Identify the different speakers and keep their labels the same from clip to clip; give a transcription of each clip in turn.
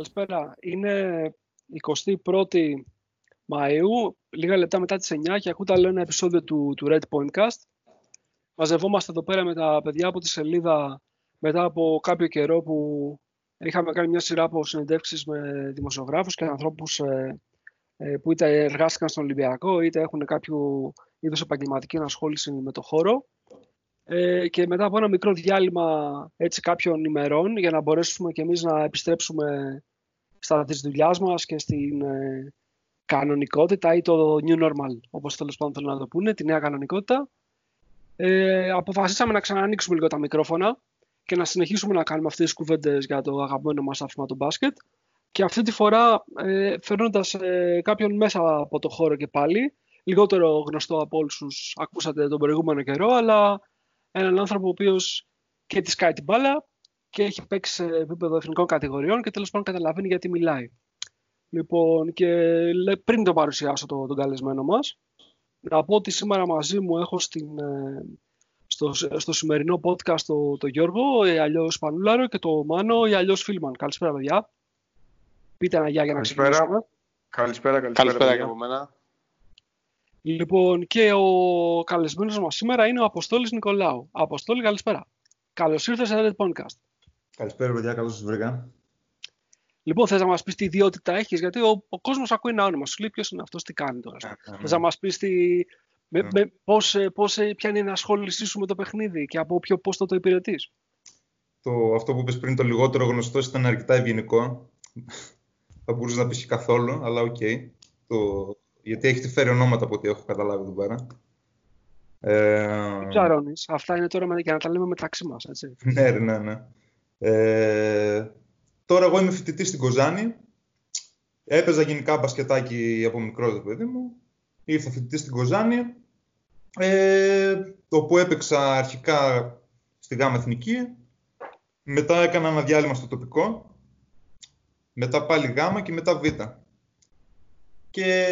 Speaker 1: καλησπέρα. Είναι 21η Μαΐου, λίγα λεπτά μετά τις 9 και ακούτε άλλο ένα επεισόδιο του, του Red Pointcast. Μαζευόμαστε εδώ πέρα με τα παιδιά από τη σελίδα μετά από κάποιο καιρό που είχαμε κάνει μια σειρά από συνεντεύξεις με δημοσιογράφους και ανθρώπους ε, ε, που είτε εργάστηκαν στον Ολυμπιακό είτε έχουν κάποιο είδος επαγγελματική ενασχόληση με το χώρο. Ε, και μετά από ένα μικρό διάλειμμα έτσι κάποιων ημερών για να μπορέσουμε και εμείς να επιστρέψουμε στα της δουλειάς μας και στην ε, κανονικότητα ή το new normal, όπως τέλος πάντων θέλουν να το πούνε, τη νέα κανονικότητα. Ε, αποφασίσαμε να ξανανοίξουμε λίγο τα μικρόφωνα και να συνεχίσουμε να κάνουμε αυτές τις κουβέντες για το αγαπημένο μας άφημα του μπάσκετ. Και αυτή τη φορά ε, φέρνοντας ε, κάποιον μέσα από το χώρο και πάλι, λιγότερο γνωστό από όλους ακούσατε τον προηγούμενο καιρό, αλλά έναν άνθρωπο ο οποίος και τη κάνει την μπάλα και έχει παίξει σε επίπεδο εθνικών κατηγοριών και τέλος πάντων καταλαβαίνει γιατί μιλάει. Λοιπόν, και πριν το παρουσιάσω το, τον καλεσμένο μας, να πω ότι σήμερα μαζί μου έχω στην, ε, στο, στο σημερινό podcast το, το Γιώργο, ή αλλιώς Πανούλαρο και το Μάνο, ή αλλιώς Φίλμαν. Καλησπέρα, παιδιά. Πείτε ένα γεια για να ξεκινήσουμε.
Speaker 2: Καλησπέρα, καλησπέρα, καλησπέρα και από μένα.
Speaker 1: Λοιπόν, και ο καλεσμένος μας σήμερα είναι ο Αποστόλης Νικολάου. Αποστόλη, καλησπέρα. Καλώς ήρθες σε Red Podcast.
Speaker 3: Καλησπέρα, παιδιά. Καλώς σας βρήκα.
Speaker 1: Λοιπόν, θες να μας πεις τι ιδιότητα έχεις, γιατί ο, ο κόσμος ακούει ένα όνομα. Σου λέει ποιος είναι αυτός, τι κάνει τώρα. Yeah, θες να μας πεις τι, με, με, πώς, πώς, ποια είναι η ενασχόλησή σου με το παιχνίδι και από ποιο πώς το υπηρετείς.
Speaker 3: Το, αυτό που είπες πριν, το λιγότερο γνωστό ήταν αρκετά ευγενικό. Θα μπορούσε να πεις καθόλου, αλλά ok. Okay. Το, γιατί έχετε φέρει ονόματα από ό,τι έχω καταλάβει εδώ πέρα.
Speaker 1: Ε... Ψαρώνεις. Αυτά είναι τώρα για να τα λέμε μεταξύ μας, έτσι.
Speaker 3: ναι, ναι, ναι. Ε... Τώρα εγώ είμαι φοιτητής στην Κοζάνη. Έπαιζα γενικά μπασκετάκι από μικρό το παιδί μου. Ήρθα φοιτητής στην Κοζάνη. Ε... Όπου έπαιξα αρχικά στη ΓΑΜΑ Εθνική. Μετά έκανα ένα διάλειμμα στο τοπικό. Μετά πάλι ΓΑΜΑ και μετά Β. Και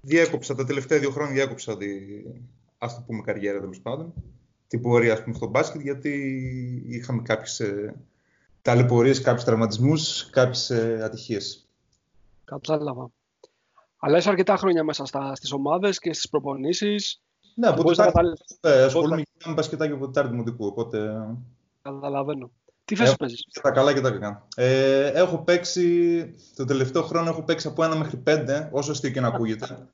Speaker 3: διέκοψα, τα τελευταία δύο χρόνια διέκοψα τη, ας το πούμε καριέρα τέλος πάντων, την πορεία ας πούμε, στο μπάσκετ, γιατί είχαμε κάποιες ε, ταλαιπωρίες, κάποιους τραυματισμούς, κάποιες ε, ατυχίες.
Speaker 1: Κατάλαβα. Αλλά είσαι αρκετά χρόνια μέσα στα, στις ομάδες και στις προπονήσεις.
Speaker 3: Ναι, από το ε, ασχολούμαι με μπασκετάκι από το Τάρτη Δημοτικού, οπότε...
Speaker 1: Καταλαβαίνω. Τι θέση παίζεις;
Speaker 3: Και τα καλά και τα κακά. Ε, έχω παίξει, το τελευταίο χρόνο έχω παίξει από ένα μέχρι πέντε, όσο αστείο και να ακούγεται.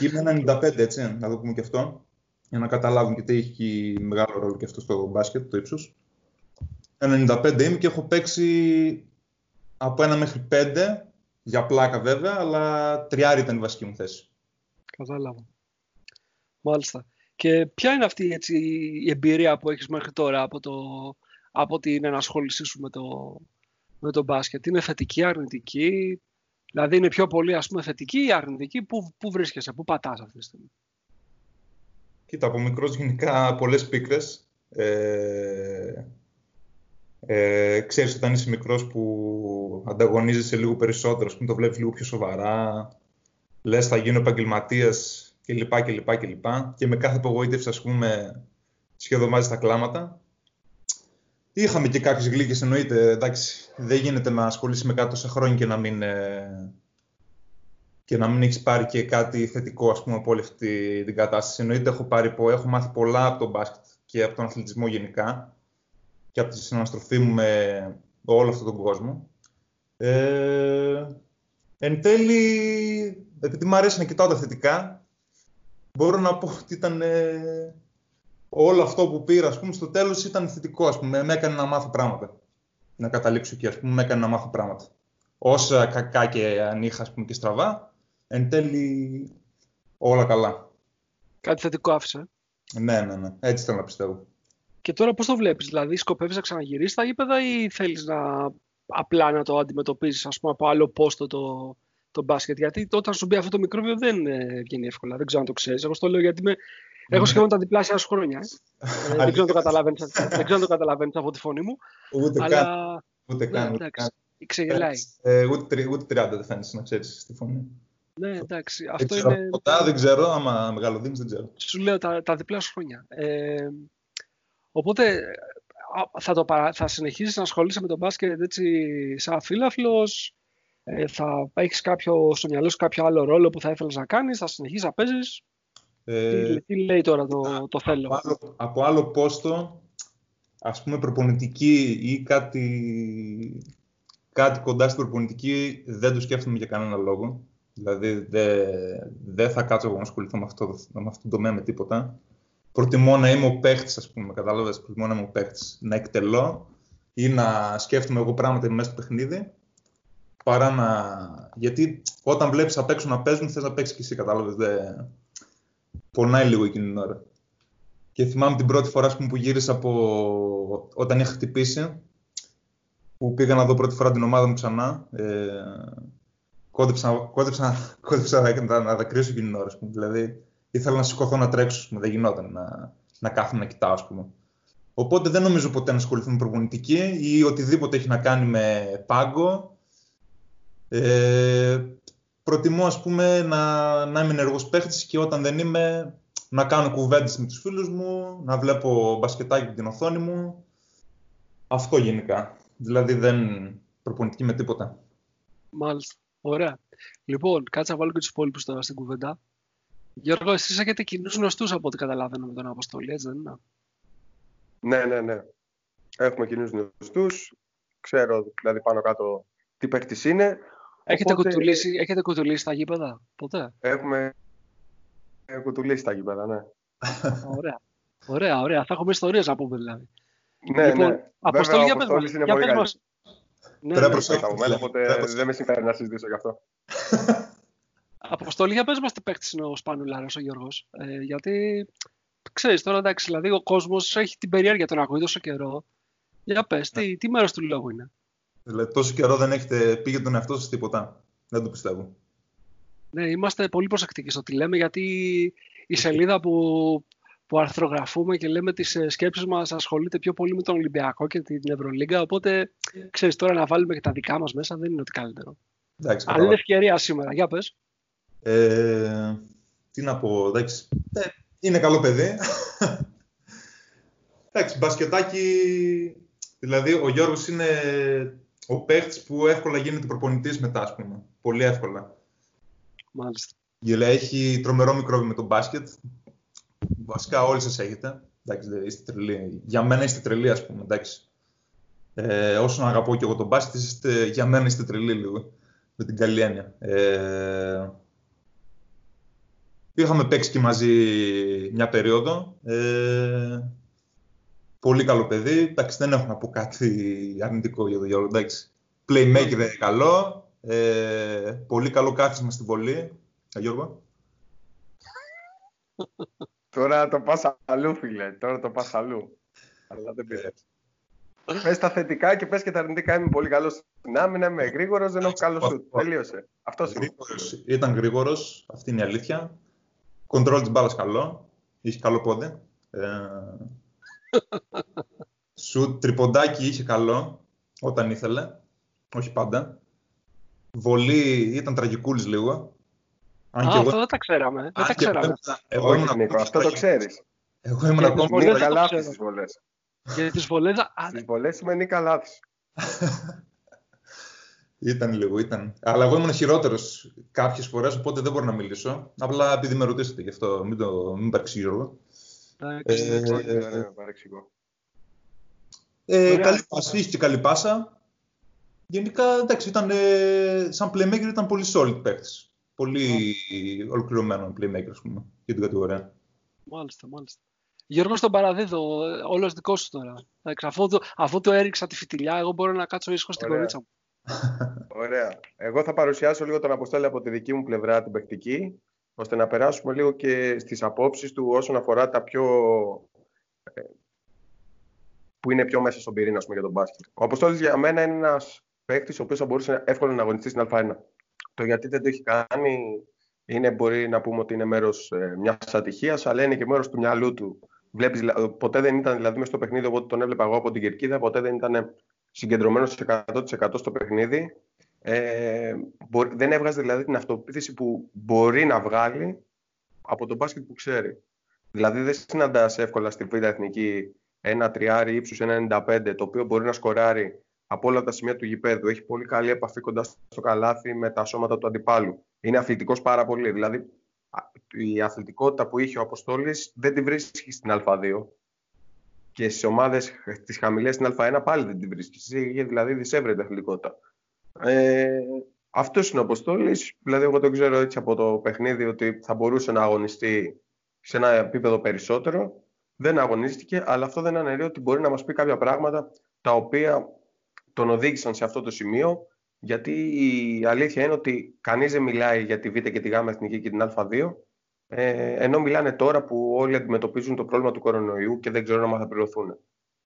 Speaker 3: Είμαι 95, έτσι, να το πούμε και αυτό. Για να καταλάβουν και τι έχει μεγάλο ρόλο και αυτό στο μπάσκετ, το ύψος. 95 είμαι και έχω παίξει από ένα μέχρι πέντε, για πλάκα βέβαια, αλλά τριάρι ήταν η βασική μου θέση.
Speaker 1: Κατάλαβα. Μάλιστα. Και ποια είναι αυτή έτσι, η εμπειρία που έχεις μέχρι τώρα από το, από την ενασχόλησή σου με το, με το μπάσκετ; Είναι θετική, αρνητική, δηλαδή είναι πιο πολύ ας πούμε θετική ή αρνητική, πού, πού βρίσκεσαι, πού πατάς αυτή τη στιγμή;
Speaker 3: Κοίτα, από μικρός γενικά πολλές πίκρες. Ε, ε, ξέρεις όταν είσαι μικρός που ανταγωνίζεσαι λίγο περισσότερο, πούμε, το βλέπεις λίγο πιο σοβαρά, λες θα γίνω επαγγελματίας κλπ. Και, και, και με κάθε απογοήτευση, ας πούμε, σχεδόν τα κλάματα. Είχαμε και κάποιες γλύκες, εννοείται. Εντάξει, δεν γίνεται να ασχολείσαι με κάτι τόσα χρόνια και να μην, ε, και να μην έχεις πάρει και κάτι θετικό ας πούμε, από όλη αυτή την κατάσταση. Εννοείται, έχω, πάρει, έχω μάθει πολλά από τον μπάσκετ και από τον αθλητισμό γενικά και από τη συναναστροφή μου με όλο αυτόν τον κόσμο. Ε, εν τέλει, επειδή μου αρέσει να κοιτάω τα θετικά, μπορώ να πω ότι ήταν ε, όλο αυτό που πήρα, ας πούμε, στο τέλος ήταν θετικό, ας πούμε, με έκανε να μάθω πράγματα. Να καταλήξω εκεί, ας πούμε, με έκανε να μάθω πράγματα. Όσα κακά και αν είχα, ας πούμε, και στραβά, εν τέλει όλα καλά.
Speaker 1: Κάτι θετικό άφησε.
Speaker 3: Ναι, ναι, ναι. Έτσι θέλω να πιστεύω.
Speaker 1: Και τώρα πώς το βλέπεις, δηλαδή σκοπεύεις να ξαναγυρίσεις τα γήπεδα ή θέλεις να απλά να το αντιμετωπίζεις, ας πούμε, από άλλο πόστο το, το μπάσκετ; Γιατί όταν σου μπει αυτό το μικρόβιο δεν ε, βγαίνει εύκολα. Δεν ξέρω αν το ξέρεις. Εγώ το λέω γιατί είμαι Έχω σχεδόν τα διπλάσια σου χρόνια. Ε. ε δεν ξέρω αν το καταλαβαίνεις από τη φωνή μου.
Speaker 3: Ούτε αλλά... καν. Ούτε ναι, καν.
Speaker 1: Εντάξει, ξεγελάει.
Speaker 3: Ε, ούτε, ούτε 30 δεν φαίνεται να ξέρεις τη φωνή.
Speaker 1: Ναι, εντάξει. Αυτό δεν είναι...
Speaker 3: Ποτά, δεν ξέρω, άμα μεγαλοδίνεις δεν ξέρω.
Speaker 1: Σου λέω τα, τα διπλά σου χρόνια. Ε, οπότε, θα, το, θα συνεχίσεις να ασχολείσαι με τον μπάσκετ έτσι σαν φίλαφλος, ε, θα έχεις κάποιο, στο μυαλό σου κάποιο άλλο ρόλο που θα ήθελες να κάνεις, θα συνεχίσεις να παίζεις; Ε, τι, λέει τώρα το, το θέλω;
Speaker 3: Από άλλο, από άλλο πόστο, ας πούμε προπονητική ή κάτι, κάτι κοντά στην προπονητική δεν το σκέφτομαι για κανένα λόγο. Δηλαδή δεν δε θα κάτσω εγώ να ασχοληθώ με αυτό, με αυτό το τομέα με τίποτα. Προτιμώ να είμαι ο παίχτης, ας πούμε, κατάλαβες; Προτιμώ να είμαι ο παίχτης. Να εκτελώ ή να σκέφτομαι εγώ πράγματα μέσα στο παιχνίδι. Παρά να. Γιατί όταν βλέπεις απ' έξω να παίζουν, θες να παίξεις και εσύ, κατάλαβες; Δεν... Πονάει λίγο εκείνη την ώρα. Και θυμάμαι την πρώτη φορά πούμε, που γύρισα από όταν είχα χτυπήσει, που πήγα να δω πρώτη φορά την ομάδα μου ξανά. Ε, κόντεψα, κόντεψα, κόντεψα να, να δακρύσω εκείνη την ώρα. Πούμε. Δηλαδή, ήθελα να σηκωθώ να τρέξω, πούμε. δεν γινόταν να, να κάθομαι να κοιτάω. Ας πούμε. Οπότε δεν νομίζω ποτέ να ασχοληθώ με προπονητική ή οτιδήποτε έχει να κάνει με πάγκο. Ε, προτιμώ ας πούμε να, να είμαι ενεργός παίχτης και όταν δεν είμαι να κάνω κουβέντες με τους φίλους μου, να βλέπω μπασκετάκι από την οθόνη μου. Αυτό γενικά. Δηλαδή δεν προπονητική με τίποτα.
Speaker 1: Μάλιστα. Ωραία. Λοιπόν, κάτσε να βάλω και τους υπόλοιπους τώρα στην κουβέντα. Γιώργο, εσείς έχετε κοινούς γνωστούς από ό,τι καταλαβαίνω με τον Αποστολή, έτσι δεν είναι;
Speaker 2: Ναι, ναι, ναι. Έχουμε κοινούς γνωστούς. Ξέρω δηλαδή πάνω κάτω τι παίκτης είναι.
Speaker 1: Έχετε, Οπότε... κουτουλήσει, έχετε κουτουλήσει τα γήπεδα, ποτέ;
Speaker 2: Έχουμε κουτουλήσει τα γήπεδα, ναι.
Speaker 1: ωραία. Ωραία, ωραία. Θα έχουμε ιστορίες να πούμε δηλαδή.
Speaker 2: Ναι, λοιπόν, ναι.
Speaker 1: Αποστολή, για πες Για πες
Speaker 2: ναι, Πρέπει να ναι, οπότε δεν με συμφέρει να συζητήσω γι' αυτό.
Speaker 1: Αποστολή, για πες μας τι παίκτης είναι ο Σπανουλάρος, ο Γιώργος. Ε, γιατί, ξέρεις, τώρα εντάξει, δηλαδή ο κόσμος έχει την περιέργεια τον ακούει τόσο καιρό. Για πες, τι, τι μέρος του λόγου είναι;
Speaker 3: Δηλαδή, τόσο καιρό δεν έχετε πει για τον εαυτό σας τίποτα; Δεν το πιστεύω.
Speaker 1: Ναι, είμαστε πολύ προσεκτικοί στο τι λέμε, γιατί η σελίδα που που αρθρογραφούμε και λέμε τις ε, σκέψεις μας ασχολείται πιο πολύ με τον Ολυμπιακό και την Ευρωλίγκα, οπότε ξέρεις τώρα να βάλουμε και τα δικά μας μέσα δεν είναι ότι καλύτερο. Εντάξει, Αλλά είναι ευκαιρία σήμερα. Για πες.
Speaker 3: Ε, τι να πω, εντάξει. Ε, είναι καλό παιδί. εντάξει, μπασκετάκι, δηλαδή ο Γιώργος είναι ο παίχτης που εύκολα γίνεται προπονητής μετά, ας πούμε. Πολύ εύκολα.
Speaker 1: Μάλιστα.
Speaker 3: Γιατί έχει τρομερό μικρόβι με τον μπάσκετ. Βασικά όλοι σας έχετε. Εντάξει, είστε τρελοί. Για μένα είστε τρελοί, ας πούμε. Εντάξει. Ε, όσον αγαπώ και εγώ τον μπάσκετ, είστε, για μένα είστε τρελοί λίγο. Με την καλή έννοια. Ε, είχαμε παίξει και μαζί μια περίοδο. Ε, πολύ καλό παιδί. Εντάξει, δεν έχω να πω κάτι αρνητικό για τον Γιώργο. Εντάξει. Playmaker είναι καλό. Ε, πολύ καλό κάθισμα στην βολή. Ε, Γιώργο.
Speaker 2: Τώρα το πας αλλού, φίλε. Τώρα το πας αλλού. Αλλά δεν πειράζει. Πες τα θετικά και πες και τα αρνητικά. Είμαι πολύ καλός στην άμυνα, είμαι γρήγορος, δεν έχω καλό σου. Τελείωσε. Αυτό
Speaker 3: γρήγορος. Ήταν γρήγορος, αυτή είναι η αλήθεια. Κοντρόλ της μπάλας καλό. Είχε καλό πόδι. Ε... σου τριποντάκι είχε καλό όταν ήθελε. Όχι πάντα. Βολή ήταν τραγικούλης λίγο.
Speaker 1: Αν Α, εγώ... αυτό δεν τα ξέραμε. Δεν τα ξέραμε.
Speaker 2: Εγώ ήμουν Νίκο, αυτό το ξέρεις.
Speaker 3: Εγώ ήμουν ακόμα
Speaker 2: πολύ καλά στις βολές.
Speaker 1: Για τις βολές...
Speaker 2: Στις βολές είμαι Νίκα Λάθης.
Speaker 3: Ήταν λίγο, ήταν. Αλλά εγώ ήμουν χειρότερος κάποιες φορές, οπότε δεν μπορώ να μιλήσω. Απλά επειδή με ρωτήσατε γι' αυτό, μην, το, μην παρεξηγώ.
Speaker 2: Ε,
Speaker 3: ε, καλή πάσα, είχε και καλή πάσα. Γενικά, εντάξει, ήταν, σαν playmaker ήταν πολύ solid παίκτης πολύ ολοκληρωμένο playmaker, ας πούμε, για την κατηγορία.
Speaker 1: Μάλιστα, μάλιστα. Γιώργος, στον παραδίδω, όλος δικός σου τώρα. Αφού το, αφού το έριξα τη φιτιλιά, εγώ μπορώ να κάτσω ήσυχος στην κορίτσα μου.
Speaker 2: Ωραία. Εγώ θα παρουσιάσω λίγο τον Αποστόλη από τη δική μου πλευρά, την παικτική, ώστε να περάσουμε λίγο και στις απόψεις του όσον αφορά τα πιο... Ε, που είναι πιο μέσα στον πυρήνα για τον μπάσκετ. Ο Αποστόλης για μένα είναι ένας παίκτης ο οποίος θα μπορούσε εύκολα να αγωνιστεί στην Α1. Το γιατί δεν το έχει κάνει είναι, μπορεί να πούμε ότι είναι μέρος ε, μιας ατυχίας, αλλά είναι και μέρος του μυαλού του. Βλέπεις, ποτέ δεν ήταν δηλαδή μέσα στο παιχνίδι, οπότε τον έβλεπα εγώ από την κερκίδα, ποτέ δεν ήταν συγκεντρωμένος σε 100% στο παιχνίδι. Ε, μπορεί, δεν έβγαζε δηλαδή την αυτοποίθηση που μπορεί να βγάλει από τον μπάσκετ που ξέρει. Δηλαδή δεν συναντάς εύκολα στη Β' Εθνική ένα τριάρι ύψους 1,95 το οποίο μπορεί να σκοράρει από όλα τα σημεία του γηπέδου. Έχει πολύ καλή επαφή κοντά στο καλάθι με τα σώματα του αντιπάλου. Είναι αθλητικός πάρα πολύ. Δηλαδή, η αθλητικότητα που είχε ο Αποστόλης δεν τη βρίσκει στην Α2. Και στι ομάδες τις χαμηλές στην Α1 πάλι δεν τη βρίσκει. Είχε δηλαδή δυσέβρετη αθλητικότητα. Ε, αυτός είναι ο Αποστόλης. Δηλαδή, εγώ το ξέρω έτσι από το παιχνίδι ότι θα μπορούσε να αγωνιστεί σε ένα επίπεδο περισσότερο. Δεν αγωνίστηκε, αλλά αυτό δεν αναιρεί ότι μπορεί να μας πει κάποια πράγματα τα οποία τον οδήγησαν σε αυτό το σημείο. Γιατί η αλήθεια είναι ότι κανείς δεν μιλάει για τη Β και τη Γ εθνική και την Α2. Ε, ενώ μιλάνε τώρα που όλοι αντιμετωπίζουν το πρόβλημα του κορονοϊού και δεν ξέρουν αν θα πληρωθούν.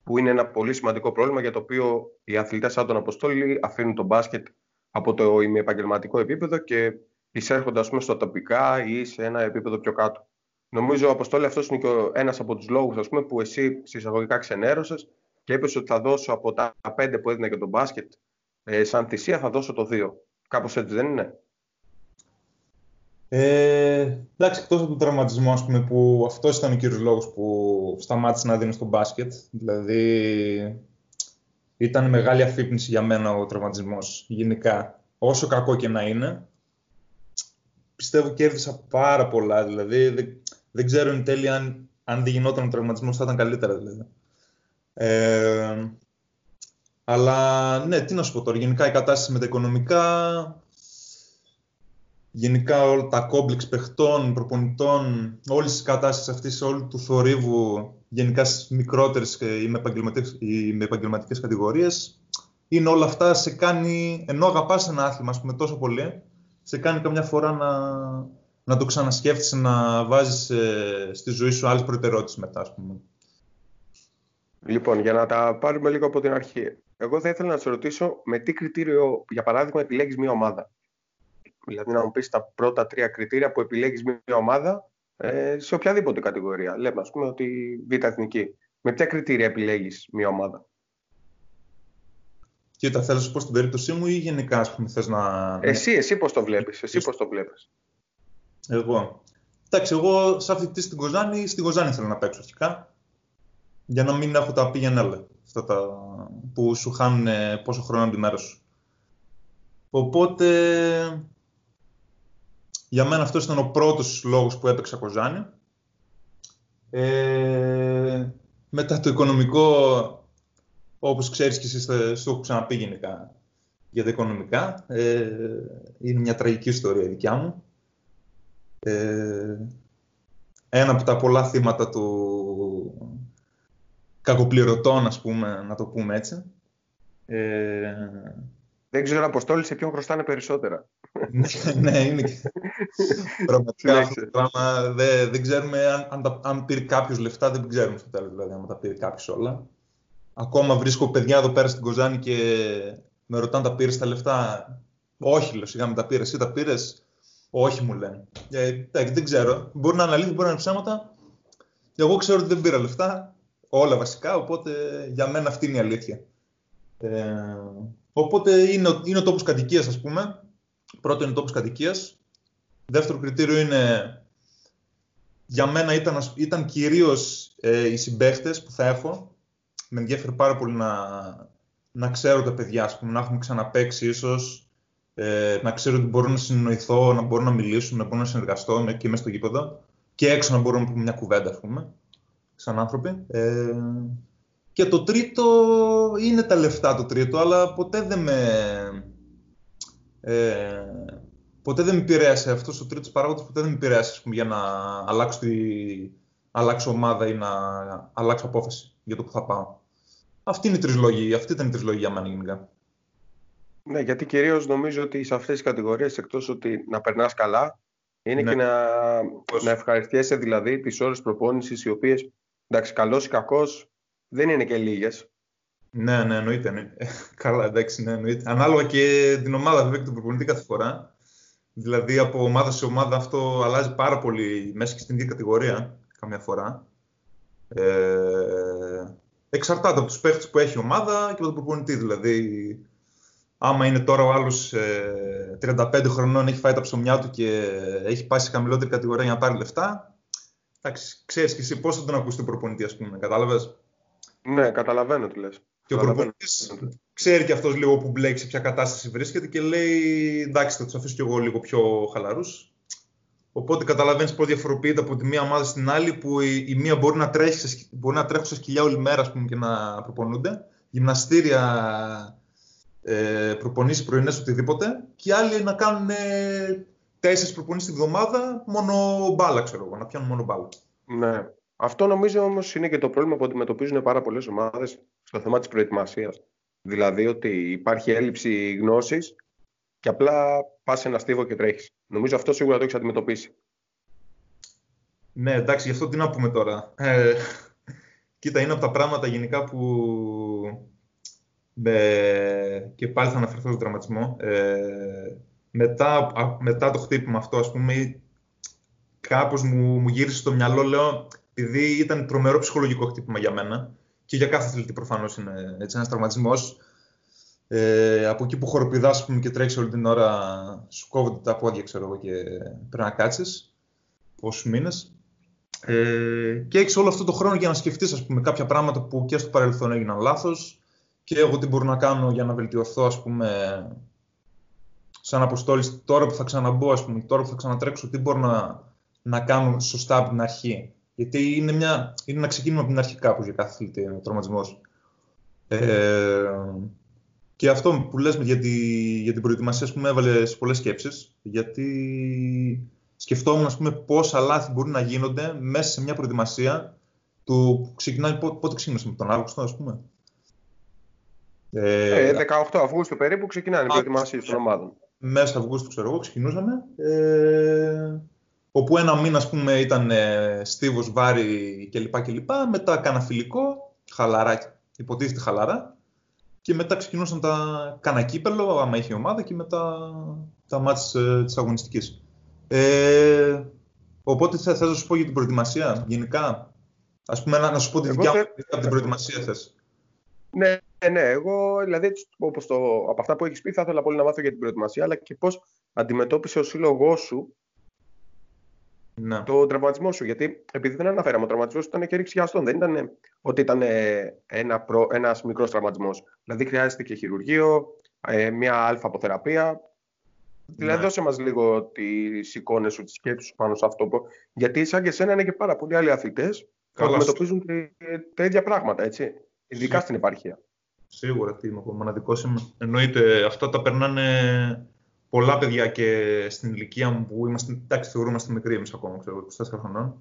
Speaker 2: Που είναι ένα πολύ σημαντικό πρόβλημα για το οποίο οι αθλητές σαν τον Αποστόλη αφήνουν τον μπάσκετ από το επαγγελματικό επίπεδο και εισέρχονται ας πούμε, στο τοπικά ή σε ένα επίπεδο πιο κάτω. Νομίζω, Αποστόλη, αυτός είναι και ένας από τους λόγους που εσύ συσσαγωγικά ξενέρωσες και είπε ότι θα δώσω από τα πέντε που έδινα για τον μπάσκετ, ε, σαν θυσία θα δώσω το δύο. Κάπως έτσι δεν είναι;
Speaker 3: Ε, εντάξει, εκτός από τον τραυματισμό, ας πούμε, που αυτός ήταν ο κύριος λόγος που σταμάτησε να δίνω στο μπάσκετ. Δηλαδή, ήταν μεγάλη αφύπνιση για μένα ο τραυματισμός γενικά. Όσο κακό και να είναι, πιστεύω κέρδισα πάρα πολλά. Δηλαδή, δεν, δεν ξέρω εν τέλει αν, αν δεν γινόταν ο τραυματισμός θα ήταν καλύτερα. Δηλαδή. Ε, αλλά ναι, τι να σου πω τώρα. Γενικά η κατάσταση με τα οικονομικά, γενικά όλα τα κόμπλεξ παιχτών, προπονητών, όλη τη κατάσταση αυτής, όλου του θορύβου, γενικά στις μικρότερες ή με επαγγελματικές κατηγορίες, είναι όλα αυτά σε κάνει, ενώ αγαπάς ένα άθλημα, ας πούμε, τόσο πολύ, σε κάνει καμιά φορά να, να το ξανασκέφτεσαι, να βάζεις ε, στη ζωή σου άλλες προτεραιότητες μετά, ας πούμε.
Speaker 2: Λοιπόν, για να τα πάρουμε λίγο από την αρχή. Εγώ θα ήθελα να σε ρωτήσω με τι κριτήριο, για παράδειγμα, επιλέγεις μια ομάδα. Δηλαδή να μου πεις τα πρώτα τρία κριτήρια που επιλέγεις μια ομάδα ε, σε οποιαδήποτε κατηγορία. Λέμε, ας πούμε, ότι β' εθνική. Με ποια κριτήρια επιλέγεις μια ομάδα;
Speaker 3: Κοίτα, θέλω να σου πω στην περίπτωσή μου ή γενικά, ας πούμε, θες να...
Speaker 2: Εσύ, εσύ πώς το βλέπεις, εσύ πώς το βλέπεις;
Speaker 3: Εγώ. Εντάξει, εγώ σε αυτή τη στην Κοζάνη, στην Κοζάνη θέλω να παίξω αρχικά. Για να μην έχω τα πήγαινε άλλα. Αυτά τα που σου χάνουν πόσο χρόνο από τη μέρα σου. Οπότε, για μένα αυτός ήταν ο πρώτος λόγος που έπαιξα Κοζάνη. Ε, μετά το οικονομικό, όπως ξέρεις και εσύ, στο έχω ξαναπεί γενικά για τα οικονομικά. Ε, είναι μια τραγική ιστορία δικιά μου. Ε, ένα από τα πολλά θύματα του κακοπληρωτών, ας πούμε, να το πούμε έτσι.
Speaker 2: Ε, δεν ξέρω, Αποστόλη, σε ποιον χρωστάνε περισσότερα.
Speaker 3: ναι, ναι, είναι και... Πραγματικά αυτό το πράγμα δεν, δεν ξέρουμε αν, αν, αν πήρε κάποιος λεφτά, δεν ξέρουμε στο τέλος, δηλαδή, αν τα πήρε κάποιος όλα. Ακόμα βρίσκω παιδιά εδώ πέρα στην Κοζάνη και με ρωτάνε τα πήρες τα λεφτά; Όχι, λέω, σιγά με τα πήρες, εσύ τα πήρες; Όχι, μου λένε. Ε, δεν ξέρω. Μπορεί να είναι αλήθεια, μπορεί να είναι ψέματα. Εγώ ξέρω ότι δεν πήρα λεφτά. Όλα βασικά, οπότε για μένα αυτή είναι η αλήθεια. Ε, οπότε είναι, είναι ο τόπος κατοικίας, ας πούμε. Πρώτο είναι ο τόπος κατοικίας. Δεύτερο κριτήριο είναι για μένα ήταν, ήταν κυρίως ε, οι συμπαίχτες που θα έχω. Με ενδιαφέρει πάρα πολύ να, να ξέρω τα παιδιά, ας πούμε, να έχουμε ξαναπέξει ίσως, ε, να ξέρω ότι μπορώ να συνεννοηθώ, να μπορώ να μιλήσω, να μπορώ να συνεργαστώ και μέσα στο γήπεδο και έξω να μπορώ να πούμε μια κουβέντα, ας πούμε, σαν άνθρωποι. Ε, και το τρίτο είναι τα λεφτά το τρίτο, αλλά ποτέ δεν με... Ε, ποτέ δεν με επηρέασε αυτός ο τρίτος παράγοντας, ποτέ δεν με επηρέασε πούμε, για να αλλάξω, τη, αλλάξω ομάδα ή να αλλάξω απόφαση για το που θα πάω. Αυτή είναι η τρεις λόγοι, αυτή ήταν η τρεις λόγοι για μένα γενικά.
Speaker 2: Ναι, γιατί κυρίως νομίζω ότι σε αυτές τις κατηγορίες, εκτός ότι να περνάς καλά, είναι ναι. και να, να ευχαριστιέσαι δηλαδή τις ώρες προπόνησης, οι οποίες εντάξει, καλός ή κακός δεν είναι και λίγες.
Speaker 3: Ναι, ναι, εννοείται. Ναι. Καλά, εντάξει, ναι, εννοείται. Ανάλογα και την ομάδα βέβαια και τον προπονητή κάθε φορά. Δηλαδή από ομάδα σε ομάδα αυτό αλλάζει πάρα πολύ μέσα και στην ίδια κατηγορία καμιά φορά. Ε, εξαρτάται από τους παίχτες που έχει η ομάδα και από τον προπονητή. Δηλαδή άμα είναι τώρα ο άλλος ε, 35 χρονών, έχει φάει τα ψωμιά του και έχει πάει σε χαμηλότερη κατηγορία για να πάρει λεφτά, εντάξει, ξέρεις και εσύ πώς θα τον ακούσει τον προπονητή, ας πούμε, κατάλαβες;
Speaker 2: Ναι, καταλαβαίνω τι λες.
Speaker 3: Και ο προπονητής ξέρει και αυτός λίγο που μπλέκει σε ποια κατάσταση βρίσκεται και λέει εντάξει θα τους αφήσω κι εγώ λίγο πιο χαλαρούς. Οπότε καταλαβαίνεις πώς διαφοροποιείται από τη μία ομάδα στην άλλη που η, η μία μπορεί να, τρέχει, μπορεί να τρέχουν σε σκυλιά όλη μέρα πούμε, και να προπονούνται. Γυμναστήρια, ε, προπονήσεις πρωινές, οτιδήποτε. Και οι άλλοι να κάνουν ε, τέσσερις προπονήσεις τη βδομάδα μόνο μπάλα, ξέρω εγώ, να πιάνουν μόνο μπάλα.
Speaker 2: Ναι. Αυτό νομίζω όμως είναι και το πρόβλημα που αντιμετωπίζουν πάρα πολλές ομάδες στο θέμα της προετοιμασίας. Δηλαδή ότι υπάρχει έλλειψη γνώσης και απλά πας ένα στίβο και τρέχεις. Νομίζω αυτό σίγουρα το έχεις αντιμετωπίσει.
Speaker 3: Ναι, εντάξει, γι' αυτό τι να πούμε τώρα. Ε, κοίτα, είναι από τα πράγματα γενικά που. Ε, και πάλι θα αναφερθώ στο δραματισμό. Ε, μετά, μετά το χτύπημα αυτό, ας πούμε, κάπως μου, μου γύρισε στο μυαλό, λέω, επειδή ήταν τρομερό ψυχολογικό χτύπημα για μένα και για κάθε αθλητή προφανώς είναι έτσι, ένας τραυματισμός, ε, από εκεί που χοροπηδάς πούμε, και τρέχει όλη την ώρα, σου κόβονται τα πόδια ξέρω εγώ, και πρέπει να κάτσεις πόσους μήνες. Ε, και έχεις όλο αυτό το χρόνο για να σκεφτείς ας πούμε, κάποια πράγματα που και στο παρελθόν έγιναν λάθος και εγώ τι μπορώ να κάνω για να βελτιωθώ ας πούμε, σαν αποστόλης τώρα που θα ξαναμπω, ας πούμε, τώρα που θα ξανατρέξω, τι μπορώ να, να κάνω σωστά από την αρχή; Γιατί είναι, μια, είναι ένα ξεκίνημα από την αρχή κάπως για κάθε αθλητή ο τραυματισμός. Ε, και αυτό που λες για, τη, για την προετοιμασία, πούμε, έβαλε σε πολλές σκέψεις, γιατί σκεφτόμουν, ας πούμε, πόσα λάθη μπορεί να γίνονται μέσα σε μια προετοιμασία του που ξεκινάει, πότε ξεκίνησε, με τον Αύγουστο, ας πούμε.
Speaker 2: Ε, 18 ε, Αυγούστου περίπου ξεκινάνε οι προετοιμασίε των ομάδων.
Speaker 3: Μέσα Αυγούστου, ξέρω εγώ, ξεκινούσαμε. Ε, όπου ένα μήνα, ας πούμε, ήταν ε, στίβος, βάρη κλπ. κλπ. Μετά κάνα φιλικό, χαλαρά, υποτίθεται χαλαρά και μετά ξεκινούσαν τα κάνα κύπελο, άμα είχε ομάδα, και μετά τα μάτια ε, της αγωνιστικής. Ε, οπότε θες να σου πω για την προετοιμασία, γενικά. Ας πούμε, να, να σου πω τη δικιά μου από την προετοιμασία θες.
Speaker 2: Ναι, ναι, εγώ δηλαδή όπως το, από αυτά που έχεις πει θα ήθελα πολύ να μάθω για την προετοιμασία αλλά και πώς αντιμετώπισε ο σύλλογός σου ναι. το τραυματισμό σου. Γιατί επειδή δεν αναφέραμε, ο τραυματισμός ήταν και ρίξει αστών. Δεν ήταν ότι ήταν ένα προ, ένας μικρός τραυματισμός. Δηλαδή χρειάζεται και χειρουργείο, ε, μια αλφα αποθεραπεία. Ναι. Δηλαδή δώσε μας λίγο τις εικόνες σου, τις σκέψεις σου πάνω σε αυτό. Γιατί σαν και εσένα είναι και πάρα πολλοί άλλοι αθλητές που αντιμετωπίζουν τα ίδια πράγματα, έτσι. Ειδικά στην επαρχία.
Speaker 3: Σίγουρα, τι είμαι μοναδικός είμαι. Εννοείται, αυτά τα περνάνε πολλά παιδιά και στην ηλικία μου που είμαστε, εντάξει, θεωρούμαστε μικροί εμείς ακόμα, ξέρω, 24 χρονών.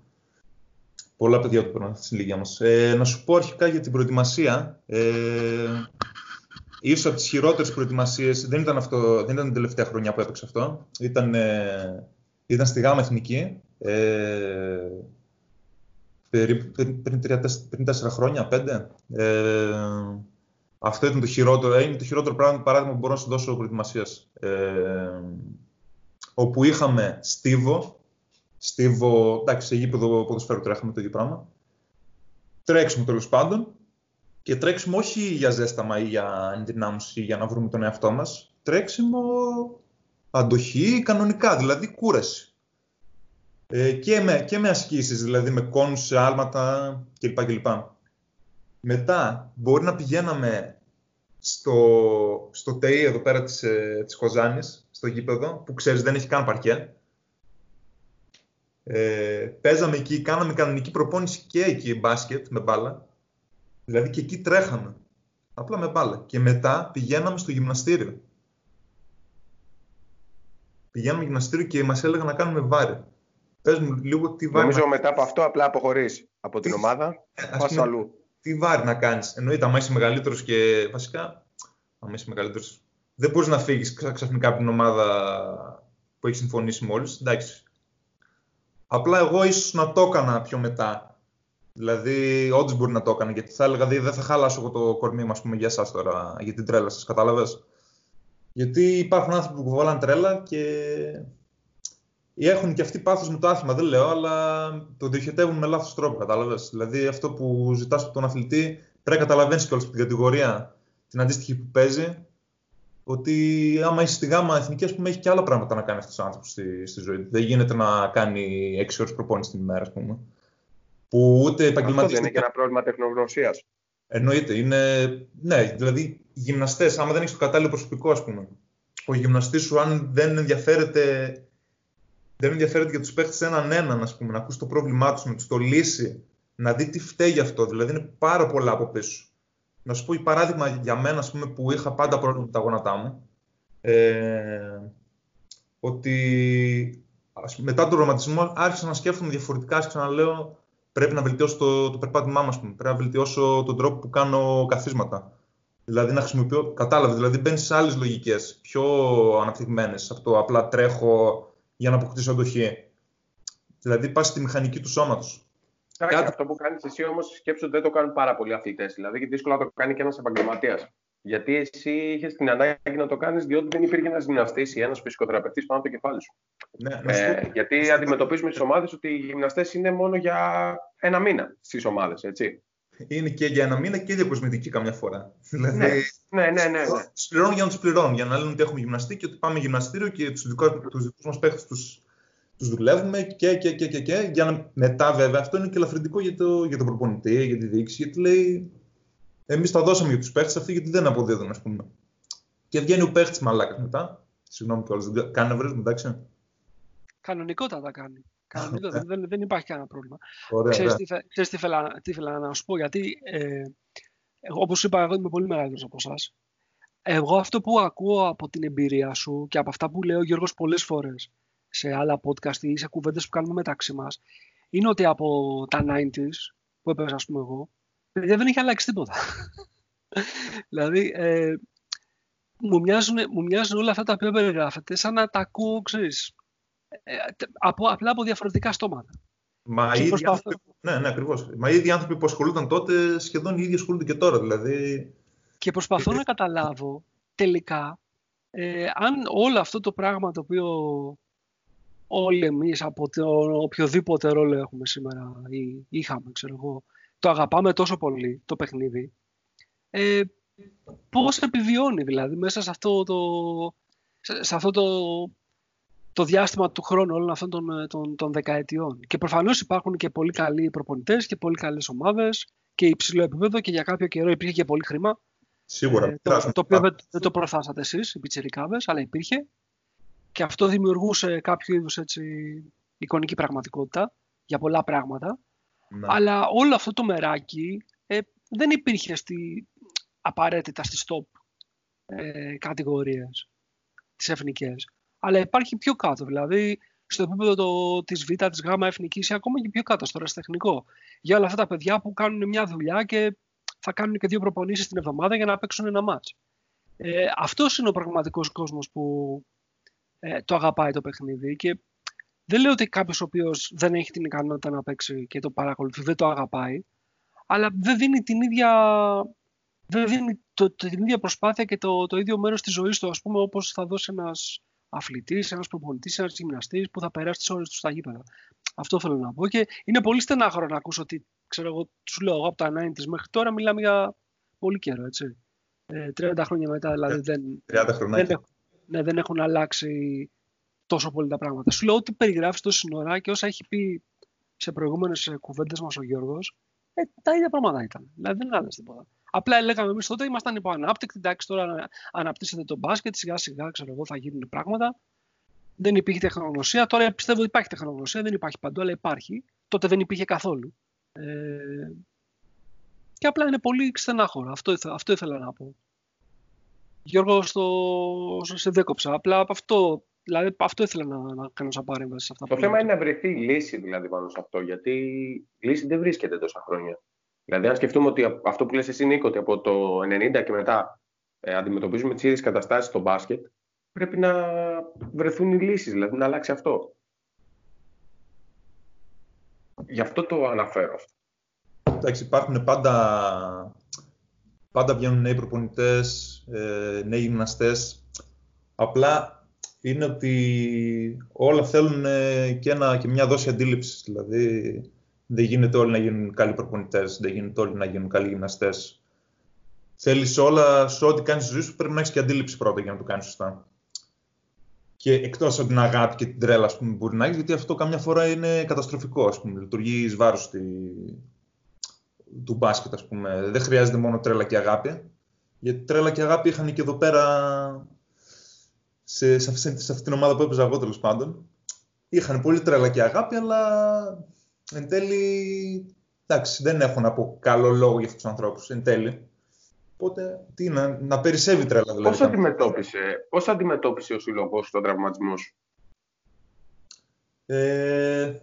Speaker 3: Πολλά παιδιά το περνάνε στην ηλικία μας. Ε, να σου πω αρχικά για την προετοιμασία. Ε, ίσως από τις χειρότερες προετοιμασίες, δεν ήταν, αυτό, δεν ήταν την τελευταία χρονιά που έπαιξε αυτό. Ήταν, ε, ήταν στη ΓΑΜΑ Εθνική. Ε, πριν, πριν, πριν, τέσσερα χρόνια, πέντε. Ε, αυτό ήταν το χειρότερο, είναι το χειρότερο πράγμα, παράδειγμα που μπορώ να σου δώσω προετοιμασίας. Ε, όπου είχαμε στίβο, στίβο, εντάξει, σε γήπεδο ποδοσφαίρου τρέχαμε το ίδιο πράγμα. Τρέξιμο τέλος πάντων και τρέξιμο όχι για ζέσταμα ή για ενδυνάμωση ή για να βρούμε τον εαυτό μας. Τρέξιμο αντοχή κανονικά, δηλαδή κούραση. Ε, και, με, και με ασκήσεις, δηλαδή με κόνους σε άλματα κλπ. κλπ. Μετά μπορεί να πηγαίναμε στο, στο ΤΕΙ εδώ πέρα της, ε, της Κοζάνης, στο γήπεδο, που ξέρεις δεν έχει καν παρκέ. Ε, παίζαμε εκεί, κάναμε κανονική προπόνηση και εκεί μπάσκετ με μπάλα. Δηλαδή και εκεί τρέχαμε. Απλά με μπάλα. Και μετά πηγαίναμε στο γυμναστήριο. Πηγαίναμε στο γυμναστήριο και μας έλεγαν να κάνουμε βάρη. Πες μου λίγο τι βάρη.
Speaker 2: Νομίζω μετά από αυτό απλά αποχωρείς από την ομάδα, ε, πας αλλού
Speaker 3: τι βάρη να κάνεις. Εννοείται, αν είσαι μεγαλύτερος και βασικά, αν είσαι μεγαλύτερος, δεν μπορείς να φύγεις ξαφνικά από την ομάδα που έχεις συμφωνήσει μόλις. Εντάξει. Απλά εγώ ίσως να το έκανα πιο μετά. Δηλαδή, όντως μπορεί να το έκανα. Γιατί θα έλεγα, δηλαδή, δεν θα χάλασω εγώ το κορμί μου, πούμε, για εσάς τώρα, για την τρέλα σας. Κατάλαβες; Γιατί υπάρχουν άνθρωποι που βάλαν τρέλα και έχουν και αυτοί πάθος με το άθλημα, δεν λέω, αλλά το διοχετεύουν με λάθος τρόπο, κατάλαβες. Δηλαδή, αυτό που ζητάς από τον αθλητή πρέπει να καταλαβαίνεις κιόλας την κατηγορία την αντίστοιχη που παίζει. Ότι άμα είσαι στη γάμα εθνική, ας πούμε, έχει και άλλα πράγματα να κάνει αυτός ο άνθρωπος στη, στη ζωή του. Δεν γίνεται να κάνει 6 ώρες προπόνηση την ημέρα, ας πούμε. Που ούτε επαγγελματία.
Speaker 2: Αυτό δεν είναι και ένα πρόβλημα τεχνογνωσίας.
Speaker 3: Εννοείται. Είναι... Ναι, δηλαδή οι γυμναστές, άμα δεν έχεις το κατάλληλο προσωπικό, ας πούμε, ο γυμναστής σου, αν δεν ενδιαφέρεται, δεν ενδιαφέρεται για τους παίχτες έναν έναν, ας πούμε, να ακούσει το πρόβλημά τους, να τους το λύσει, να δει τι φταίει γι' αυτό. Δηλαδή είναι πάρα πολλά από πίσω. Να σου πω παράδειγμα για μένα, ας πούμε, που είχα πάντα πρόβλημα με τα γόνατά μου. Ε, ότι μετά τον ρωματισμό άρχισα να σκέφτομαι διαφορετικά και ξαναλέω πρέπει να βελτιώσω το, το περπάτημά μα. Πρέπει να βελτιώσω τον τρόπο που κάνω καθίσματα. Δηλαδή να χρησιμοποιώ. Κατάλαβες, δηλαδή μπαίνεις σε άλλες λογικές, πιο αναπτυγμένες. Αυτό απλά τρέχω για να αποκτήσω αντοχή. Δηλαδή πας στη μηχανική του σώματος.
Speaker 2: Κάτι... Αυτό που κάνεις εσύ όμως σκέψου ότι δεν το κάνουν πάρα πολλοί αθλητές. Δηλαδή και δύσκολο να το κάνει και ένας επαγγελματίας. Γιατί εσύ είχες την ανάγκη να το κάνεις, διότι δεν υπήρχε ένας γυμναστής ή ένας φυσικοθεραπευτής πάνω από το κεφάλι σου. Ναι, ε, γιατί αντιμετωπίζουμε στις ομάδες ότι οι γυμναστές είναι μόνο για ένα μήνα στις ομάδες, έτσι.
Speaker 3: Είναι και για ένα μήνα και για κοσμητική καμιά φορά.
Speaker 2: Δηλαδή, ναι, ναι, ναι. ναι, ναι.
Speaker 3: πληρώνουν για να τους πληρώνουν. Για να λένε ότι έχουμε γυμναστή και ότι πάμε γυμναστήριο και τους δικούς μας παίχτε τους τους δουλεύουμε και, και, και, και, και, για να μετά βέβαια αυτό είναι και ελαφρυντικό για, το, για τον προπονητή, για τη διοίκηση, γιατί λέει εμείς τα δώσαμε για τους παίχτε αυτοί γιατί δεν αποδίδουν, ας πούμε. Και βγαίνει ο παίχτη μαλάκας μετά. Συγγνώμη κιόλας, δεν κάνει να βρει εντάξει.
Speaker 1: Κανονικότατα κάνει. Κανονικότατα, δεν, δεν υπάρχει κανένα πρόβλημα. Ωραία, ξέρεις, τι, ξέρεις τι, ήθελα, τι ήθελα να σου πω, γιατί ε, όπως είπα, εγώ είμαι πολύ μεγαλύτερος από εσάς. Εγώ αυτό που ακούω από την εμπειρία σου και από αυτά που λέει ο Γιώργος πολλές φορές σε άλλα podcast ή σε κουβέντες που κάνουμε μεταξύ μας, είναι ότι από τα 90s που έπαιζα, ας πούμε εγώ, δεν έχει αλλάξει τίποτα. δηλαδή, ε, μου, μοιάζουν, μου μοιάζουν όλα αυτά τα οποία περιγράφεται σαν να τα ακούω, ξέρεις, ε, από, απλά από διαφορετικά στόματα.
Speaker 3: Μα οι ίδιοι άνθρωποι, ναι, ναι, ακριβώς. Μα οι ίδιοι άνθρωποι που ασχολούνταν τότε σχεδόν οι ίδιοι ασχολούνται και τώρα. Δηλαδή...
Speaker 1: Και προσπαθώ να καταλάβω τελικά ε, αν όλο αυτό το πράγμα το οποίο όλοι εμείς από το οποιοδήποτε ρόλο έχουμε σήμερα ή είχαμε, ξέρω εγώ, το αγαπάμε τόσο πολύ το παιχνίδι, ε, πώς επιβιώνει δηλαδή μέσα σε αυτό το, σε αυτό το, το διάστημα του χρόνου όλων αυτών των, των, των δεκαετιών. Και προφανώς υπάρχουν και πολύ καλοί προπονητές και πολύ καλές ομάδες και υψηλό επίπεδο και για κάποιο καιρό υπήρχε και πολύ χρήμα.
Speaker 3: Σίγουρα. Ε,
Speaker 1: το, το οποίο δεν, το προφθάσατε εσείς, οι πιτσιρικάδες, αλλά υπήρχε. Και αυτό δημιουργούσε κάποιο είδους έτσι, εικονική πραγματικότητα για πολλά πράγματα. Ναι. Αλλά όλο αυτό το μεράκι ε, δεν υπήρχε στη, απαραίτητα στις top ε, κατηγορίες, τις εθνικές. Αλλά υπάρχει πιο κάτω, δηλαδή στο επίπεδο το, της Β, της Γ εθνικής ή ακόμα και πιο κάτω στο τεχνικό. Για όλα αυτά τα παιδιά που κάνουν μια δουλειά και θα κάνουν και δύο προπονήσεις την εβδομάδα για να παίξουν ένα μάτς. Ε, αυτός είναι ο πραγματικός κόσμος που ε, το αγαπάει το παιχνίδι και δεν λέω ότι κάποιος ο οποίος δεν έχει την ικανότητα να παίξει και το παρακολουθεί, δεν το αγαπάει, αλλά δεν δίνει την ίδια, δεν δίνει το, την ίδια προσπάθεια και το, το ίδιο μέρος της ζωής του, ας πούμε, όπως θα δώσει ένας αθλητής, ένας προπονητής, ένας γυμναστής που θα περάσει τις ώρες του στα γήπεδα. Αυτό θέλω να πω. Και είναι πολύ στενάχωρο να ακούσω ότι, ξέρω εγώ, του λέω εγώ από τα 90 μέχρι τώρα μιλάμε για πολύ καιρό, έτσι. Ε, 30 χρόνια μετά, δηλαδή δεν,
Speaker 3: 30 δεν,
Speaker 1: ναι, δεν έχουν αλλάξει τόσο πολύ τα πράγματα. Σου λέω ότι περιγράφεις το σύνορα και όσα έχει πει σε προηγούμενες κουβέντες μας ο Γιώργος, ε, τα ίδια πράγματα ήταν. Δηλαδή δεν άλλαξε τίποτα. Απλά λέγαμε εμείς τότε ήμασταν υποανάπτυκτοι. Εντάξει, τώρα αναπτύσσεται το μπάσκετ, σιγά σιγά ξέρω εγώ, θα γίνουν πράγματα. Δεν υπήρχε τεχνογνωσία. Τώρα πιστεύω ότι υπάρχει τεχνογνωσία, δεν υπάρχει παντού, αλλά υπάρχει. Τότε δεν υπήρχε καθόλου. Ε, και απλά είναι πολύ στενάχωρο. Αυτό, αυτό ήθελα να πω. Γιώργο, στο... σε δέκοψα. Απλά από αυτό, δηλαδή, αυτό ήθελα να, να κάνω σαν παρέμβαση.
Speaker 2: Αυτά το θέμα είναι να βρεθεί λύση δηλαδή πάνω σε αυτό, γιατί λύση δεν βρίσκεται τόσα χρόνια. Δηλαδή, αν σκεφτούμε ότι αυτό που λες εσύ, Νίκο, ότι από το 90 και μετά ε, αντιμετωπίζουμε τις ίδιες καταστάσεις στο μπάσκετ, πρέπει να βρεθούν οι λύσεις, δηλαδή να αλλάξει αυτό. Γι' αυτό το αναφέρω αυτό.
Speaker 3: Εντάξει, υπάρχουν πάντα πάντα βγαίνουν νέοι προπονητές, ε, νέοι γυμναστές. Απλά είναι ότι όλα θέλουν ε, και, ένα, και μια δόση αντίληψης. Δηλαδή, δεν γίνεται όλοι να γίνουν καλοί προπονητές, δεν γίνεται όλοι να γίνουν καλοί γυμναστές. Θέλεις όλα, σε ό,τι κάνεις στη ζωή σου, πρέπει να έχεις και αντίληψη πρώτα για να το κάνεις σωστά. Και εκτός από την αγάπη και την τρέλα που μπορεί να έχεις, γιατί αυτό καμιά φορά είναι καταστροφικό. Ας πούμε, λειτουργεί εις βάρος τη, του μπάσκετ, ας πούμε. Δεν χρειάζεται μόνο τρέλα και αγάπη. Γιατί τρέλα και αγάπη είχαν και εδώ πέρα σε, σε, σε, σε αυτή την ομάδα που έπαιζα εγώ τέλος πάντων. Είχαν πολύ τρέλα και αγάπη, αλλά εν τέλει εντάξει, δεν έχω να πω καλό λόγο για αυτούς τους ανθρώπους. Εν τέλει. Οπότε, τι, να, να περισσεύει τρέλα δηλαδή.
Speaker 2: Πώς αντιμετώπισε, πώς αντιμετώπισε ο σύλλογος τον τραυματισμό σου,
Speaker 3: ε,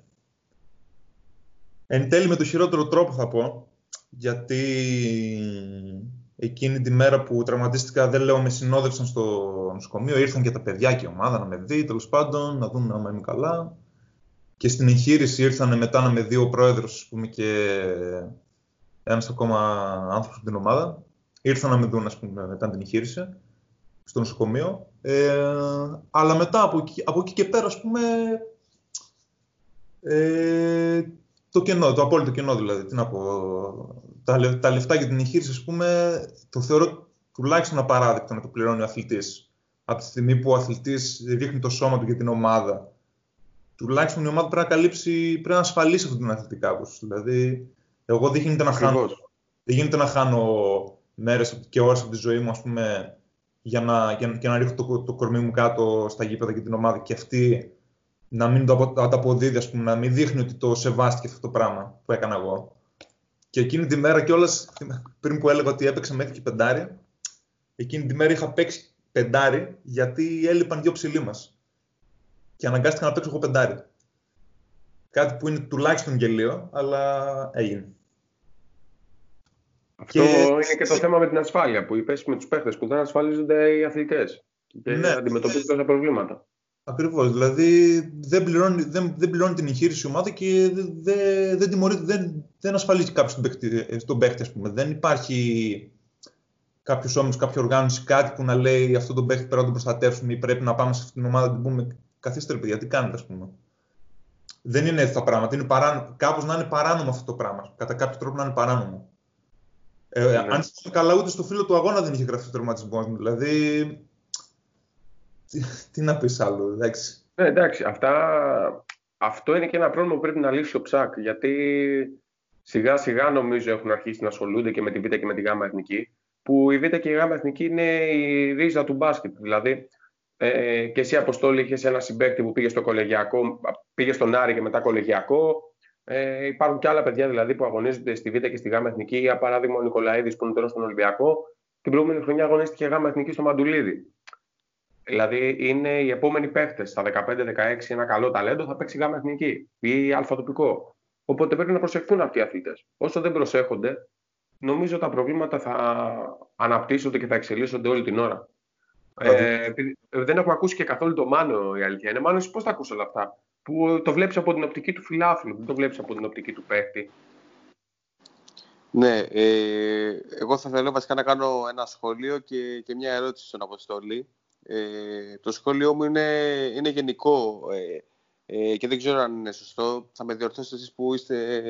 Speaker 3: Εν τέλει με το χειρότερο τρόπο θα πω, γιατί εκείνη τη μέρα που τραυματίστηκα, δεν λέω, με συνόδευσαν στο νοσοκομείο, ήρθαν και τα παιδιά και η ομάδα να με δει, τέλος πάντων, να δουν αν είμαι καλά. Και στην εγχείρηση ήρθαν μετά να με δει ο πρόεδρος, πούμε, και ένας ακόμα άνθρωπος από την ομάδα. Ήρθαν να με δουν, ας πούμε, μετά την εγχείρηση, στο νοσοκομείο. Ε, αλλά μετά από εκεί, από εκεί και πέρα, ας πούμε, ε, το κενό, το απόλυτο κενό δηλαδή. Τι να πω. Τα, τα λεφτά για την εγχείρηση, ας πούμε, το θεωρώ τουλάχιστον απαράδεκτο να το πληρώνει ο αθλητής. Από τη στιγμή που ο αθλητής ρίχνει το σώμα του για την ομάδα, τουλάχιστον η ομάδα πρέπει να καλύψει, πρέπει να ασφαλίσει αυτόν τον αθλητή κάπω. Δηλαδή, εγώ δεν γίνεται να χάνω, δεν γίνεται να χάνω μέρες και ώρες από τη ζωή μου, ας πούμε, για να, για, για να ρίχνω το, το κορμί μου κάτω στα γήπεδα για την ομάδα και αυτή να μην το ανταποδίδει, ας πούμε, να μην δείχνει ότι το σεβάστηκε αυτό το πράγμα που έκανα εγώ. Και εκείνη τη μέρα κιόλας, πριν που έλεγα ότι έπαιξα μέχρι και πεντάρι, εκείνη τη μέρα είχα παίξει πεντάρι γιατί έλειπαν δύο ψηλοί μας. Και αναγκάστηκα να παίξω εγώ πεντάρι. Κάτι που είναι τουλάχιστον γελίο, αλλά έγινε.
Speaker 2: Αυτό και... είναι και το θέμα με την ασφάλεια που είπες με τους παίχτες που δεν ασφαλίζονται οι αθλητές και ναι. αντιμετωπίζουν τόσα προβλήματα.
Speaker 3: Ακριβώς. Δηλαδή δεν πληρώνει, δεν, δεν πληρώνει την εγχείρηση η ομάδα και δεν, δεν, τιμωρεί, δεν, δεν ασφαλίζει κάποιος τον παίχτη, στον παίχτη, ας πούμε. Δεν υπάρχει κάποιος όμω, κάποια οργάνωση, κάτι που να λέει αυτό τον παίχτη πρέπει να τον προστατεύσουμε ή πρέπει να πάμε σε αυτήν την ομάδα να την πούμε καθίστε παιδιά, τι κάνετε, ας πούμε. Δεν είναι έτσι τα πράγματα. Είναι παράνομο, κάπως να είναι παράνομο αυτό το πράγμα. Κατά κάποιο τρόπο να είναι παράνομο. Ε, ναι. Αν θυμάμαι καλά, ούτε στο φίλο του αγώνα δεν είχε γραφτεί τερματισμός. Δηλαδή, τι, να πεις άλλο, εντάξει.
Speaker 2: Ναι, εντάξει, αυτά, αυτό είναι και ένα πρόβλημα που πρέπει να λύσει ο Ψάκ, γιατί σιγά σιγά νομίζω έχουν αρχίσει να ασχολούνται και με τη Β' και με τη Γ' Εθνική, που η Β' και η Γ' Εθνική είναι η ρίζα του μπάσκετ. Δηλαδή, ε, και εσύ Αποστόλη είχες ένα συμπέκτη που πήγε στο κολεγιακό, πήγε στον Άρη και μετά κολεγιακό. Ε, υπάρχουν και άλλα παιδιά δηλαδή που αγωνίζονται στη Β' και στη Γ' Εθνική. Για παράδειγμα, ο Νικολαίδης που είναι τώρα στον Ολυμπιακό. Την προηγούμενη χρονιά αγωνίστηκε Γ' Εθνική στο Μαντουλίδη. Δηλαδή είναι οι επόμενοι παίχτες στα 15-16 ένα καλό ταλέντο θα παίξει γάμα εθνική ή αλφατοπικό. Οπότε πρέπει να προσεχθούν αυτοί οι αθλητές. Όσο δεν προσέχονται, νομίζω τα προβλήματα θα αναπτύσσονται και θα εξελίσσονται όλη την ώρα. Ε, δεν έχουμε ακούσει και καθόλου το Μάνο η αλήθεια είναι. Μάνος, εσύ πώς θα ακούσει όλα αυτά; Που το βλέπεις από την οπτική του φιλάθλου, δεν το βλέπεις από την οπτική του παίχτη;
Speaker 4: Ναι, ε, εγώ θα θέλω βασικά να κάνω ένα σχόλιο και, και μια ερώτηση στον Αποστόλη. Ε, το σχόλιο μου είναι, είναι γενικό ε, ε, και δεν ξέρω αν είναι σωστό. Θα με διορθώσετε εσείς που, είστε,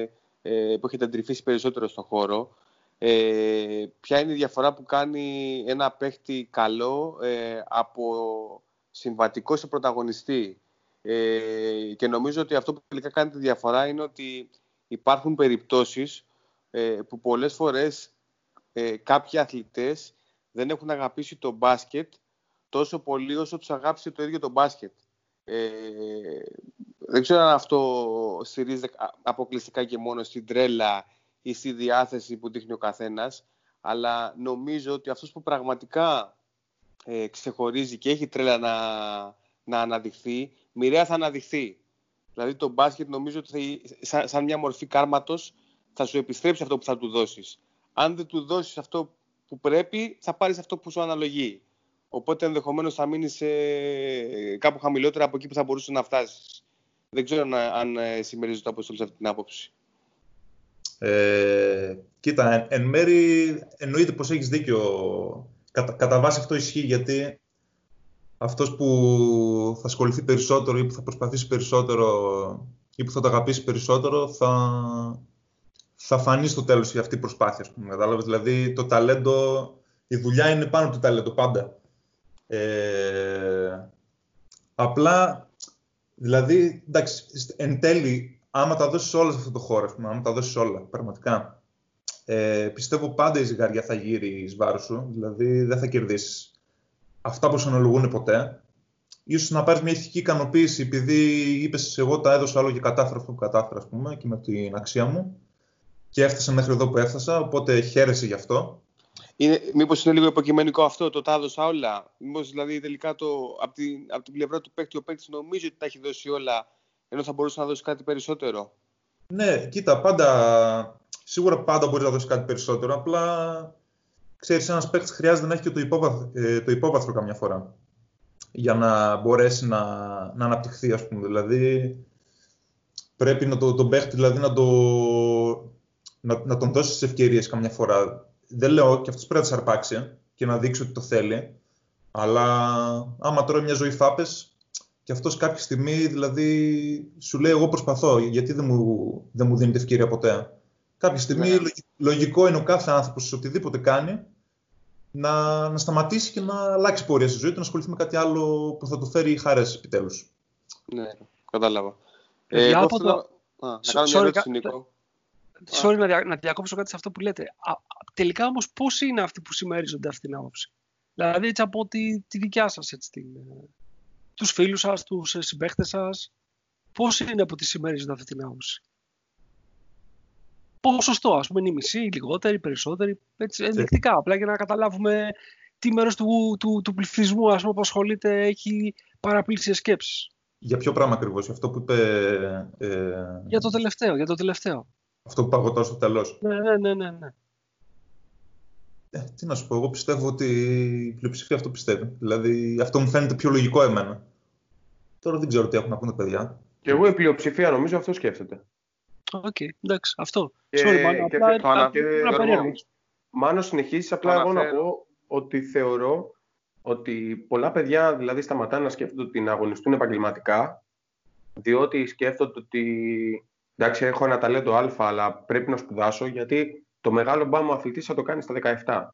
Speaker 4: ε, που έχετε αντριφήσει περισσότερο στον χώρο. Ε, ποια είναι η διαφορά που κάνει ένα παίχτη καλό ε, από συμβατικό σε πρωταγωνιστή; Ε, και νομίζω ότι αυτό που τελικά κάνει τη διαφορά είναι ότι υπάρχουν περιπτώσεις ε, που πολλές φορές ε, κάποιοι αθλητές δεν έχουν αγαπήσει το μπάσκετ τόσο πολύ όσο τους αγάπησε το ίδιο το μπάσκετ. Ε, δεν ξέρω αν αυτό στηρίζεται αποκλειστικά και μόνο στην τρέλα ή στη διάθεση που δείχνει ο καθένας, αλλά νομίζω ότι αυτός που πραγματικά ε, ξεχωρίζει και έχει τρέλα να, να αναδειχθεί, μοιραία θα αναδειχθεί. Δηλαδή το μπάσκετ νομίζω ότι θα, σαν, μια μορφή κάρματος θα σου επιστρέψει αυτό που θα του δώσεις. Αν δεν του δώσεις αυτό που πρέπει, θα πάρεις αυτό που σου αναλογεί. Οπότε ενδεχομένως θα μείνεις κάπου χαμηλότερα από εκεί που θα μπορούσες να φτάσεις. Δεν ξέρω αν, αν ε, συμμερίζεται το αποστολή σε αυτή την άποψη.
Speaker 3: Ε, κοίτα, εν, μέρη εννοείται πως έχεις δίκιο. Κατα, κατά βάση αυτό ισχύει γιατί αυτός που θα ασχοληθεί περισσότερο ή που θα προσπαθήσει περισσότερο ή που θα το αγαπήσει περισσότερο θα, θα φανεί στο τέλος για αυτή η προσπάθεια. Δηλαδή το ταλέντο, η δουλειά είναι πάνω από το ταλέντο πάντα. Ε, απλά, δηλαδή, εντάξει, εν τέλει, άμα τα δώσεις όλα σε αυτό το χώρο, άμα τα δώσεις όλα, πραγματικά, ε, πιστεύω πάντα η ζυγαριά θα γύρει εις βάρος σου, δηλαδή δεν θα κερδίσεις. Αυτά που αναλογούν ποτέ. Ίσως να πάρεις μια ηθική ικανοποίηση, επειδή είπες εγώ τα έδωσα άλλο και κατάφερα αυτό που κατάφερα, ας πούμε, και με την αξία μου. Και έφτασα μέχρι εδώ που έφτασα, οπότε χαίρεσαι γι' αυτό.
Speaker 4: Είναι, μήπως είναι λίγο υποκειμενικό αυτό, το τα έδωσα όλα; Μήπως δηλαδή τελικά το, από, την, από την πλευρά του παίκτη, ο παίκτης νομίζει ότι τα έχει δώσει όλα, ενώ θα μπορούσε να δώσει κάτι περισσότερο.
Speaker 3: Ναι, κοίτα, πάντα, σίγουρα πάντα μπορεί να δώσει κάτι περισσότερο. Απλά, ξέρεις, ένας παίκτης χρειάζεται να έχει και το υπόβαθρο, ε, το υπόβαθρο καμιά φορά για να μπορέσει να, να αναπτυχθεί, ας πούμε. Δηλαδή, πρέπει να το, τον παίχτη δηλαδή, να, το, να, να τον δώσει τις ευκαιρίες καμιά φορά. Δεν λέω και αυτός πρέπει να τις αρπάξει και να δείξει ότι το θέλει. Αλλά άμα τρώει μια ζωή φάπες, και αυτός κάποια στιγμή δηλαδή σου λέει: Εγώ προσπαθώ, γιατί δεν μου, δεν μου δίνει ευκαιρία ποτέ. Κάποια στιγμή ναι. λογικό είναι ο κάθε άνθρωπος σε οτιδήποτε κάνει να, να σταματήσει και να αλλάξει πορεία στη ζωή του, να ασχοληθεί με κάτι άλλο που θα του φέρει χαρές επιτέλους.
Speaker 4: Ναι, κατάλαβα.
Speaker 1: Ε, εγώ θέλω... το... να κάνω μια ερώτηση, Νίκο. Sorry να, να διακόψω κάτι σε αυτό που λέτε. Α, τελικά όμως πώς είναι αυτοί που συμμερίζονται αυτή την άποψη; Δηλαδή έτσι από τη, τη δικιά σας, έτσι, την, ε, τους φίλους σας, τους ε, συμπαίχτες σας. Πώς είναι που τη συμμερίζονται αυτή την άποψη. Ποσοστό, ας πούμε, είναι η μισή, λιγότερη, περισσότερη, έτσι, ενδεικτικά, απλά για να καταλάβουμε τι μέρος του, του, του πληθυσμού ας πούμε, που ασχολείται έχει παραπλήσιες σκέψεις.
Speaker 3: Για ποιο πράγμα ακριβώς, αυτό που είπε...
Speaker 1: Ε... Για το τελευταίο, για το τελευταίο.
Speaker 3: Αυτό που ρωτάω στο τέλος.
Speaker 1: Ναι, ναι, ναι, ναι. ναι.
Speaker 3: Ε, τι να σου πω, εγώ πιστεύω ότι η πλειοψηφία αυτό πιστεύει. Δηλαδή αυτό μου φαίνεται πιο λογικό εμένα. Τώρα δεν ξέρω τι έχουν να πούνε παιδιά.
Speaker 2: Και εγώ η πλειοψηφία νομίζω αυτό σκέφτεται.
Speaker 1: Ok, okay, εντάξει, αυτό.
Speaker 2: Και, Sorry, Μάνο, και απλά, το ανα... Μάνος συνεχίζεις απλά εγώ να πω ότι θεωρώ ότι πολλά παιδιά δηλαδή σταματάνε να σκέφτονται ότι να αγωνιστούν επαγγελματικά διότι σκέφτονται ότι εντάξει έχω ένα ταλέντο α αλλά πρέπει να σπουδάσω γιατί το μεγάλο μπάμ ο αθλητής θα το κάνει στα 17.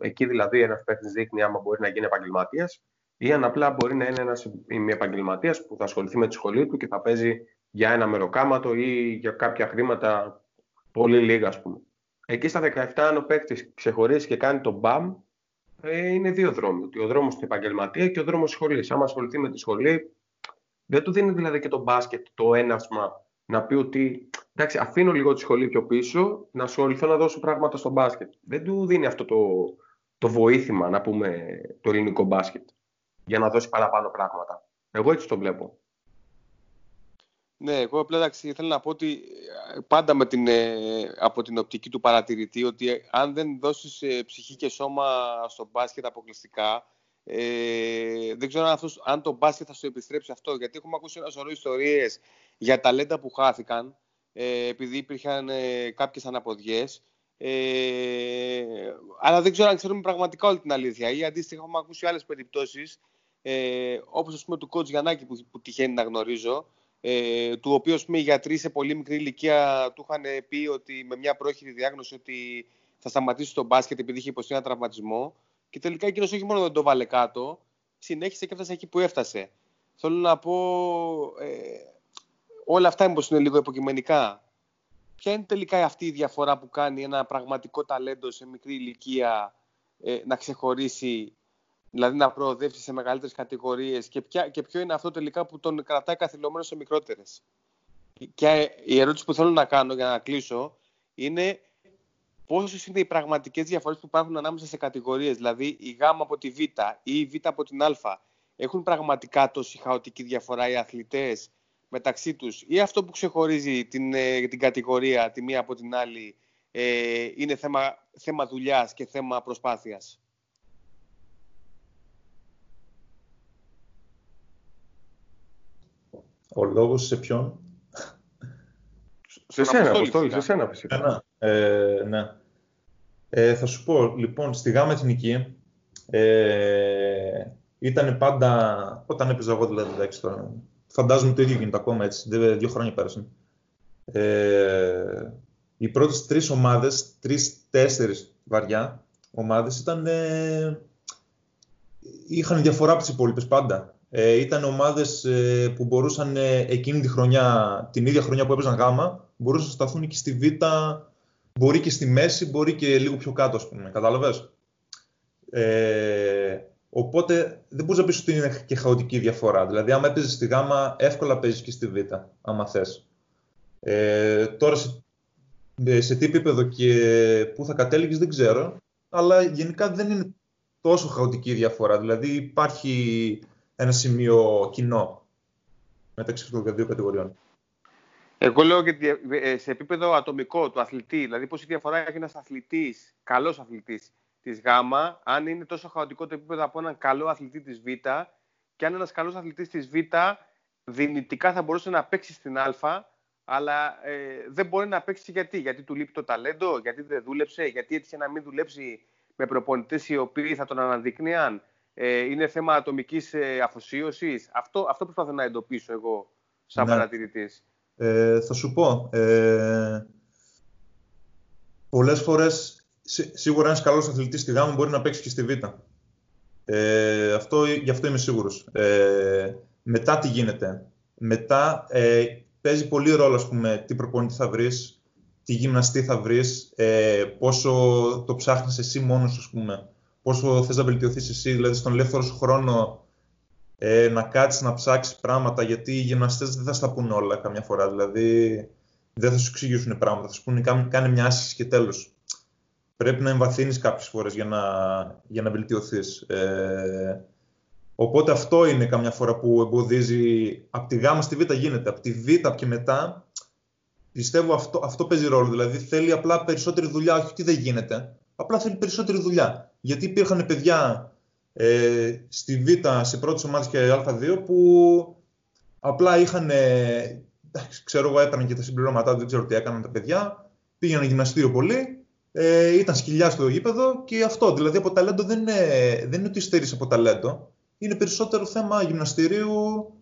Speaker 2: Εκεί δηλαδή ένας παίκτης δείχνει άμα μπορεί να γίνει επαγγελματίας ή αν απλά μπορεί να είναι ένας επαγγελματία που θα ασχοληθεί με τη σχολή του και θα παίζει για ένα μεροκάματο ή για κάποια χρήματα πολύ λίγα, ας πούμε. Εκεί στα 17, αν ο παίκτης ξεχωρίσει και κάνει το μπαμ, ε, είναι δύο δρόμοι. Ο δρόμος στην επαγγελματία και ο δρόμος σχολή. Αν ασχοληθεί με τη σχολή, δεν του δίνει δηλαδή και το μπάσκετ το έναυσμα να πει ότι εντάξει, αφήνω λίγο τη σχολή πιο πίσω, να ασχοληθώ να δώσω πράγματα στο μπάσκετ. Δεν του δίνει αυτό το, το βοήθημα, να πούμε, το ελληνικό μπάσκετ, για να δώσει παραπάνω πράγματα. Εγώ έτσι το βλέπω.
Speaker 4: Ναι, εγώ απλά εντάξει, θέλω να πω ότι ε, πάντα με την, ε, από την οπτική του παρατηρητή ότι ε, αν δεν δώσεις ψυχή και σώμα στο μπάσκετ αποκλειστικά, ε, δεν ξέρω αν, αυτός, αν το μπάσκετ θα σου επιστρέψει αυτό. Γιατί έχουμε ακούσει ένα σωρό ιστορίες για ταλέντα που χάθηκαν ε, επειδή υπήρχαν ε, κάποιες αναποδιές. Ε, αλλά δεν ξέρω αν ξέρουμε πραγματικά όλη την αλήθεια. Ή αντίστοιχα έχουμε ακούσει άλλες περιπτώσεις ε, όπως ας πούμε του coach Γιαννάκη που, που τυχαίνει να γνωρίζω ε, του οποίου ας πούμε, οι γιατροί σε πολύ μικρή ηλικία του είχαν πει ότι με μια πρόχειρη διάγνωση ότι θα σταματήσει το μπάσκετ επειδή είχε υποστεί ένα τραυματισμό και τελικά εκείνος όχι μόνο δεν το βάλε κάτω, συνέχισε και έφτασε εκεί που έφτασε. Θέλω να πω, ε, όλα αυτά μήπως είναι λίγο υποκειμενικά. Ποια είναι τελικά αυτή η διαφορά που κάνει ένα πραγματικό ταλέντο σε μικρή ηλικία ε, να ξεχωρίσει, δηλαδή να προοδεύσει σε μεγαλύτερες κατηγορίες και, και ποιο είναι αυτό τελικά που τον κρατάει καθυλωμένος σε μικρότερες. Και η ερώτηση που θέλω να κάνω για να κλείσω είναι πόσες είναι οι πραγματικές διαφορές που υπάρχουν ανάμεσα σε κατηγορίες. Δηλαδή, η Γ από τη Β ή η Β από την Α έχουν πραγματικά τόση χαοτική διαφορά οι αθλητές μεταξύ τους, ή αυτό που ξεχωρίζει την, ε, την κατηγορία τη μία από την άλλη ε, είναι θέμα, θέμα δουλειάς και θέμα προσπάθειας;
Speaker 3: Ο λόγος σε ποιον;
Speaker 2: Σε σένα, Αποστόλη, σε σένα φυσικά.
Speaker 3: Ε, ναι. Ε, θα σου πω, λοιπόν, στη ΓΑΜΑ Εθνική ε, ήταν πάντα, όταν έπαιζα εγώ δηλαδή, εντάξει, τώρα, φαντάζομαι το ίδιο γίνεται ακόμα έτσι, δύο χρόνια πέρασαν. Ε, οι πρώτες τρεις ομάδες, τρεις-τέσσερις βαριά ομάδες ήταν, ε, είχαν διαφορά από τις υπόλοιπες πάντα. Ε, ήταν ομάδες ε, που μπορούσαν ε, εκείνη τη χρονιά, την ίδια χρονιά που έπαιζαν γάμα, μπορούσαν να σταθούν και στη Β μπορεί και στη μέση, μπορεί και λίγο πιο κάτω, ας πούμε. Κατάλαβες; Ε, οπότε δεν μπορείς να πεις ότι είναι και χαοτική διαφορά. Δηλαδή, άμα έπαιζες στη γάμα, εύκολα παίζεις και στη β, άμα θες. Ε, τώρα σε, ε, σε τι επίπεδο και πού θα κατέληγες δεν ξέρω, αλλά γενικά δεν είναι τόσο χαοτική διαφορά. Δηλαδή, υπάρχει ένα σημείο κοινό μεταξύ των δύο κατηγοριών.
Speaker 4: Εγώ λέω και ε, σε επίπεδο ατομικό του αθλητή, δηλαδή πώς η διαφορά έχει ένας αθλητής, καλός αθλητής της Γ, αν είναι τόσο χαοτικό το επίπεδο από έναν καλό αθλητή της Β, και αν ένας καλός αθλητής της Β δυνητικά θα μπορούσε να παίξει στην Α, αλλά ε, δεν μπορεί να παίξει γιατί. Γιατί του λείπει το ταλέντο, γιατί δεν δούλεψε, γιατί έτυχε να μην δουλέψει με προπονητές οι οποίοι θα τον αναδείκνυαν. Ε, είναι θέμα ατομικής ε, αφοσίωσης. Αυτό, αυτό προσπαθώ να εντοπίσω εγώ σαν ναι. παρατηρητής.
Speaker 3: Ε, θα σου πω. Ε, πολλές φορές, σίγουρα ένας καλός αθλητής στη γάμα μπορεί να παίξει και στη β. Ε, αυτό, γι' αυτό είμαι σίγουρος. Ε, μετά τι γίνεται. Μετά ε, παίζει πολύ ρόλο, ας πούμε, τι προπονητή θα βρεις, τι γυμναστή θα βρεις, ε, πόσο το ψάχνεις εσύ μόνος, ας πούμε, πόσο θες να βελτιωθείς εσύ, δηλαδή στον ελεύθερο σου χρόνο ε, να κάτσεις να ψάξεις πράγματα, γιατί οι γυμναστές δεν θα στα πούνε όλα καμιά φορά, δηλαδή δεν θα σου εξηγήσουν πράγματα, θα σου πούνε κάνε μια άσκηση και τέλος. Πρέπει να εμβαθύνεις κάποιες φορές για να, για να βελτιωθείς. Ε, οπότε αυτό είναι καμιά φορά που εμποδίζει, από τη γάμα στη β γίνεται, από τη β και μετά, πιστεύω αυτό, αυτό παίζει ρόλο, δηλαδή θέλει απλά περισσότερη δουλειά, όχι ότι δεν γίνεται, απλά θέλει περισσότερη δουλειά. Γιατί υπήρχαν παιδιά ε, στη Β, σε πρώτες ομάδες και Α2 που απλά είχαν, ε, ξέρω εγώ, έπαιρναν και τα συμπληρώματά δεν ξέρω τι έκαναν τα παιδιά, πήγαιναν γυμναστήριο πολύ, ε, ήταν σκυλιά στο γήπεδο και αυτό. Δηλαδή από ταλέντο δεν είναι, δεν είναι ότι στερείς από ταλέντο, είναι περισσότερο θέμα γυμναστηρίου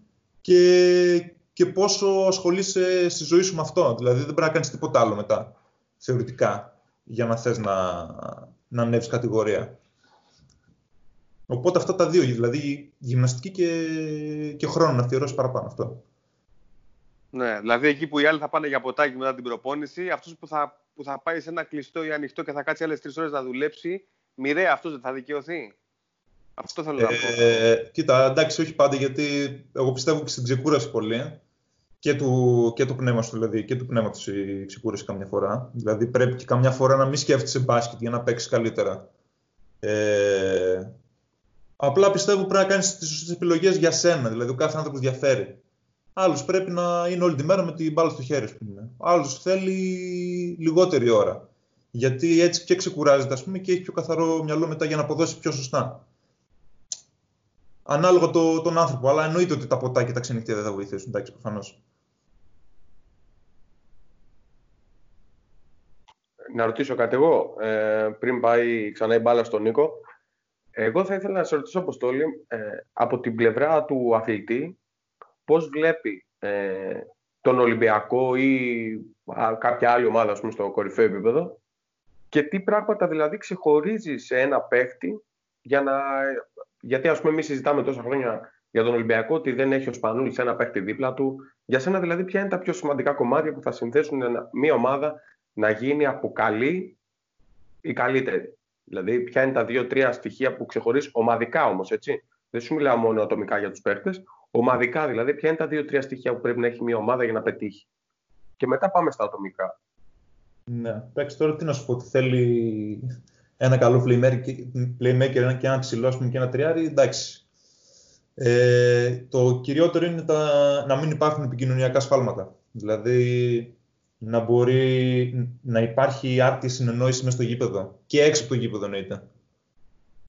Speaker 3: και, και πόσο ασχολείσαι στη ζωή σου με αυτό. Δηλαδή δεν πρέπει να κάνεις τίποτα άλλο μετά, θεωρητικά, για να θες να, να ανέβεις κατηγορία. Οπότε αυτά τα δύο, δηλαδή γυμναστική και, και χρόνο να αφιερώσει παραπάνω αυτό.
Speaker 4: Ναι, δηλαδή εκεί που οι άλλοι θα πάνε για ποτάκι μετά την προπόνηση, αυτός που θα, που θα πάει σε ένα κλειστό ή ανοιχτό και θα κάτσει άλλες τρεις ώρες να δουλέψει, μοιραία αυτός δεν θα δικαιωθεί; Αυτό θέλω να πω.
Speaker 3: Ε, κοίτα, εντάξει, όχι πάντα, γιατί εγώ πιστεύω και στην ξεκούραση πολύ και του, και του πνεύμα του, δηλαδή, και του πνεύματος η ξεκούραση καμιά φορά. Δηλαδή πρέπει και καμιά φορά να μην σκέφτεσαι μπάσκετ για να παίξεις καλύτερα. Ε, Απλά πιστεύω πρέπει να κάνεις τις σωστές επιλογές για σένα. Δηλαδή, ο κάθε άνθρωπος διαφέρει. Άλλος πρέπει να είναι όλη τη μέρα με την μπάλα στο χέρι, ας πούμε. Άλλος θέλει λιγότερη ώρα. Γιατί έτσι και ξεκουράζεται, ας πούμε, και έχει πιο καθαρό μυαλό μετά για να αποδώσει πιο σωστά. Ανάλογα το, τον άνθρωπο. Αλλά εννοείται ότι τα ποτά και τα ξενυχτία δεν θα βοηθήσουν. Εντάξει, προφανώς.
Speaker 2: Να ρωτήσω κάτι εγώ, ε, πριν πάει ξανά η μπάλα στον Νίκο. Εγώ θα ήθελα να σε ρωτήσω, Αποστόλη, ε, από την πλευρά του αθλητή, πώς βλέπει ε, τον Ολυμπιακό ή κάποια άλλη ομάδα πούμε, στο κορυφαίο επίπεδο και τι πράγματα δηλαδή ξεχωρίζει σε ένα παίχτη για να... γιατί ας πούμε εμείς συζητάμε τόσα χρόνια για τον Ολυμπιακό ότι δεν έχει ο Σπανούλη ένα παίχτη δίπλα του. Για σένα δηλαδή ποια είναι τα πιο σημαντικά κομμάτια που θα συνθέσουν μια ομάδα να γίνει από καλή ή καλύτερη. Δηλαδή, ποια είναι τα δύο-τρία στοιχεία που ξεχωρίζει ομαδικά όμως, έτσι. Δεν σου μιλάω μόνο ατομικά για τους παίχτε. Ομαδικά δηλαδή, ποια είναι τα δύο-τρία στοιχεία που πρέπει να έχει μια ομάδα για να πετύχει. Και μετά πάμε στα ατομικά.
Speaker 3: Ναι, εντάξει, τώρα τι να σου πω, ότι θέλει ένα καλό playmaker και ένα ψηλό και ένα τριάρι, εντάξει. Ε, το κυριότερο είναι τα, να μην υπάρχουν επικοινωνιακά σφάλματα. Δηλαδή, να μπορεί να υπάρχει άρτια συνεννόηση μέσα στο γήπεδο και έξω από το γήπεδο εννοείται.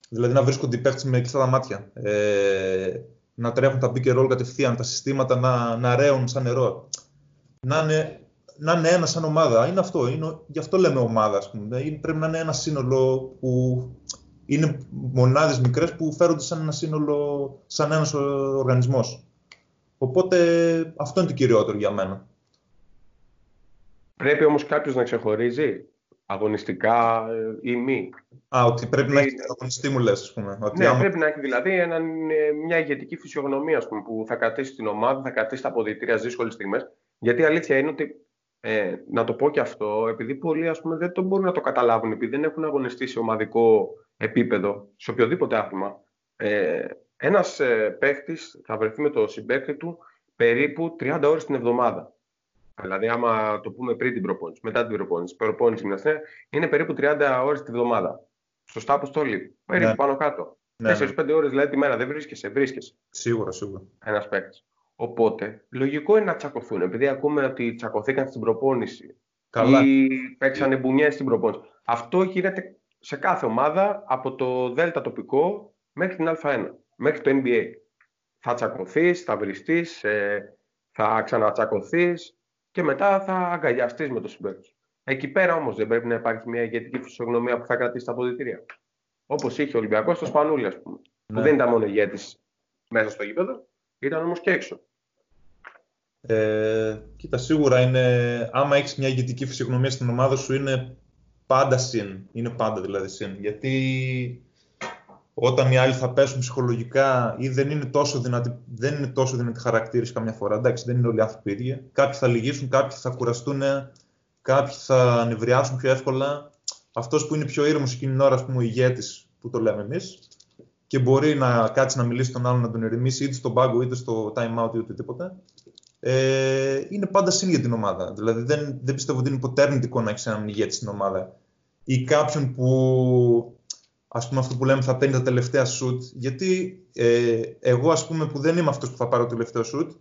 Speaker 3: Δηλαδή να βρίσκονται οι παίχτε με κλειστά τα μάτια. Ε, να τρέχουν τα pick and roll κατευθείαν, τα συστήματα να, να ρέουν σαν νερό. Να είναι, να είναι ένα σαν ομάδα. Είναι αυτό. Είναι, γι' αυτό λέμε ομάδα, ας πούμε. Είναι, πρέπει να είναι ένα σύνολο που είναι μονάδες μικρές που φέρονται σαν ένα σύνολο, σαν ένας οργανισμός. Οπότε αυτό είναι το κυριότερο για μένα.
Speaker 2: Πρέπει όμως κάποιος να ξεχωρίζει αγωνιστικά ή μη.
Speaker 3: Α, ότι πρέπει να έχεις αγωνιστή μου λες, ας πούμε.
Speaker 2: Ότι ναι, πρέπει να έχει δηλαδή ένα, μια ηγετική φυσιογνωμία, ας πούμε, που θα κρατήσει την ομάδα, θα κρατήσει τα αποδητήρια στις δύσκολες στιγμές. Γιατί η αλήθεια είναι ότι ε, να το πω και αυτό, επειδή πολλοί ας πούμε, δεν το μπορούν να το καταλάβουν, επειδή δεν έχουν αγωνιστεί σε ομαδικό επίπεδο, σε οποιοδήποτε άθλημα, ε, ένας ε, παίχτης θα βρεθεί με το συμπαίχτη του περίπου 30 ώρες την εβδομάδα. Δηλαδή, άμα το πούμε πριν την προπόνηση, μετά την προπόνηση, προπόνηση γυμναστή, είναι περίπου 30 ώρες την εβδομάδα. Σωστά, αποστολή. Περίπου ναι. πάνω κάτω. Ναι, 4-5 ναι. ώρες δηλαδή τη μέρα δεν βρίσκεσαι, βρίσκεσαι.
Speaker 3: Σίγουρα, σίγουρα.
Speaker 2: Ένας παίκτης. Οπότε, λογικό είναι να τσακωθούν. Επειδή ακούμε ότι τσακωθήκαν στην προπόνηση Καλά. ή παίξανε μπουνιές στην προπόνηση. Αυτό γίνεται σε κάθε ομάδα από το Δέλτα τοπικό μέχρι την Α1, μέχρι το NBA. Θα τσακωθείς, θα βριστείς, ε, θα ξανατσακωθείς και μετά θα αγκαλιαστείς με το συμπέκτη. Εκεί πέρα όμως δεν πρέπει να υπάρχει μια ηγετική φυσιογνωμία που θα κρατήσει τα αποδητήρια. Όπως είχε ο Ολυμπιακός στο Σπανούλι, ας πούμε. Που ναι. δεν ήταν μόνο ηγέτης μέσα στο γήπεδο, ήταν όμως και έξω.
Speaker 3: Ε, κοίτα, σίγουρα είναι, άμα έχεις μια ηγετική φυσιογνωμία στην ομάδα σου, είναι πάντα συν. Είναι πάντα δηλαδή συν. Γιατί όταν οι άλλοι θα πέσουν ψυχολογικά ή δεν είναι τόσο δυνατοί, δεν είναι τόσο δυνατοί χαρακτήρες καμιά φορά, εντάξει, δεν είναι όλοι άνθρωποι ίδιοι. Κάποιοι θα λυγίσουν, κάποιοι θα κουραστούν, κάποιοι θα νευριάσουν πιο εύκολα. Αυτός που είναι πιο ήρεμος εκείνη την ώρα, ας πούμε, ο ηγέτης, που το λέμε εμείς, και μπορεί να κάτσει να μιλήσει τον άλλον, να τον ερεμήσει είτε στον πάγκο είτε στο time out ή οτιδήποτε, ε, είναι πάντα συν για την ομάδα. Δηλαδή δεν, δεν πιστεύω ότι είναι ποτέ αρνητικό να έχεις έναν ηγέτη στην ομάδα ή κάποιον που ας πούμε αυτό που λέμε θα παίρνει τα τελευταία σουτ γιατί ε, εγώ ας πούμε που δεν είμαι αυτός που θα πάρω το τελευταίο σουτ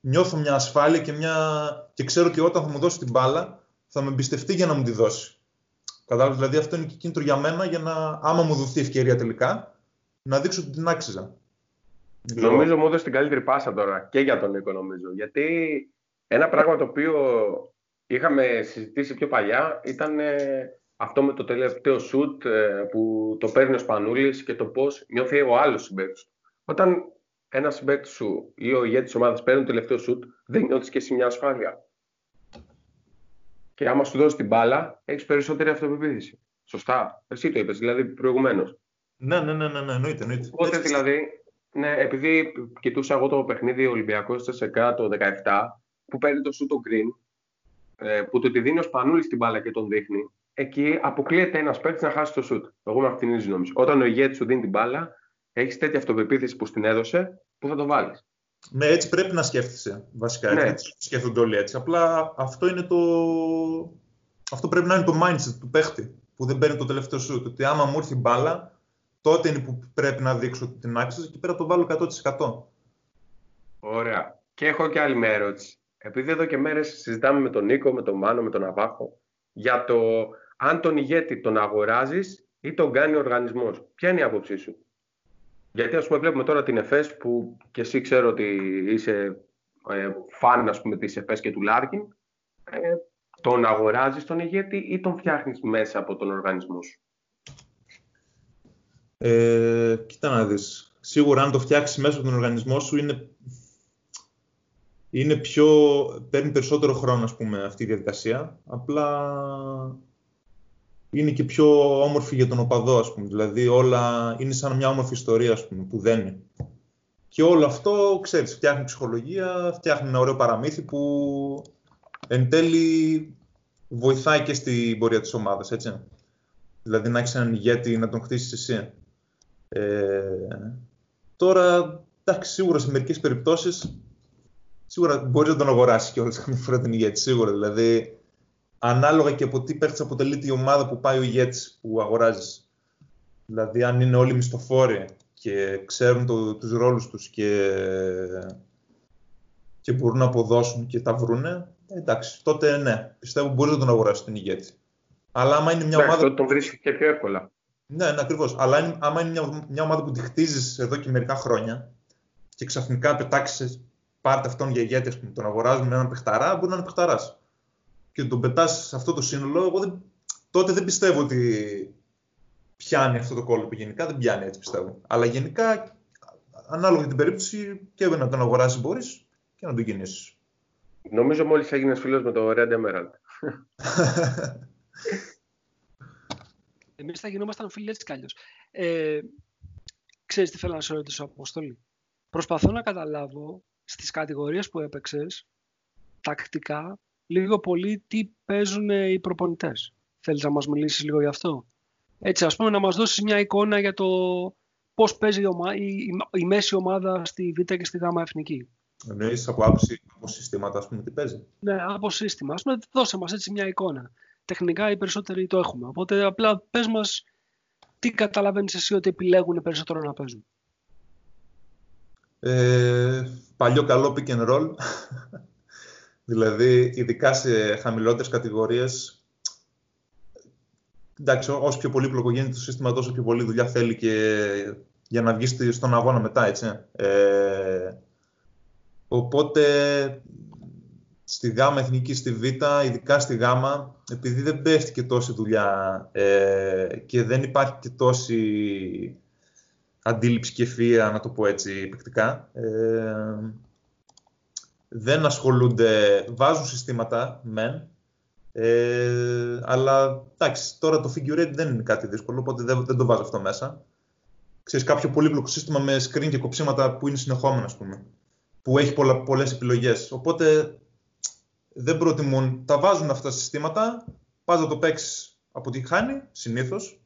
Speaker 3: νιώθω μια ασφάλεια και, μια... και ξέρω ότι όταν θα μου δώσει την μπάλα θα με εμπιστευτεί για να μου τη δώσει. Κατάλαβες, δηλαδή αυτό είναι και κίνητρο για μένα για να, άμα μου δοθεί ευκαιρία τελικά, να δείξω ότι την άξιζα.
Speaker 2: Νομίζω μου έδωσε την καλύτερη πάσα τώρα και για τον Νίκο νομίζω. Γιατί ένα πράγμα το οποίο είχαμε συζητήσει πιο παλιά ήταν ε, αυτό με το τελευταίο σουτ ε, που το παίρνει ο Σπανούλης και το πώς νιώθει ο άλλος συμπαίκτης. Όταν ένα συμπαίκτης σου ή ο ηγέτης της ομάδας παίρνει το τελευταίο σουτ, δεν νιώθεις και εσύ μια ασφάλεια. Και άμα σου δώσει την μπάλα, έχεις περισσότερη αυτοπεποίθηση. Σωστά. Εσύ το είπες, δηλαδή προηγουμένως.
Speaker 3: Ναι, ναι, ναι, ναι, ναι, εννοείται. εννοείται.
Speaker 2: Οπότε δηλαδή, ναι, επειδή κοιτούσα εγώ το παιχνίδι Ολυμπιακός σε το 17, που παίρνει το σου το green, ε, που το τη δίνει ο Σπανούλης στην μπάλα και τον δείχνει, εκεί αποκλείεται ένας παίκτης να χάσει το σουτ. Εγώ με αυτήν την νόμιζα. Όταν ο ηγέτης σου δίνει την μπάλα, έχεις τέτοια αυτοπεποίθηση που στην έδωσε, που θα το βάλεις.
Speaker 3: Ναι, έτσι πρέπει να σκέφτεσαι. Βασικά, ναι. έτσι σκέφτονται όλοι έτσι. Απλά αυτό είναι το. Αυτό πρέπει να είναι το mindset του παίχτη που δεν παίρνει το τελευταίο σουτ. Ότι άμα μου έρθει μπάλα, τότε είναι που πρέπει να δείξω την άξιζα και πέρα το βάλω 100%.
Speaker 2: Ωραία. Και έχω και άλλη μια ερώτηση. Επειδή εδώ και μέρες συζητάμε με τον Νίκο, με τον Μάνο, με τον Ναβάχο για το αν τον ηγέτη τον αγοράζεις ή τον κάνει ο οργανισμός. Ποια είναι η άποψή σου; Γιατί ας πούμε βλέπουμε τώρα την ΕΦΕΣ που και εσύ ξέρω ότι είσαι ε, φαν ας πούμε της ΕΦΕΣ και του Λάρκιν. Ε, τον αγοράζεις τον ηγέτη ή τον φτιάχνεις μέσα από τον οργανισμό σου;
Speaker 3: Ε, κοίτα να δεις. Σίγουρα αν το φτιάξεις μέσα από τον οργανισμό σου είναι, είναι πιο, παίρνει περισσότερο χρόνο ας πούμε, αυτή η διαδικασία. Απλά είναι και πιο όμορφη για τον οπαδό, ας πούμε. Δηλαδή όλα είναι σαν μια όμορφη ιστορία, ας πούμε, που δένει. Και όλο αυτό, ξέρεις, φτιάχνει ψυχολογία, φτιάχνει ένα ωραίο παραμύθι που εν τέλει βοηθάει και στην πορεία της ομάδας, έτσι. Δηλαδή να έχεις έναν ηγέτη να τον χτίσεις εσύ. Ε, τώρα, εντάξει, σίγουρα σε μερικές περιπτώσεις σίγουρα μπορείς να τον αγοράσεις και όλες καμιά φορά την ηγέτη. Σίγουρα δηλαδή, ανάλογα και από τι παίχτη αποτελείται η ομάδα που πάει ο ηγέτη που αγοράζεις. Δηλαδή, αν είναι όλοι μισθοφόροι και ξέρουν το, τους ρόλους τους και, και μπορούν να αποδώσουν και τα βρούνε, εντάξει, τότε ναι, πιστεύω μπορεί να τον αγοράσει την ηγέτη. Αλλά άμα είναι μια ομάδα.
Speaker 2: Τότε τον βρίσκει και πιο εύκολα.
Speaker 3: Ναι, ναι ακριβώς. Αλλά άμα είναι μια, μια ομάδα που τη χτίζεις εδώ και μερικά χρόνια και ξαφνικά πετάξεις, πάρτε αυτόν για ηγέτη, πούμε, τον αγοράζουν με έναν παιχταρά, μπορεί να είναι παιχταράς. Και τον πετάς σε αυτό το σύνολο, εγώ δεν, τότε δεν πιστεύω ότι πιάνει αυτό το κόλλο που γενικά δεν πιάνει έτσι πιστεύω. Αλλά γενικά, ανάλογα με την περίπτωση, και να τον αγοράσει μπορείς και να τον κινήσεις.
Speaker 2: Νομίζω μόλις έγινε φίλος με το Red Emerald.
Speaker 1: Εμείς θα γινόμασταν φίλοι έτσι κι αλλιώς. Ε, ξέρεις τι θέλω να σε ρωτήσω, Αποστολή. Προσπαθώ να καταλάβω στις κατηγορίες που έπαιξες, τακτικά, λίγο πολύ τι παίζουν οι προπονητές. Θέλεις να μας μιλήσεις λίγο γι' αυτό; Έτσι, ας πούμε, να μας δώσεις μια εικόνα για το πώς παίζει η, η, η, μέση ομάδα στη Β και στη Γ Εθνική.
Speaker 3: Εννοείς από άποψη από συστήματα, ας πούμε, τι παίζει;
Speaker 1: Ναι, από σύστημα. Ας πούμε, δώσε μας έτσι μια εικόνα. Τεχνικά οι περισσότεροι το έχουμε. Οπότε απλά πες μας τι καταλαβαίνεις εσύ ότι επιλέγουν περισσότερο να παίζουν.
Speaker 3: Ε, παλιό καλό pick and roll. Δηλαδή, ειδικά σε χαμηλότερες κατηγορίες, εντάξει, όσο πιο πολύπλοκο γίνεται το σύστημα, τόσο πιο πολύ δουλειά θέλει και για να βγεις στον αγώνα μετά, έτσι. Ε, οπότε, στη ΓΑΜΑ εθνική, στη Β, ειδικά στη ΓΑΜΑ, επειδή δεν πέφτει και τόση δουλειά ε, και δεν υπάρχει και τόση αντίληψη και φία, να το πω έτσι παικτικά, ε, δεν ασχολούνται, βάζουν συστήματα, μεν, ε, αλλά εντάξει, τώρα το figure eight δεν είναι κάτι δύσκολο, οπότε δεν, δεν το βάζω αυτό μέσα. Ξέρεις, κάποιο πολύπλοκο σύστημα με screen και κοψίματα που είναι συνεχόμενα, ας πούμε, που έχει πολλα, πολλές επιλογές. Οπότε δεν προτιμούν, τα βάζουν αυτά τα συστήματα, πας να το παίξεις από τη χάνει, συνήθως,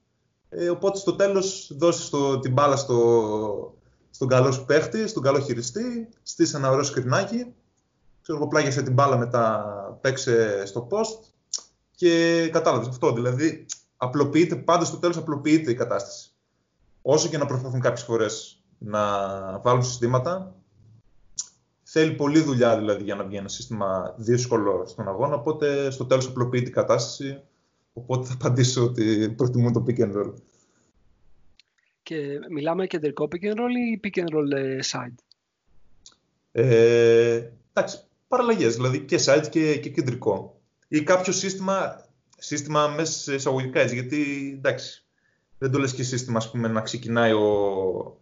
Speaker 3: ε, οπότε στο τέλος δώσεις το, την μπάλα στο, στον καλό σου παίχτη, στον καλό χειριστή, στήσεις ένα ωραίο σκρινάκι, ξέρω εγώ πλάγιασε την μπάλα μετά, παίξε στο post, και κατάλαβες αυτό. Δηλαδή, απλοποιείται, πάντα στο τέλος απλοποιείται η κατάσταση. Όσο και να προσπαθούν κάποιες φορές να βάλουν συστήματα, θέλει πολλή δουλειά δηλαδή για να βγει ένα σύστημα δύσκολο στον αγώνα. Οπότε στο τέλος απλοποιείται η κατάσταση. Οπότε θα απαντήσω ότι προτιμούν το pick and roll.
Speaker 1: Και μιλάμε κεντρικό pick and roll ή pick and roll ε, side;
Speaker 3: Ε, εντάξει, παραλλαγές, δηλαδή και side και, και κεντρικό ή κάποιο σύστημα, σύστημα μέσα σε εισαγωγικά έτσι, γιατί εντάξει, δεν το λες και σύστημα ας πούμε, να ξεκινάει ο,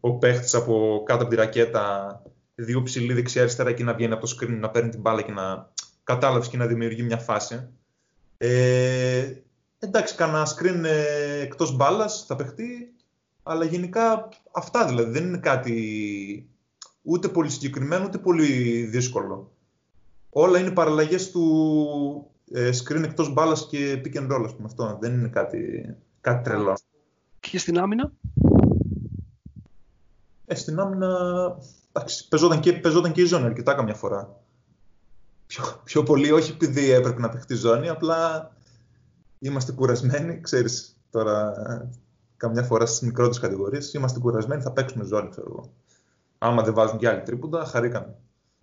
Speaker 3: ο παίχτης από κάτω από τη ρακέτα δύο ψηλή δεξιά-αριστερά και να βγαίνει από το screen, να παίρνει την μπάλα και να κατάλαβες και να δημιουργεί μια φάση. Ε, εντάξει, κανένα screen ε, εκτός μπάλας θα παιχτεί, αλλά γενικά αυτά δηλαδή δεν είναι κάτι ούτε πολύ συγκεκριμένο ούτε πολύ δύσκολο όλα είναι παραλλαγές του ε, screen εκτός μπάλας και pick and roll, ας πούμε, αυτό. Δεν είναι κάτι, κάτι τρελό.
Speaker 1: Και στην άμυνα;
Speaker 3: Ε, στην άμυνα, εντάξει, παίζονταν και, παίζονταν και η ζώνη αρκετά καμιά φορά. Πιο, πιο πολύ, όχι επειδή έπρεπε να παιχτεί ζώνη, απλά είμαστε κουρασμένοι, ξέρεις, τώρα καμιά φορά στις μικρότερες κατηγορίες, είμαστε κουρασμένοι, θα παίξουμε ζώνη, ξέρω εγώ. Άμα δεν βάζουν και άλλοι τρίποντα, χαρήκαμε.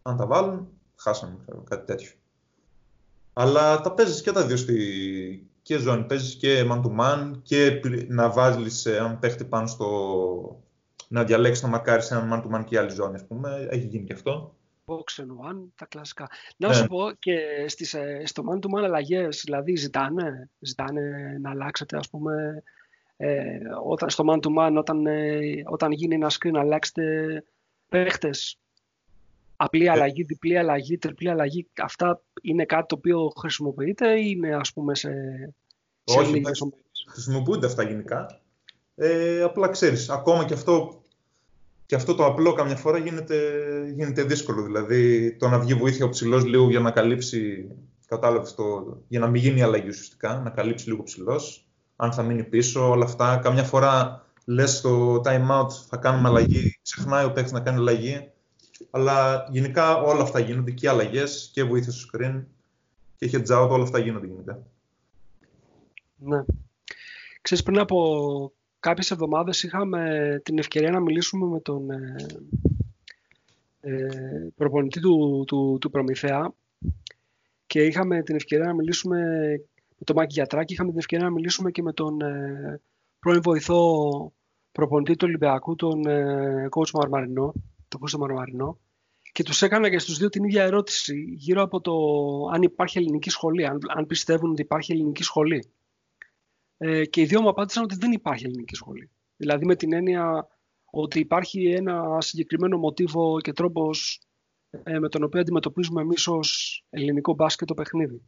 Speaker 3: Αν τα βάλουν, χάσαμε, ξέρω, κάτι τέτοιο. Αλλά τα παίζεις και τα δύο στη και ζώνη. Παίζεις και man to man και να βάζει έναν παίχτη πάνω στο. να διαλέξεις να μαρκάρεις έναν man to man και άλλη ζώνη, ας πούμε. Έχει γίνει και αυτό.
Speaker 1: Box and one, τα κλασικά. Να ναι. σου πω και στις, ε, στο man to man αλλαγές, δηλαδή ζητάνε, ζητάνε να αλλάξετε, ας πούμε, ε, όταν, στο man to man, όταν, ε, όταν γίνει ένα screen, αλλάξετε παίχτες απλή ε. αλλαγή, διπλή αλλαγή, τριπλή αλλαγή, αυτά είναι κάτι το οποίο χρησιμοποιείται ή είναι ας πούμε σε,
Speaker 3: σε Όχι, χρησιμοποιούνται αυτά γενικά. Ε, απλά ξέρεις, ακόμα και αυτό, και αυτό το απλό καμιά φορά γίνεται, γίνεται δύσκολο. Δηλαδή το να βγει βοήθεια ο ψηλός λίγο για να καλύψει, κατάλαβες το, για να μην γίνει αλλαγή ουσιαστικά, να καλύψει λίγο ψηλός, αν θα μείνει πίσω, όλα αυτά. Καμιά φορά λες στο time out θα κάνουμε αλλαγή, ξεχνάει ο παίκτης να κάνει αλλαγή αλλά γενικά όλα αυτά γίνονται και αλλαγές και βοήθεια στο screen και heads out, όλα αυτά γίνονται γενικά.
Speaker 1: Ναι. Ξέρεις, πριν από κάποιες εβδομάδες είχαμε την ευκαιρία να μιλήσουμε με τον ε, ε, προπονητή του, του, του Προμηθέα και είχαμε την ευκαιρία να μιλήσουμε με τον Μάκη Γιατράκη, είχαμε την ευκαιρία να μιλήσουμε και με τον ε, πρώην βοηθό προπονητή του Ολυμπιακού, τον ε, coach Μαρμαρινό, τον Κώστα Μαρμαρινό, και τους έκανα και στους δύο την ίδια ερώτηση γύρω από το αν υπάρχει ελληνική σχολή, αν, αν πιστεύουν ότι υπάρχει ελληνική σχολή. Ε, και οι δύο μου απάντησαν ότι δεν υπάρχει ελληνική σχολή. Δηλαδή με την έννοια ότι υπάρχει ένα συγκεκριμένο μοτίβο και τρόπος ε, με τον οποίο αντιμετωπίζουμε εμείς ως ελληνικό μπάσκετ το παιχνίδι.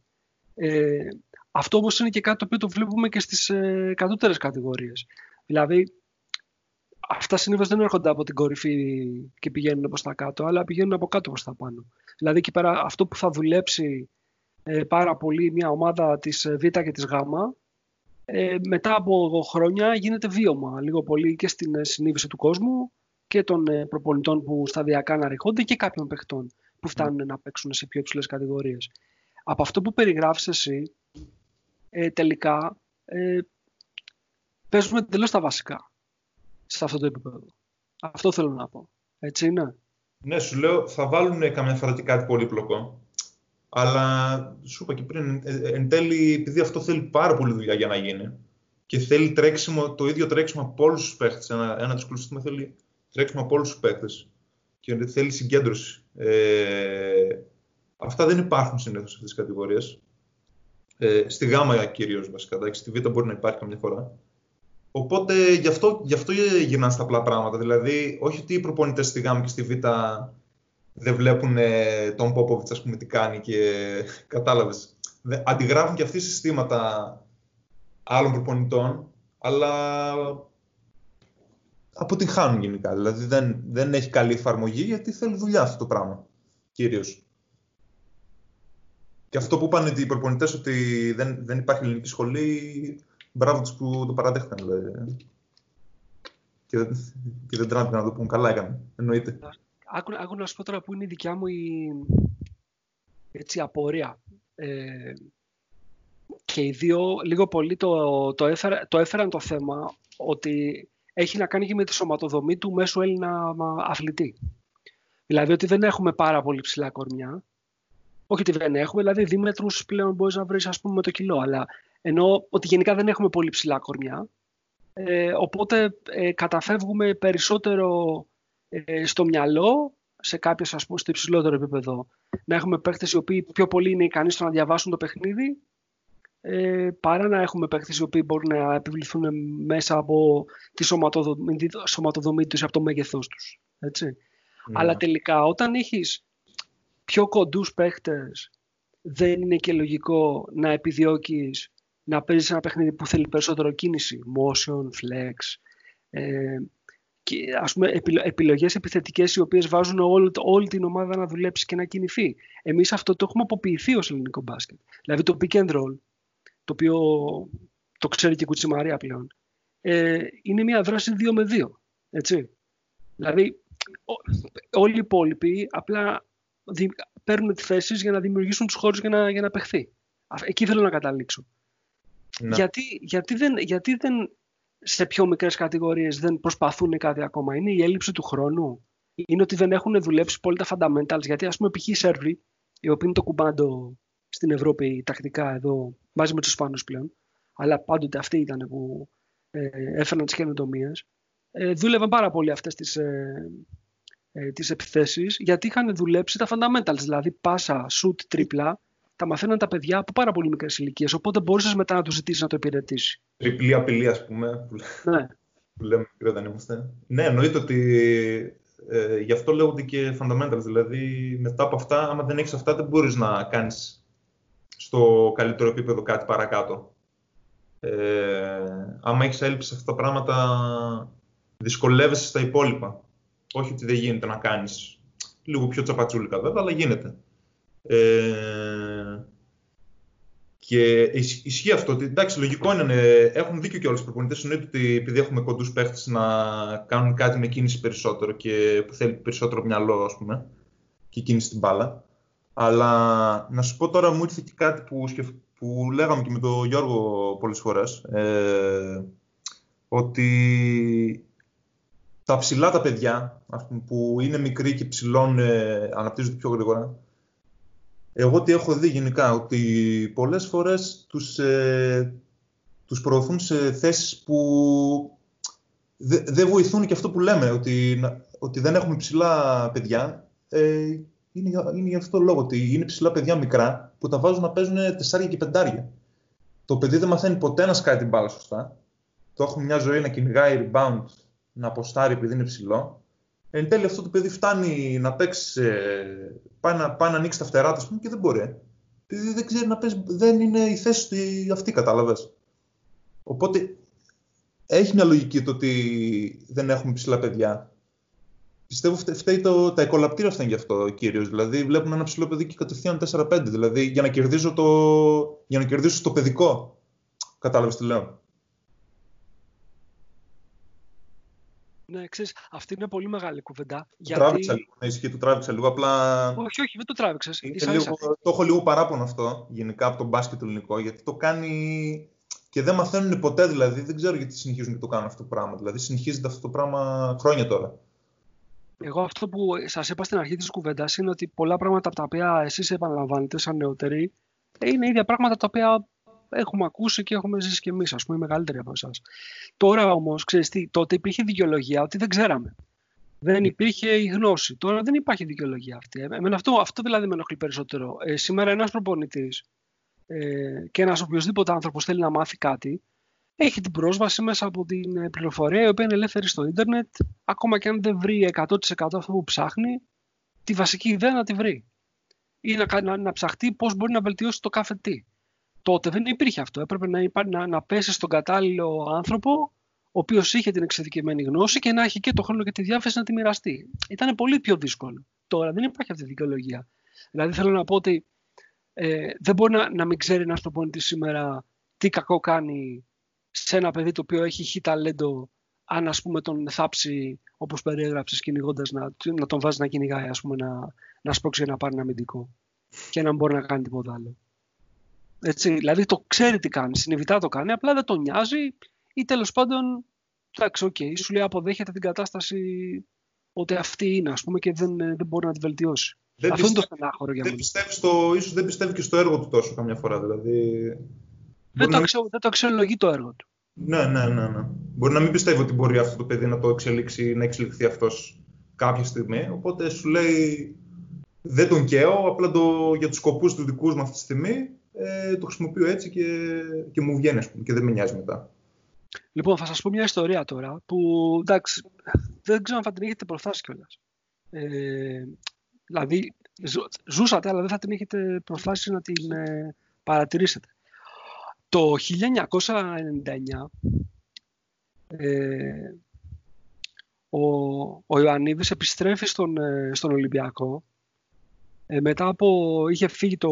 Speaker 1: Ε, αυτό όμως είναι και κάτι το οποίο το βλέπουμε και στις ε, κατώτερες κατηγορίες. Δηλαδή αυτά συνήθως δεν έρχονται από την κορυφή και πηγαίνουν προς τα κάτω, αλλά πηγαίνουν από κάτω προς τα πάνω. Δηλαδή εκεί πέρα αυτό που θα δουλέψει ε, πάρα πολύ μια ομάδα της Β και της Γ. Ε, μετά από χρόνια γίνεται βίωμα λίγο πολύ και στην συνείδηση του κόσμου και των ε, προπονητών που σταδιακά αναρριχόνται και κάποιων παιχτών που φτάνουν να παίξουν σε πιο υψηλές κατηγορίες. Από αυτό που περιγράφεις εσύ, ε, τελικά ε, παίζουμε τελείως τα βασικά σε αυτό το επίπεδο. Αυτό θέλω να πω. Έτσι είναι.
Speaker 3: Ναι, σου λέω, θα βάλουν καμιά φορά και κάτι πολύπλοκο. Αλλά σου είπα και πριν, ε, ε, εν τέλει, επειδή αυτό θέλει πάρα πολύ δουλειά για να γίνει και θέλει τρέξιμο, το ίδιο τρέξιμο από όλους τους παίχτες. Ένα, ένα δυσκολό σύστημα θέλει τρέξιμο από όλους τους παίχτες και θέλει συγκέντρωση. Ε, αυτά δεν υπάρχουν συνήθως σε αυτές τις κατηγορίες. Ε, στη Γάμα κυρίως βασικά. Στη Β μπορεί να υπάρχει καμιά φορά. Οπότε γι' αυτό, γι αυτό γυρνάνε στα απλά πράγματα. Δηλαδή, όχι ότι οι προπονητές στη ΓΑΜ και στη Β δεν βλέπουν ε, τον Πόποβιτ, ας πούμε, τι κάνει και κατάλαβες. Αντιγράφουν και αυτοί συστήματα άλλων προπονητών, αλλά αποτυγχάνουν γενικά. Δηλαδή δεν, δεν έχει καλή εφαρμογή γιατί θέλει δουλειά αυτό το πράγμα. Κυρίως. Και αυτό που είπαν οι προπονητές ότι δεν, δεν υπάρχει ελληνική σχολή, μπράβο τους που το παραδέχτηκαν. Δηλαδή. Και, και δεν τράπηκαν να το πούν. Καλά έκανε. Εννοείται.
Speaker 1: Άκου, να σου πω τώρα που είναι η δικιά μου η έτσι, απορία. Ε, και οι δύο λίγο πολύ το, το, έφερα, το έφεραν το θέμα ότι έχει να κάνει και με τη σωματοδομή του μέσου Έλληνα αθλητή. Δηλαδή ότι δεν έχουμε πάρα πολύ ψηλά κορμιά. Όχι ότι δεν έχουμε, δηλαδή δίμετρους πλέον μπορείς να βρεις ας πούμε με το κιλό, αλλά ενώ ότι γενικά δεν έχουμε πολύ ψηλά κορμιά. Ε, οπότε ε, καταφεύγουμε περισσότερο ε, στο μυαλό, σε κάποιες ας πούμε στο υψηλότερο επίπεδο, να έχουμε παίχτες οι οποίοι πιο πολύ είναι ικανοί στο να διαβάσουν το παιχνίδι, ε, παρά να έχουμε παίχτες οι οποίοι μπορούν να επιβληθούν μέσα από τη σωματοδομή, σωματοδομή τους, από το μέγεθός τους. Έτσι. Ναι. Αλλά τελικά όταν έχεις πιο κοντούς παίχτες, δεν είναι και λογικό να επιδιώκεις να παίζεις ένα παιχνίδι που θέλει περισσότερο κίνηση, motion, flex, ε, και, ας πούμε, επιλογές επιθετικές οι οποίες βάζουν όλη, όλη την ομάδα να δουλέψει και να κινηθεί. Εμείς αυτό το έχουμε αποποιηθεί ως ελληνικό μπάσκετ. Δηλαδή το pick and roll, το οποίο το ξέρει και η Κουτσιμαρία πλέον, ε, είναι μια δράση 2 με 2. Έτσι. Δηλαδή όλοι οι υπόλοιποι απλά δι, παίρνουν τις θέσεις για να δημιουργήσουν τους χώρους για να, για να παιχθεί. Εκεί θέλω να καταλήξω. Γιατί, γιατί, δεν, γιατί δεν σε πιο μικρές κατηγορίες δεν προσπαθούν κάτι ακόμα. Είναι η έλλειψη του χρόνου. Είναι ότι δεν έχουν δουλέψει πολύ τα fundamentals. Γιατί ας πούμε π.χ. οι Σέρβοι, οι οποίοι είναι το κουμπάντο στην Ευρώπη τακτικά εδώ, μαζί με τους Ισπανούς πλέον, αλλά πάντοτε αυτοί ήταν που ε, έφεραν τις καινοτομίες, ε, δούλευαν πάρα πολύ αυτές τις, ε, ε, τις επιθέσεις, γιατί είχαν δουλέψει τα fundamentals, δηλαδή πάσα, shoot, τρίπλα, τα μαθαίναν τα παιδιά από πάρα πολύ μικρές ηλικίες. Οπότε μπορούσε μετά να του ζητήσεις να το υπηρετήσεις.
Speaker 3: Τριπλή απειλή, ας πούμε.
Speaker 1: Ναι.
Speaker 3: Που λέμε μικρό δεν είμαστε. Ναι, εννοείται ότι ε, γι' αυτό λέγονται και fundamentals. Δηλαδή, μετά από αυτά, άμα δεν έχεις αυτά, δεν μπορείς να κάνεις στο καλύτερο επίπεδο κάτι παρακάτω. Ε, άμα έχεις έλλειψη σε αυτά τα πράγματα, δυσκολεύεσαι στα υπόλοιπα. Όχι ότι δεν γίνεται να κάνεις λίγο πιο τσαπατσούλικα βέβαια, αλλά γίνεται. Ε, και ισχύει αυτό ότι εντάξει, λογικό είναι. Έχουν δίκιο και όλε οι προπονητές. Εννοείται ότι επειδή έχουμε κοντούς παίχτες να κάνουν κάτι με κίνηση περισσότερο και που θέλει περισσότερο μυαλό, ας πούμε, και κίνηση στην μπάλα. Αλλά να σου πω τώρα, μου ήρθε και κάτι που, που λέγαμε και με τον Γιώργο πολλές φορές. Ε, ότι τα ψηλά τα παιδιά, ας πούμε, που είναι μικροί και ψηλών, ε, αναπτύσσονται πιο γρήγορα, εγώ τι έχω δει γενικά, ότι πολλές φορές τους, ε, τους προωθούν σε θέσεις που δεν βοηθούν και αυτό που λέμε, ότι, ότι δεν έχουμε ψηλά παιδιά. Ε, είναι, είναι για αυτό το λόγο, ότι είναι ψηλά παιδιά μικρά που τα βάζουν να παίζουν τεσσάρια και πεντάρια. Το παιδί δεν μαθαίνει ποτέ να σκάει την μπάλα σωστά. Το έχουμε μια ζωή να κυνηγάει rebound, να αποστάρει επειδή είναι ψηλό Εν τέλει αυτό το παιδί φτάνει να παίξει, ε, πάει, να, πάει να ανοίξει τα φτερά του και δεν μπορεί. Επειδή δεν ξέρει να παίζει, δεν είναι η θέση του αυτή, κατάλαβες. Οπότε έχει μια λογική το ότι δεν έχουμε ψηλά παιδιά. Πιστεύω φταίει το, τα οικολαπτήρα φταίνει γι' αυτό κύριο. Δηλαδή βλέπουν ένα ψηλό παιδί και κατευθείαν 4-5. Δηλαδή για να κερδίζω το, για να κερδίσω το παιδικό. Κατάλαβες τι λέω.
Speaker 1: Ναι, ξέρεις, αυτή είναι πολύ μεγάλη κουβέντα.
Speaker 3: Το γιατί... τράβηξα λίγο, ναι, ισχύει, το τράβηξα λίγο, απλά...
Speaker 1: Όχι, όχι, δεν το τράβηξες.
Speaker 3: Λίγο, το έχω λίγο παράπονο αυτό, γενικά, από τον μπάσκετ ελληνικό, γιατί το κάνει και δεν μαθαίνουν ποτέ, δηλαδή, δεν ξέρω γιατί συνεχίζουν και το κάνουν αυτό το πράγμα. Δηλαδή, συνεχίζεται αυτό το πράγμα χρόνια τώρα.
Speaker 1: Εγώ αυτό που σας είπα στην αρχή της κουβέντας είναι ότι πολλά πράγματα από τα οποία εσείς επαναλαμβάνετε σαν νεότεροι είναι ίδια πράγματα τα οποία έχουμε ακούσει και έχουμε ζήσει κι εμείς, ας πούμε, οι μεγαλύτεροι από εσάς. Τώρα όμως, ξέρεις τι, τότε υπήρχε δικαιολογία ότι δεν ξέραμε. Δεν υπήρχε η γνώση. Τώρα δεν υπάρχει δικαιολογία αυτή. Εμένα αυτό, αυτό δηλαδή με ενοχλεί περισσότερο. Ε, σήμερα ένας προπονητής ε, και ένας οποιοδήποτε άνθρωπος θέλει να μάθει κάτι, έχει την πρόσβαση μέσα από την ε, πληροφορία η οποία είναι ελεύθερη στο ίντερνετ, ακόμα και αν δεν βρει 100% αυτό που ψάχνει, τη βασική ιδέα να τη βρει. Ή να, να, να ψαχτεί πώς μπορεί να βελτιώσει το κάθε τι. Τότε δεν υπήρχε αυτό. Έπρεπε να, υπά, να, να πέσει στον κατάλληλο άνθρωπο, ο οποίος είχε την εξειδικευμένη γνώση και να έχει και το χρόνο και τη διάθεση να τη μοιραστεί. Ήταν πολύ πιο δύσκολο. Τώρα δεν υπάρχει αυτή η δικαιολογία. Δηλαδή θέλω να πω ότι ε, δεν μπορεί να, να μην ξέρει ένα προπονητή σήμερα τι κακό κάνει σε ένα παιδί το οποίο έχει χει ταλέντο αν ας πούμε τον θάψει όπως περιέγραψες κυνηγώντας να, να τον βάζεις να κυνηγάει ας πούμε να, να σπρώξει για να πάρει ένα αμυντικό και να μπορεί να κάνει τίποτα άλλο. Έτσι, δηλαδή το ξέρει τι κάνει, συνειδητά το κάνει, απλά δεν τον νοιάζει ή τέλος πάντων, εντάξει, OK, okay, σου λέει αποδέχεται την κατάσταση ότι αυτή είναι ας πούμε και δεν, δεν μπορεί να τη βελτιώσει. Δεν Αυτό πιστεύει, είναι το στενάχωρο για
Speaker 3: μένα. στο, ίσως δεν πιστεύει και στο έργο του τόσο καμιά φορά. Δηλαδή,
Speaker 1: δεν, το αξιο, δεν το αξιολογεί το έργο του.
Speaker 3: Ναι, ναι, ναι, ναι. Μπορεί να μην πιστεύει ότι μπορεί αυτό το παιδί να το εξελίξει, να εξελιχθεί αυτός κάποια στιγμή. Οπότε σου λέει δεν τον καίω, απλά το, για τους σκοπούς τους δικούς μου αυτή τη στιγμή ε, το χρησιμοποιώ έτσι και, και μου βγαίνει, πούμε, και δεν με νοιάζει μετά.
Speaker 1: Λοιπόν, θα σας πω μια ιστορία τώρα που εντάξει, δεν ξέρω αν θα την έχετε προφτάσει κιόλας. Ε, δηλαδή, ζούσατε, αλλά δεν θα την έχετε προφτάσει να την ε, παρατηρήσετε. Το 1999 ε, ο, ο Ιωαννίδης επιστρέφει στον, ε, στον Ολυμπιακό ε, μετά από είχε φύγει το,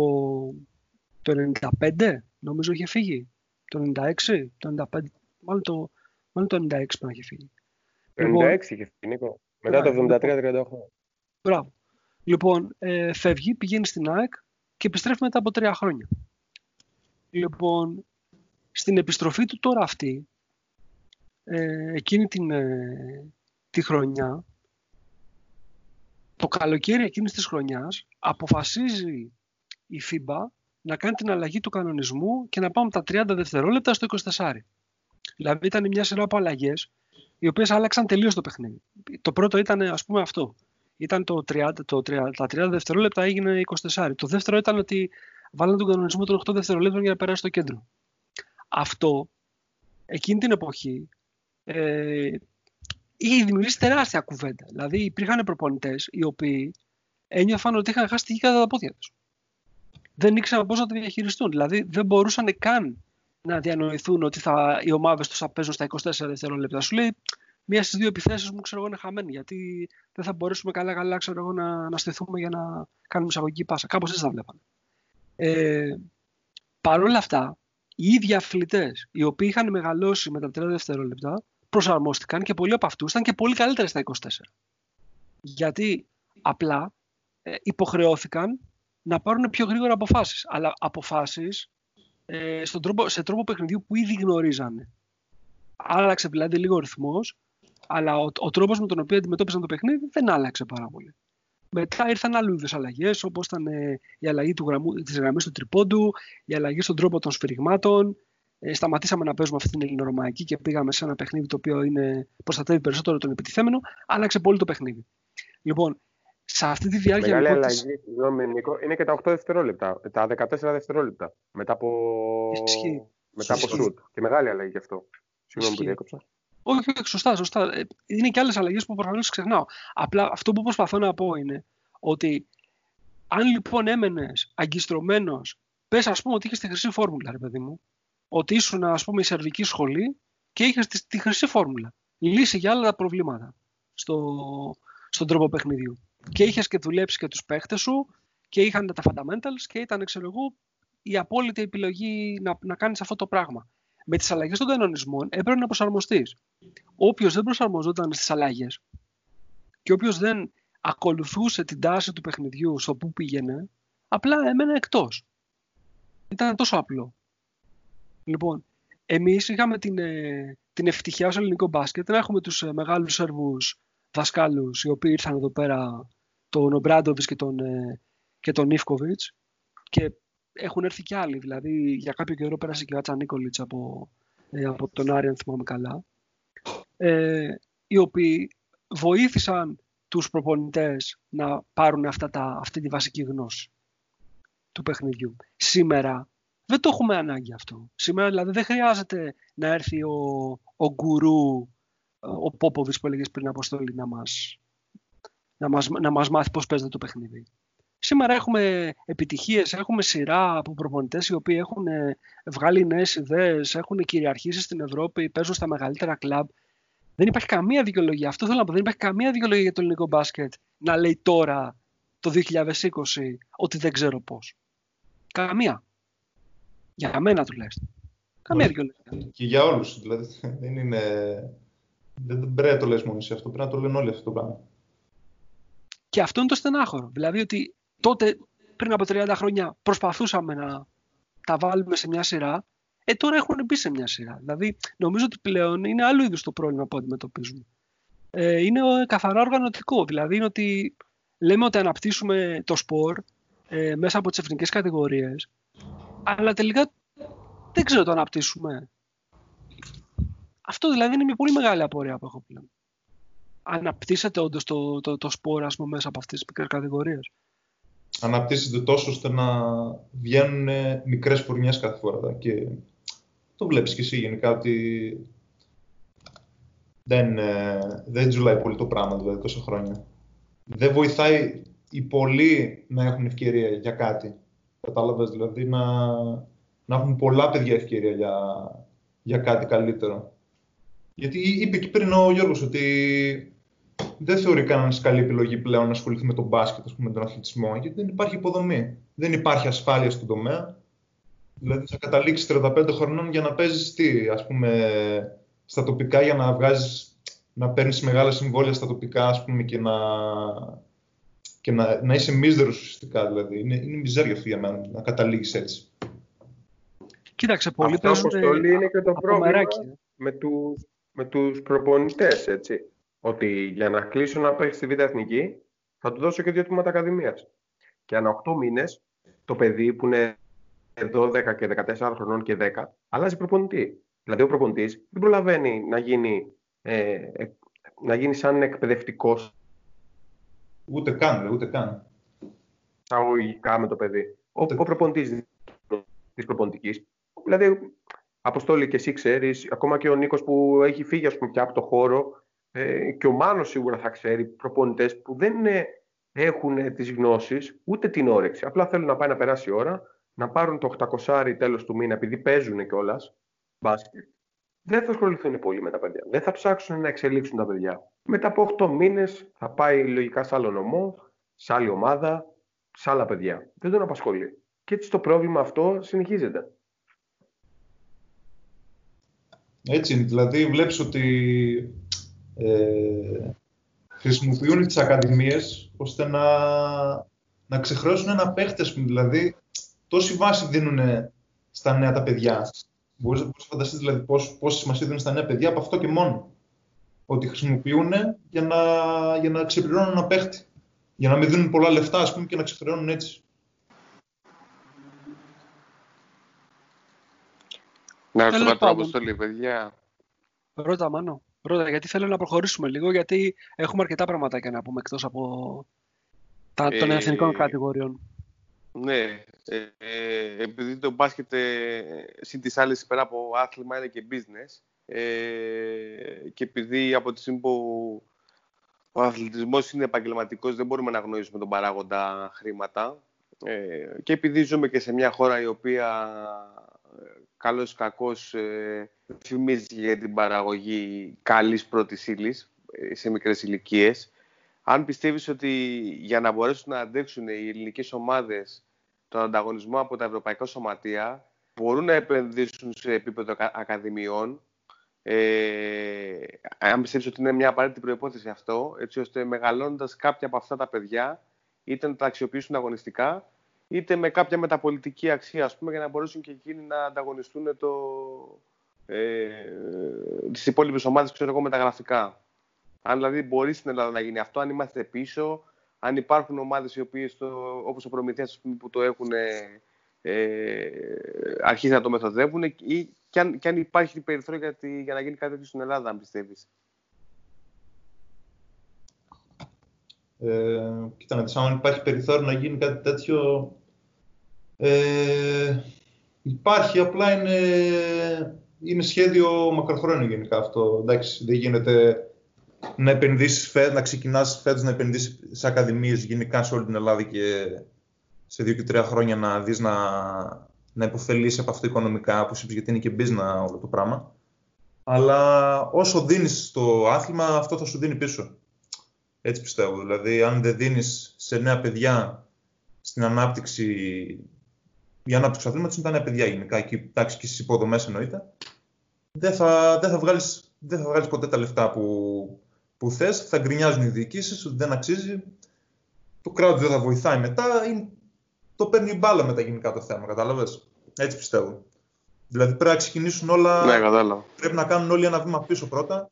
Speaker 1: το 95 νομίζω είχε φύγει. Το 96 το 95 μάλλον το, μάλλον το 96 που είχε φύγει.
Speaker 2: Το 96 λοιπόν, είχε φύγει Νίκο. Μετά το 73-38
Speaker 1: Μπράβο. Λοιπόν, ε, φεύγει, πηγαίνει στην ΑΕΚ και επιστρέφει μετά από τρία χρόνια. Λοιπόν, στην επιστροφή του τώρα αυτή, ε, εκείνη την, ε, τη χρονιά, το καλοκαίρι εκείνης της χρονιάς, αποφασίζει η FIBA να κάνει την αλλαγή του κανονισμού και να πάμε τα 30 δευτερόλεπτα στο 24. Δηλαδή ήταν μια σειρά από αλλαγές, οι οποίες άλλαξαν τελείως το παιχνίδι. Το πρώτο ήταν ας πούμε αυτό. Ήταν το 30, το 30, τα 30 δευτερόλεπτα έγινε 24. Το δεύτερο ήταν ότι βάλανε τον κανονισμό των 8 δευτερολέπτων για να περάσει στο κέντρο. Αυτό, εκείνη την εποχή, ε, είχε δημιουργήσει τεράστια κουβέντα. Δηλαδή υπήρχαν προπονητές οι οποίοι ένιωθαν ότι είχαν χάσει τη γη κατά τα πόδια τους. Δεν ήξεραν πώς να τη διαχειριστούν. Δηλαδή δεν μπορούσαν καν να διανοηθούν ότι θα, οι ομάδες τους θα παίζουν στα 24 δευτερόλεπτα. Σου λέει, μία στις δύο επιθέσεις μου ξέρω εγώ είναι χαμένη. Γιατί δεν θα μπορέσουμε καλά-καλά να, να στηθούμε για να κάνουμε εισαγωγική πάσα. Κάπως έτσι θα βλέπανε. Ε, Παρ' όλα αυτά, οι ίδιοι αθλητές, οι οποίοι είχαν μεγαλώσει με τα 30 δευτερόλεπτα, προσαρμόστηκαν και πολλοί από αυτούς ήταν και πολύ καλύτεροι στα 24. Γιατί απλά ε, υποχρεώθηκαν να πάρουν πιο γρήγορα αποφάσεις. Αλλά αποφάσεις ε, τρόπο, σε τρόπο παιχνιδιού που ήδη γνωρίζανε. Άλλαξε δηλαδή λίγο ο ρυθμός, αλλά ο, ο τρόπος με τον οποίο αντιμετώπισαν το παιχνίδι δεν άλλαξε πάρα πολύ. Μετά ήρθαν άλλου είδους αλλαγές, όπως ήταν ε, η αλλαγή της γραμμής του τριπώντου, η αλλαγή στον τρόπο των σφυριγμάτων. Ε, σταματήσαμε να παίζουμε αυτή την ελληνορωμαϊκή και πήγαμε σε ένα παιχνίδι το οποίο είναι, προστατεύει περισσότερο τον επιτιθέμενο. Άλλαξε πολύ το παιχνίδι. Λοιπόν, σε αυτή τη διάρκεια.
Speaker 2: Μεγάλη λοιπόν, αλλαγή, συγγνώμη Νίκο, είναι και τα 8 δευτερόλεπτα. Τα 14 δευτερόλεπτα. Μετά από, μετά από σουτ. Και μεγάλη αλλαγή γι' αυτό. Συγγνώμη που διέκοψα.
Speaker 1: Όχι, όχι, σωστά, σωστά. Ε, είναι και άλλες αλλαγές που προφανώς ξεχνάω. Απλά αυτό που προσπαθώ να πω είναι ότι αν λοιπόν έμενες αγκιστρωμένος, πες ας πούμε ότι είχες τη χρυσή φόρμουλα, ρε παιδί μου, ότι ήσουν ας πούμε η σερβική σχολή και είχες τη, τη χρυσή φόρμουλα. Λύση για άλλα τα προβλήματα στο, στον τρόπο παιχνιδιού. Και είχες και δουλέψεις και τους παίχτες σου και είχαν τα fundamentals και ήταν, ξέρω εγώ, η απόλυτη επιλογή να, να κάνεις αυτό το πράγμα. Με τις αλλαγές των κανονισμών έπρεπε να προσαρμοστείς. Όποιος δεν προσαρμοζόταν στις αλλαγές και όποιος δεν ακολουθούσε την τάση του παιχνιδιού στο που πήγαινε, απλά έμενε εκτός. Ήταν τόσο απλό. Λοιπόν, εμείς είχαμε την, ε, την ευτυχία ως ελληνικό μπάσκετ να έχουμε τους ε, μεγάλους Σέρβους δασκάλους οι οποίοι ήρθαν εδώ πέρα, τον Ομπράντοβιτς και τον, ε, και τον και έχουν έρθει κι άλλοι. Δηλαδή, για κάποιο καιρό πέρασε και ο Άτσα Νίκολιτς από, ε, από τον Άρη, αν θυμάμαι καλά. Ε, οι οποίοι βοήθησαν τους προπονητές να πάρουν αυτά τα, αυτή τη βασική γνώση του παιχνιδιού. Σήμερα δεν το έχουμε ανάγκη αυτό. Σήμερα δηλαδή δεν χρειάζεται να έρθει ο, ο γκουρού, ο Πόποβης που έλεγες πριν αποστολή να μας, να μας, να μας μάθει πώς παίζεται το παιχνίδι. Σήμερα έχουμε επιτυχίες, έχουμε σειρά από προπονητές οι οποίοι έχουν ε, βγάλει νέες ιδέες, έχουν κυριαρχήσει στην Ευρώπη, παίζουν στα μεγαλύτερα κλαμπ. Δεν υπάρχει καμία δικαιολογία. Αυτό θέλω να πω. Δεν υπάρχει καμία δικαιολογία για το ελληνικό μπάσκετ να λέει τώρα το 2020 ότι δεν ξέρω πώς. Καμία. Για μένα τουλάχιστον. Καμία δικαιολογία.
Speaker 3: Και για όλους. Δηλαδή δεν είναι... Δεν πρέπει να το λες μόνο σε αυτό. Πρέπει να το λένε όλοι αυτό το πράγμα.
Speaker 1: Και αυτό είναι το στενάχωρο. Δηλαδή ότι τότε πριν από 30 χρόνια προσπαθούσαμε να τα βάλουμε σε μια σειρά, ε, τώρα έχουν μπει σε μια σειρά. Δηλαδή, νομίζω ότι πλέον είναι άλλο είδους το πρόβλημα που αντιμετωπίζουμε. Ε, είναι καθαρά οργανωτικό. Δηλαδή, είναι ότι λέμε ότι αναπτύσσουμε το σπορ ε, μέσα από τις εθνικές κατηγορίες, αλλά τελικά δεν ξέρω το αναπτύσσουμε. Αυτό δηλαδή είναι μια πολύ μεγάλη απορία που έχω πλέον. Αναπτύσσεται όντως το, το, το σπορ, ας πούμε, μέσα από αυτές τις μικρές κατηγορίες;
Speaker 3: Αναπτύσσεται τόσο ώστε να βγαίνουν μικρές φουρνιές κάθε φορά. Και το βλέπεις και εσύ γενικά ότι δεν, ε, δεν τζουλάει πολύ το πράγμα δηλαδή τόσα χρόνια. Δεν βοηθάει οι πολλοί να έχουν ευκαιρία για κάτι. Κατάλαβες δηλαδή να, να έχουν πολλά παιδιά ευκαιρία για, για κάτι καλύτερο. Γιατί είπε και πριν ο Γιώργος ότι δεν θεωρεί κανένας καλή επιλογή πλέον να ασχοληθεί με τον μπάσκετ, ας πούμε, με τον αθλητισμό, γιατί δεν υπάρχει υποδομή. Δεν υπάρχει ασφάλεια στον τομέα. Δηλαδή θα καταλήξεις 35 χρονών για να παίζεις τι, ας πούμε, στα τοπικά για να βγάζεις, να παίρνεις μεγάλα συμβόλαια στα τοπικά, ας πούμε, και να, και να, να είσαι μίζερος ουσιαστικά. Δηλαδή. Είναι, είναι μιζέρια αυτό για μένα να καταλήγεις έτσι.
Speaker 1: Κοίταξε, πολύ
Speaker 2: Αυτό αποστολή είναι και το πρόβλημα με, τους, με τους προπονητές, έτσι ότι για να κλείσω να παίξει στη Β' Εθνική, θα του δώσω και δύο τμήματα Ακαδημίας. Και ανά 8 μήνες το παιδί που είναι 12 και 14 χρονών και 10 αλλάζει προπονητή. Δηλαδή ο προπονητής δεν προλαβαίνει να γίνει, ε, ε, να γίνει σαν εκπαιδευτικός.
Speaker 3: Ούτε καν, ούτε καν.
Speaker 2: Αγωγικά με το παιδί. Ο, ο προπονητής της προπονητικής. Δηλαδή, Αποστόλη και εσύ ξέρεις, ακόμα και ο Νίκος που έχει φύγει ας πούμε, και από το χώρο, ε, και ο Μάνος σίγουρα θα ξέρει προπονητές που δεν έχουν τις γνώσεις ούτε την όρεξη. Απλά θέλουν να πάει να περάσει η ώρα, να πάρουν το 800 τέλος του μήνα επειδή παίζουν κιόλας μπάσκετ. Δεν θα ασχοληθούν πολύ με τα παιδιά. Δεν θα ψάξουν να εξελίξουν τα παιδιά. Μετά από 8 μήνες θα πάει λογικά σε άλλο νομό, σε άλλη ομάδα, σε άλλα παιδιά. Δεν τον απασχολεί. Και έτσι το πρόβλημα αυτό συνεχίζεται.
Speaker 3: Έτσι είναι. Δηλαδή βλέπεις ότι ε, χρησιμοποιούν τις ακαδημίες ώστε να, να ξεχρεώσουν ένα παίχτη, ας πούμε, δηλαδή τόση βάση δίνουν στα νέα τα παιδιά. Μπορείς, να φανταστείς δηλαδή πώς, πόση σημασία δίνουν στα νέα παιδιά από αυτό και μόνο. Ότι χρησιμοποιούν για να, για να ξεπληρώνουν ένα παίχτη. Για να μην δίνουν πολλά λεφτά, ας πούμε, και να ξεχρεώνουν έτσι.
Speaker 4: Να ρωτήσω κάτι στο λίγο, παιδιά.
Speaker 1: Ρώτα, Μάνο. Ρώτα, γιατί θέλω να προχωρήσουμε λίγο, γιατί έχουμε αρκετά πραγματάκια να πούμε εκτός από τα, των ε, εθνικών κατηγοριών.
Speaker 4: Ναι, ε, ε, επειδή το μπάσκετ ε, συν τις άλλες πέρα από άθλημα είναι και business ε, και επειδή από τη στιγμή που ο αθλητισμός είναι επαγγελματικός δεν μπορούμε να γνωρίσουμε τον παράγοντα χρήματα ε, και επειδή ζούμε και σε μια χώρα η οποία καλός κακός ε, φημίζει για την παραγωγή καλής πρώτης ύλης ε, σε μικρές ηλικίες. αν πιστεύεις ότι για να μπορέσουν να αντέξουν οι ελληνικές ομάδες τον ανταγωνισμό από τα ευρωπαϊκά σωματεία, μπορούν να επενδύσουν σε επίπεδο ακαδημιών, ε, αν πιστεύεις ότι είναι μια απαραίτητη προϋπόθεση αυτό, έτσι ώστε μεγαλώνοντας κάποια από αυτά τα παιδιά, είτε να τα αξιοποιήσουν αγωνιστικά, είτε με κάποια μεταπολιτική αξία, ας πούμε, για να μπορέσουν και εκείνοι να ανταγωνιστούν το, ε, τις υπόλοιπες ομάδες, ξέρω εγώ, με τα γραφικά. Αν δηλαδή μπορεί στην Ελλάδα να γίνει αυτό, αν είμαστε πίσω, αν υπάρχουν ομάδες οι οποίες, το, όπως ο Προμηθέας που το έχουν ε, αρχίσει να το μεθοδεύουν ή και αν, και αν υπάρχει περιθώριο για, τη, για να γίνει κάτι τέτοιο στην Ελλάδα, αν πιστεύεις.
Speaker 3: Ε, κοίτα να δεις, αν υπάρχει περιθώριο να γίνει κάτι τέτοιο, ε, υπάρχει, απλά είναι, είναι σχέδιο μακροχρόνιο γενικά αυτό. Εντάξει, δεν γίνεται να επενδύσεις, να ξεκινάς φέτος να επενδύσεις σε ακαδημίες γενικά σε όλη την Ελλάδα και σε δύο και τρία χρόνια να δεις να, να υποφελείς από αυτό οικονομικά, όπως είπες, γιατί είναι και business όλο το πράγμα. Αλλά όσο δίνεις στο άθλημα, αυτό θα σου δίνει πίσω. Έτσι πιστεύω. Δηλαδή, αν δεν δίνεις σε νέα παιδιά στην ανάπτυξη, η ανάπτυξη του αθλήματος είναι τα νέα παιδιά γενικά, και, εντάξει, και στις υποδομές εννοείται, δεν θα, δεν θα, βγάλεις, δεν θα βγάλεις ποτέ τα λεφτά που, που θες, θα γκρινιάζουν οι διοικήσεις ότι δεν αξίζει, το κράτος δεν θα βοηθάει μετά, το παίρνει η μπάλα με τα γενικά το θέμα, κατάλαβες; Έτσι πιστεύω. Δηλαδή πρέπει να ξεκινήσουν όλα.
Speaker 4: Ναι, κατάλαβα.
Speaker 3: Πρέπει να κάνουν όλοι ένα βήμα πίσω πρώτα.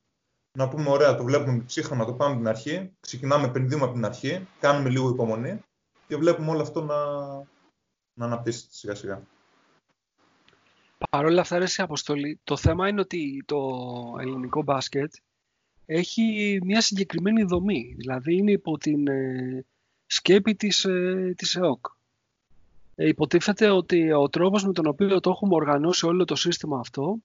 Speaker 3: Να πούμε: Ωραία, το βλέπουμε ψύχραμα, το πάμε από την αρχή. Ξεκινάμε, επενδύουμε από την αρχή. Κάνουμε λίγο υπομονή και βλέπουμε όλο αυτό να, να αναπτύσσεται σιγά σιγά.
Speaker 1: Παρ' όλα αυτά, ρε, Αποστολή, το θέμα είναι ότι το ελληνικό μπάσκετ έχει μια συγκεκριμένη δομή. Δηλαδή είναι υπό την ε, σκέπη της, ε, της ΕΟΚ. Ε, υποτίθεται ότι ο τρόπος με τον οποίο το έχουμε οργανώσει όλο το σύστημα αυτό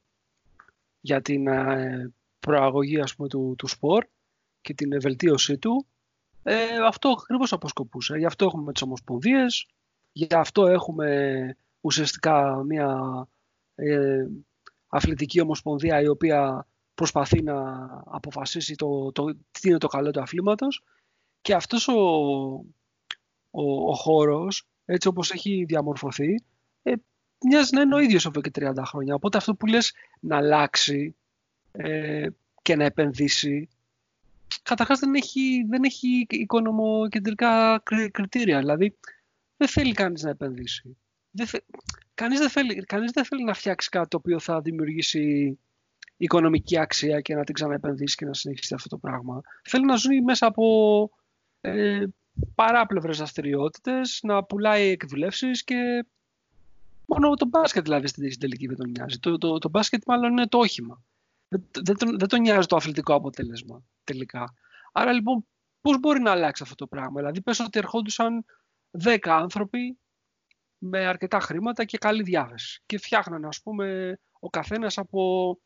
Speaker 1: για την ε, προαγωγή ας πούμε, του, του σπορ και την βελτίωσή του, ε, αυτό ακριβώς αποσκοπούσε. Γι' αυτό έχουμε τις ομοσπονδίες, γι' αυτό έχουμε ουσιαστικά μια ε, αθλητική ομοσπονδία η οποία προσπαθεί να αποφασίσει το, το, τι είναι το καλό του αθλήματος και αυτός ο, ο, ο χώρος έτσι όπως έχει διαμορφωθεί, ε, μοιάζει να είναι ο ίδιος εδώ και 30 χρόνια. Οπότε αυτό που λες να αλλάξει ε, και να επενδύσει, καταρχάς δεν έχει, δεν έχει οικονομοκεντρικά κριτήρια. Δηλαδή, δεν θέλει κανείς να επενδύσει. Δεν κανείς, δεν θέλει, κανείς δεν θέλει να φτιάξει κάτι το οποίο θα δημιουργήσει οικονομική αξία και να την ξαναεπενδύσει και να συνεχίσει αυτό το πράγμα. Θέλει να ζουν μέσα από ε, παράπλευρες δραστηριότητες, να πουλάει εκδουλεύσεις και μόνο το μπάσκετ δηλαδή στην τελική δεν τον νοιάζει. Το, το, το μπάσκετ μάλλον είναι το όχημα. Δεν, δεν, τον, δεν τον νοιάζει το αθλητικό αποτέλεσμα τελικά. Άρα λοιπόν πώς μπορεί να αλλάξει αυτό το πράγμα; Δηλαδή πες ότι ερχόντουσαν 10 άνθρωποι με αρκετά χρήματα και καλή διάθεση και φτιάχνανε ας πούμε ο καθένας από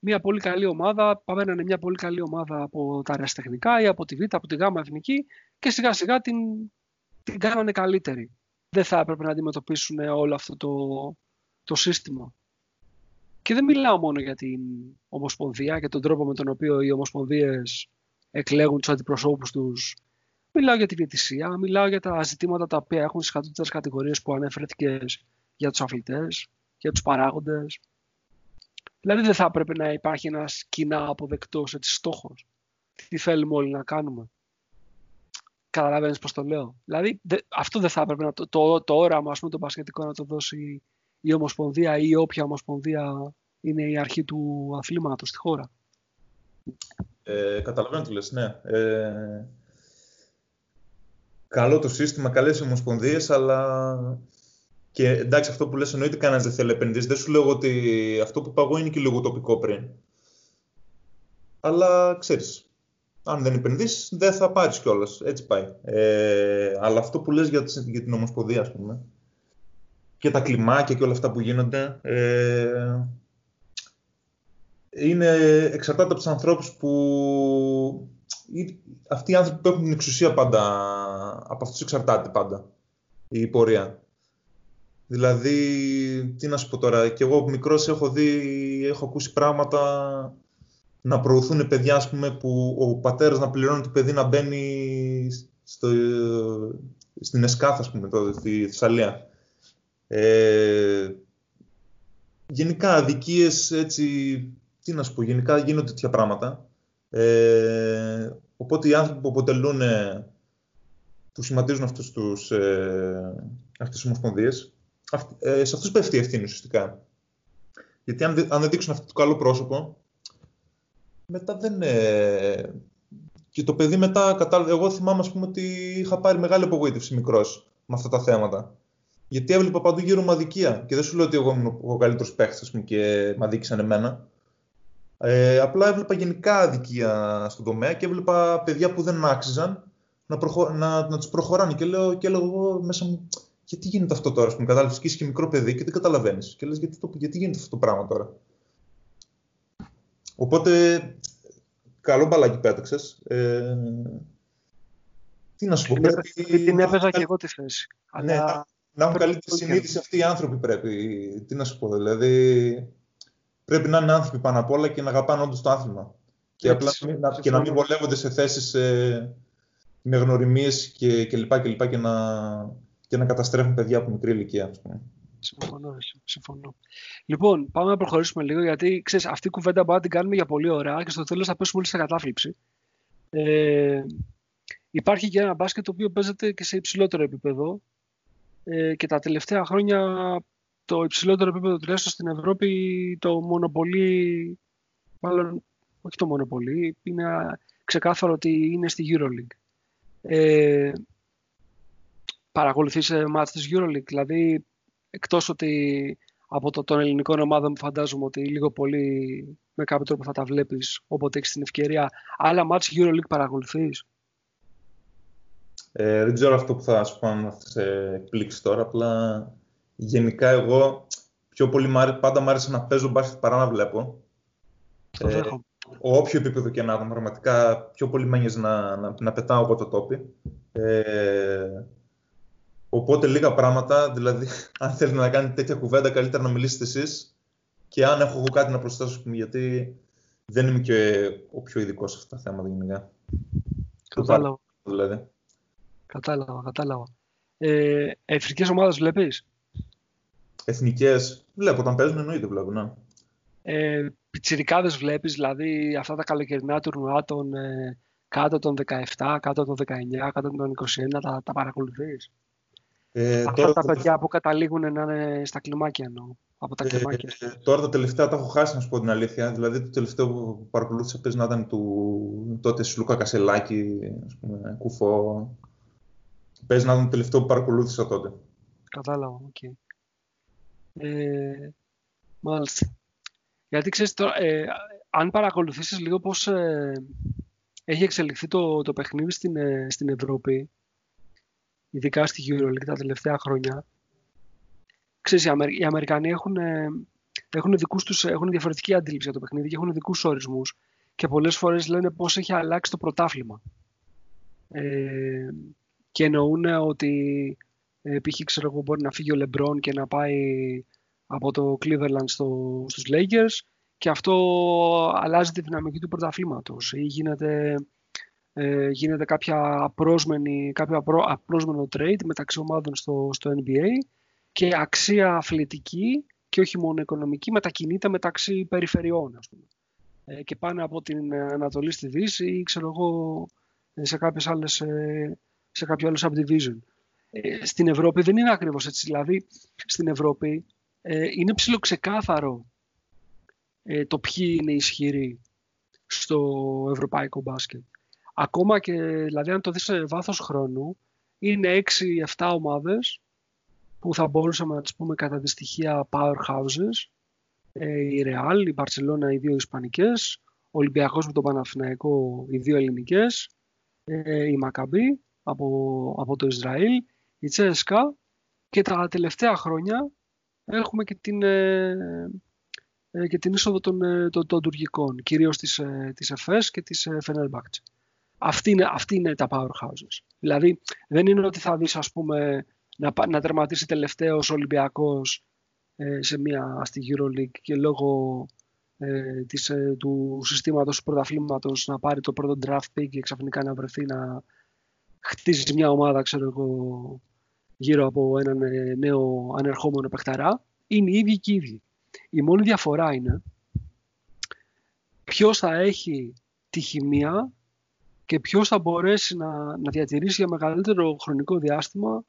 Speaker 1: μια πολύ καλή ομάδα, πάμε να είναι μια πολύ καλή ομάδα από τα αεραστεχνικά ή από τη Β, από τη Γ εθνική και σιγά σιγά την, την κάνανε καλύτερη. Δεν θα έπρεπε να αντιμετωπίσουν όλο αυτό το, το σύστημα. Και δεν μιλάω μόνο για την Ομοσπονδία και τον τρόπο με τον οποίο οι Ομοσπονδίες εκλέγουν τους αντιπροσώπους τους. Μιλάω για τη διαιτησία, μιλάω για τα ζητήματα τα οποία έχουν στις κατώτερες κατηγορίες που ανέφερε για τους αθλητές, για τους παράγοντες. Δηλαδή δεν θα έπρεπε να υπάρχει ένας κοινά αποδεκτός έτσι, στόχος. Τι θέλουμε όλοι να κάνουμε. Καταλαβαίνεις πώς το λέω. Δηλαδή αυτό δεν θα έπρεπε να το, το, το όραμα ας πούμε, το πασχετικό να το δώσει η Ομοσπονδία ή όποια Ομοσπονδία είναι η αρχή του αθλήματος στη χώρα.
Speaker 3: Ε, καταλαβαίνω τι λες, ναι. Ε, καλό το σύστημα, καλές ομοσπονδίες, αλλά και εντάξει, αυτό που λες εννοείται κανένας δεν θέλει επενδύσεις. Δεν σου λέω ότι αυτό που είπα είναι και λίγο τοπικό πριν. Αλλά ξέρεις, αν δεν επενδύσεις, δεν θα πάρεις κιόλας. Έτσι πάει. Ε, αλλά αυτό που λες για, για την Ομοσπονδία, ας πούμε, και τα κλιμάκια και όλα αυτά που γίνονται, ε, είναι εξαρτάται από τους ανθρώπους που. Αυτοί οι άνθρωποι που έχουν την εξουσία πάντα, από αυτούς εξαρτάται πάντα η πορεία. Δηλαδή, τι να σου πω τώρα, και εγώ μικρός έχω δει, έχω ακούσει πράγματα να προωθούν παιδιά, ας πούμε, που ο πατέρας να πληρώνει το παιδί να μπαίνει στο, στην Εσκάθα, ας πούμε, τότε, στη Θεσσαλία. Ε, γενικά, αδικίες, έτσι, τι να σου πω, γενικά γίνονται τέτοια πράγματα. Ε, οπότε οι άνθρωποι που αποτελούν, που σχηματίζουν αυτούς τους, ε, αυτές τις ομοσπονδίες, ε, σε αυτούς πέφτει η ευθύνη ουσιαστικά. Γιατί αν, αν δεν δείξουν αυτό το καλό πρόσωπο, μετά δεν... Ε, και το παιδί μετά κατάλαβε. Εγώ θυμάμαι, ας πούμε, ότι είχα πάρει μεγάλη απογοήτευση μικρός με αυτά τα θέματα. Γιατί έβλεπα παντού γύρω μου αδικία. Και δεν σου λέω ότι εγώ ήμουν ο καλύτερος παίχτης και με αδίκησαν εμένα. Ε, απλά έβλεπα γενικά αδικία στον τομέα και έβλεπα παιδιά που δεν άξιζαν να, προχω... να, να τους προχωράνε. Και λέω, και λέω εγώ μέσα μου, γιατί γίνεται αυτό τώρα, ας πούμε, κατάλαβες και είσαι και μικρό παιδί και δεν καταλαβαίνεις. Και λες, γιατί, γιατί γίνεται αυτό το πράγμα τώρα. Οπότε καλό μπαλάκι πέταξες. Ε, τι να σου πω.
Speaker 1: Πρέπει... Την έπαιζα και εγώ τη θέση.
Speaker 3: Ναι, Αλλά... να έχουν καλύτερη συνείδηση αυτοί οι άνθρωποι πρέπει. Τι να σου πω, δηλαδή. Πρέπει να είναι άνθρωποι πάνω απ' όλα και να αγαπάνε όντως το άθλημα. Και, απλά, να, και να μην βολεύονται σε θέσεις ε, με γνωριμίες και, και, λοιπά, και, λοιπά, και, να, και να καταστρέφουν παιδιά από μικρή ηλικία. Ας πούμε.
Speaker 1: Συμφωνώ, συμφωνώ. Λοιπόν, πάμε να προχωρήσουμε λίγο, γιατί ξέρεις, αυτή η κουβέντα μπορεί να την κάνουμε για πολύ ώρα και στο τέλος θα πέσουμε όλοι σε κατάφληψη. Ε, υπάρχει και ένα μπάσκετ το οποίο παίζεται και σε υψηλότερο επίπεδο ε, και τα τελευταία χρόνια το υψηλότερο επίπεδο τουλάχιστον στην Ευρώπη το μονοπολί, μάλλον όχι το μονοπολί, είναι ξεκάθαρο ότι είναι στη EuroLeague. Ε, παρακολουθείς ε, μάτς της EuroLeague, δηλαδή εκτός ότι από το, των ελληνικών ομάδων που φαντάζομαι ότι λίγο πολύ με κάποιο τρόπο θα τα βλέπεις όποτε έχεις την ευκαιρία. Άλλα μάτς EuroLeague παρακολουθείς;
Speaker 3: Ε, δεν ξέρω αυτό που θα σου πω να σε εκπλήξει τώρα, απλά γενικά εγώ πιο πολύ πάντα μου άρεσε να παίζω μπάσκετ παρά να βλέπω.
Speaker 1: ε,
Speaker 3: όποιο επίπεδο και να δω, πραγματικά πιο πολύ μένει να, να, να, πετάω εγώ το τόπι. Ε, Οπότε λίγα πράγματα, δηλαδή αν θέλετε να κάνετε τέτοια κουβέντα καλύτερα να μιλήσετε εσείς και αν έχω εγώ κάτι να προσθέσω, γιατί δεν είμαι και ο πιο ειδικός σε αυτά τα θέματα γενικά.
Speaker 1: Κατάλαβα. Δηλαδή. Κατάλαβα, κατάλαβα. Ε, εθνικές ομάδες βλέπεις;
Speaker 3: Εθνικές, βλέπω, όταν παίζουν εννοείται βλέπω, ναι.
Speaker 1: Ε, πιτσιρικάδες βλέπεις, δηλαδή αυτά τα καλοκαιρινά τουρνουά των ε, κάτω των 17, κάτω των 19, κάτω των 21, τα, τα παρακολουθείς; Ε, Αυτά τώρα, τα παιδιά που καταλήγουν να είναι στα κλιμάκια εννοώ. Από τα ε,
Speaker 3: Ε, τώρα τα τελευταία τα έχω χάσει να σου πω την αλήθεια. Δηλαδή το τελευταίο που παρακολούθησα πες να ήταν του τότε Σλούκα Κασελάκη, ας πούμε, Κουφό. Πες να ήταν το τελευταίο που παρακολούθησα τότε.
Speaker 1: Κατάλαβα, OK. Okay. Ε, μάλιστα. Γιατί ξέρεις τώρα, ε, αν παρακολουθήσεις λίγο πώς ε, έχει εξελιχθεί το, το παιχνίδι στην, ε, στην Ευρώπη, ειδικά στη EuroLeague τα τελευταία χρόνια, ξέρεις, οι, οι Αμερικανοί έχουν, ε, έχουν, δικούς τους, έχουν διαφορετική αντίληψη για το παιχνίδι και έχουν δικούς ορισμούς και πολλές φορές λένε πώς έχει αλλάξει το πρωτάθλημα. Ε, και εννοούν ότι ε, π.χ. ξέρω εγώ μπορεί να φύγει ο Λεμπρόν και να πάει από το Cleveland στο, στους Lakers και αυτό αλλάζει τη δυναμική του πρωταθλήματος ή γίνεται ε, γίνεται κάποια απρόσμενη, κάποιο απρόσμενο trade μεταξύ ομάδων στο, στο NBA και αξία αθλητική και όχι μόνο οικονομική μετακινείται μεταξύ περιφερειών ας πούμε. Ε, και πάνε από την Ανατολή στη Δύση ή ξέρω εγώ σε, κάποιες άλλες, ε, σε κάποιο άλλο subdivision. Ε, στην Ευρώπη δεν είναι ακριβώς έτσι. Δηλαδή στην Ευρώπη ε, είναι ψηλοξεκάθαρο ε, το ποιοι είναι ισχυροί στο ευρωπαϊκό μπάσκετ. Ακόμα και, δηλαδή αν το δεις σε βάθος χρόνου, είναι 6-7 ομάδες που θα μπορούσαμε να τις πούμε κατά τη στοιχεία powerhouses. Ε, η Real, η Barcelona, οι δύο Ισπανικές, ο Ολυμπιακός με τον Παναθηναϊκό, οι δύο Ελληνικές, ε, η Μακαμπή από, από το Ισραήλ, η Τσέσκα και τα τελευταία χρόνια έχουμε και την, ε, ε και την είσοδο των, ε, των, των τουρκικών, κυρίως της, της ΕΦΕΣ και της Φενέρμπακτς. Αυτή είναι, αυτή είναι τα powerhouses. Δηλαδή δεν είναι ότι θα δεις ας πούμε να, να τερματίσει τελευταίος Ολυμπιακός ε, σε μια στη EuroLeague και λόγω ε, της, ε, του συστήματος του πρωταθλήματος να πάρει το πρώτο draft pick και ξαφνικά να βρεθεί να χτίζεις μια ομάδα, ξέρω εγώ, γύρω από έναν ε, νέο ανερχόμενο παιχταρά, είναι οι ίδιοι και οι ίδιοι. Η μόνη διαφορά είναι ποιος θα έχει τη χημεία και ποιος θα μπορέσει να, να διατηρήσει για μεγαλύτερο χρονικό διάστημα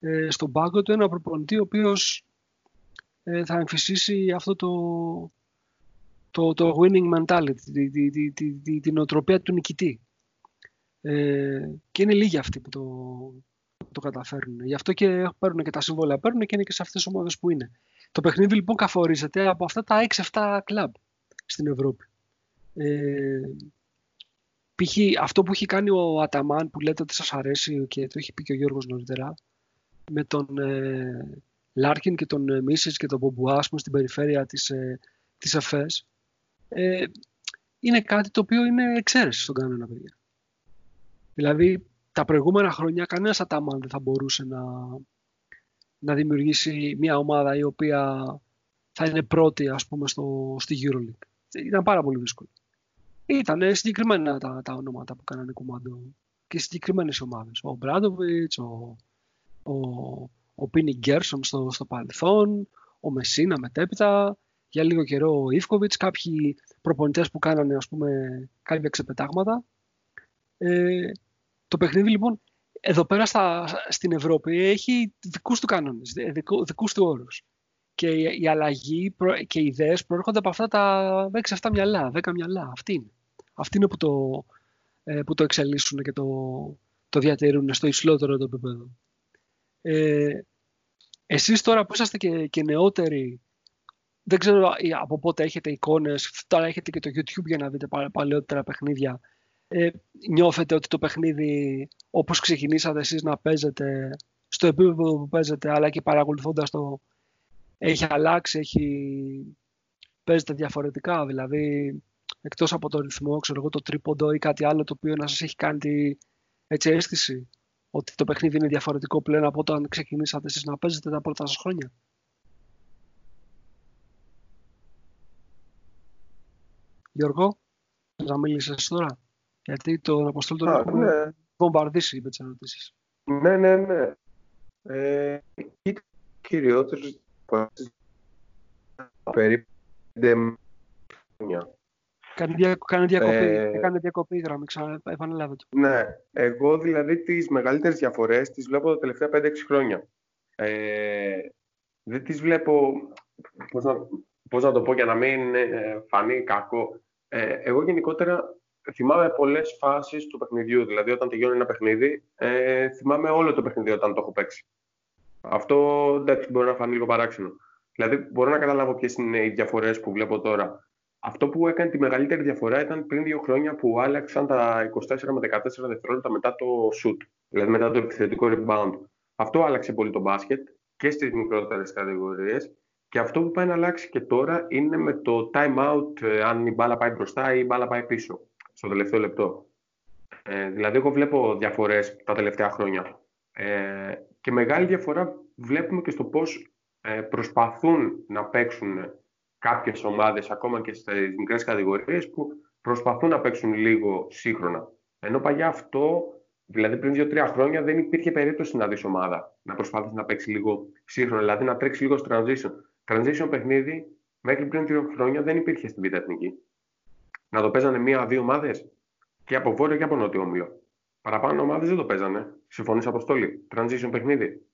Speaker 1: ε, στον πάγκο του ένα προπονητή ο οποίος ε, θα εμφυσίσει αυτό το, το, το winning mentality, τη, τη, τη, την οτροπία του νικητή. Ε, και είναι λίγοι αυτοί που το, το καταφέρνουν. Γι' αυτό και παίρνουν και τα συμβόλαια παίρνουν και είναι και σε αυτές τις ομάδες που είναι. Το παιχνίδι λοιπόν καθορίζεται από αυτά τα 6-7 κλαμπ στην Ευρώπη. Ε, π.χ. αυτό που έχει κάνει ο Αταμάν που λέτε ότι σας αρέσει και το έχει πει και ο Γιώργος νωρίτερα με τον ε, Λάρκιν και τον ε, Μίσης και τον Μπομπουά στην περιφέρεια της, ε, της ΕΦΕΣ ε, είναι κάτι το οποίο είναι εξαίρεση στον κανένα παιδιά. Δηλαδή τα προηγούμενα χρόνια κανένας Αταμάν δεν θα μπορούσε να, να δημιουργήσει μια ομάδα η οποία θα είναι πρώτη ας πούμε στο, στη EuroLeague. Ήταν πάρα πολύ δύσκολο. Ήταν συγκεκριμένα τα, τα ονόματα που κάνανε κουμάντο και συγκεκριμένες ομάδες. Ο Μπράντοβιτ, ο, ο, ο Πίνι Γκέρσον στο, στο παρελθόν, ο Μεσίνα μετέπειτα, για λίγο καιρό ο Ιφκοβιτς, κάποιοι προπονητές που κάνανε ας πούμε, κάποια ξεπετάγματα. Ε, το παιχνίδι λοιπόν εδώ πέρα στα, στην Ευρώπη έχει δικούς του κανόνες, δικού, δικούς του όρους. Και η, αλλαγή και οι ιδέες προέρχονται από αυτά τα 6-7 μυαλά, 10 μυαλά. Αυτή είναι. Αυτή είναι που το, ε, που το εξελίσσουν και το, το διατηρούν στο υψηλότερο το επίπεδο. Ε, εσείς τώρα που είσαστε και, και νεότεροι, δεν ξέρω από πότε έχετε εικόνες, τώρα έχετε και το YouTube για να δείτε παλαιότερα παιχνίδια, ε, νιώθετε ότι το παιχνίδι όπως ξεκινήσατε εσείς να παίζετε στο επίπεδο που παίζετε αλλά και παρακολουθώντας το έχει αλλάξει, έχει... παίζετε διαφορετικά δηλαδή εκτός από το ρυθμό, ξέρω εγώ, το τρίποντο ή κάτι άλλο το οποίο να σας έχει κάνει τη, έτσι αίσθηση ότι το παιχνίδι είναι διαφορετικό πλέον από όταν ξεκινήσατε εσείς να παίζετε τα πρώτα σας χρόνια; Γιώργο, να μιλήσεις τώρα; Γιατί τον Αποστόλη τον έχουμε ναι. βομβαρδίσει με τις ερωτήσεις.
Speaker 2: Ναι, ναι, ναι. Ε, κυριότερος περίπου πέντε χρόνια.
Speaker 1: Κάνει, δια, κάνει διακοπή, ε, έκανε διακοπή γραμμή, ξανά επαναλάβετε.
Speaker 2: Ναι, εγώ δηλαδή τις μεγαλύτερες διαφορές τις βλέπω τα τελευταία 5-6 χρόνια. Ε, δεν τις βλέπω, πώς να, πώς να το πω για να μην ε, φανεί κακό. Ε, εγώ γενικότερα θυμάμαι πολλές φάσεις του παιχνιδιού. Δηλαδή, όταν τελειώνει ένα παιχνίδι, ε, θυμάμαι όλο το παιχνίδι όταν το έχω παίξει. Αυτό εντάξει, μπορεί να φανεί λίγο παράξενο. Δηλαδή, μπορώ να καταλάβω ποιες είναι οι διαφορές που βλέπω τώρα. Αυτό που έκανε τη μεγαλύτερη διαφορά ήταν πριν δύο χρόνια που άλλαξαν τα 24 με 14 δευτερόλεπτα μετά το shoot, δηλαδή μετά το επιθετικό rebound. Αυτό άλλαξε πολύ το μπάσκετ και στις μικρότερες κατηγορίες. Και αυτό που πάει να αλλάξει και τώρα είναι με το time out, ε, αν η μπάλα πάει μπροστά ή η μπάλα πάει πίσω στο τελευταίο λεπτό. Ε, δηλαδή, εγώ βλέπω διαφορές τα τελευταία χρόνια. Ε, και μεγάλη διαφορά βλέπουμε και στο πώς ε, προσπαθούν να παίξουν κάποιες ομάδες, ακόμα και στις μικρές κατηγορίες, που προσπαθούν να παίξουν λίγο σύγχρονα. Ενώ παλιά αυτό, δηλαδή πριν δύο-τρία χρόνια, δεν υπήρχε περίπτωση να δεις ομάδα να προσπαθήσει να παίξεις λίγο σύγχρονα, δηλαδή να τρέξεις λίγο στο transition. Transition παιχνίδι μέχρι πριν δύο χρόνια δεν υπήρχε στην Β' Εθνική να το παίζανε μία-δύο ομάδες; Και από βόρειο και από νότιο όμιλο. Παραπάνω ομάδες δεν το παίζανε. Συμφωνείς αποστολή. Transition παιχνίδι;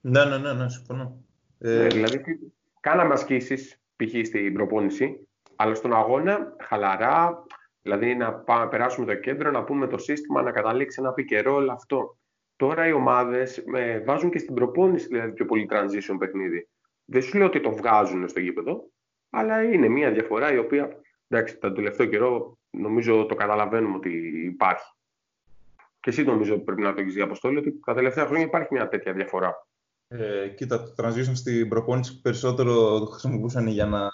Speaker 3: Ναι, ναι, ναι, ναι συμφωνώ.
Speaker 2: Ε, δηλαδή, κάναμε ασκήσει π.χ. στην προπόνηση, αλλά στον αγώνα χαλαρά, δηλαδή να πάμε, περάσουμε το κέντρο, να πούμε το σύστημα, να καταλήξει ένα πικερό, όλο αυτό. Τώρα οι ομάδες βάζουν και στην προπόνηση δηλαδή, πιο πολύ transition παιχνίδι. Δεν σου λέω ότι το βγάζουν στο γήπεδο, αλλά είναι μια διαφορά η οποία εντάξει, τον τελευταίο καιρό νομίζω το καταλαβαίνουμε ότι υπάρχει. Και εσύ νομίζω πρέπει να το έχεις δει αποστόλη ότι τα τελευταία χρόνια υπάρχει μια τέτοια διαφορά.
Speaker 3: Ε, κοίτα, το transition στην προπόνηση περισσότερο το χρησιμοποιούσαν για να.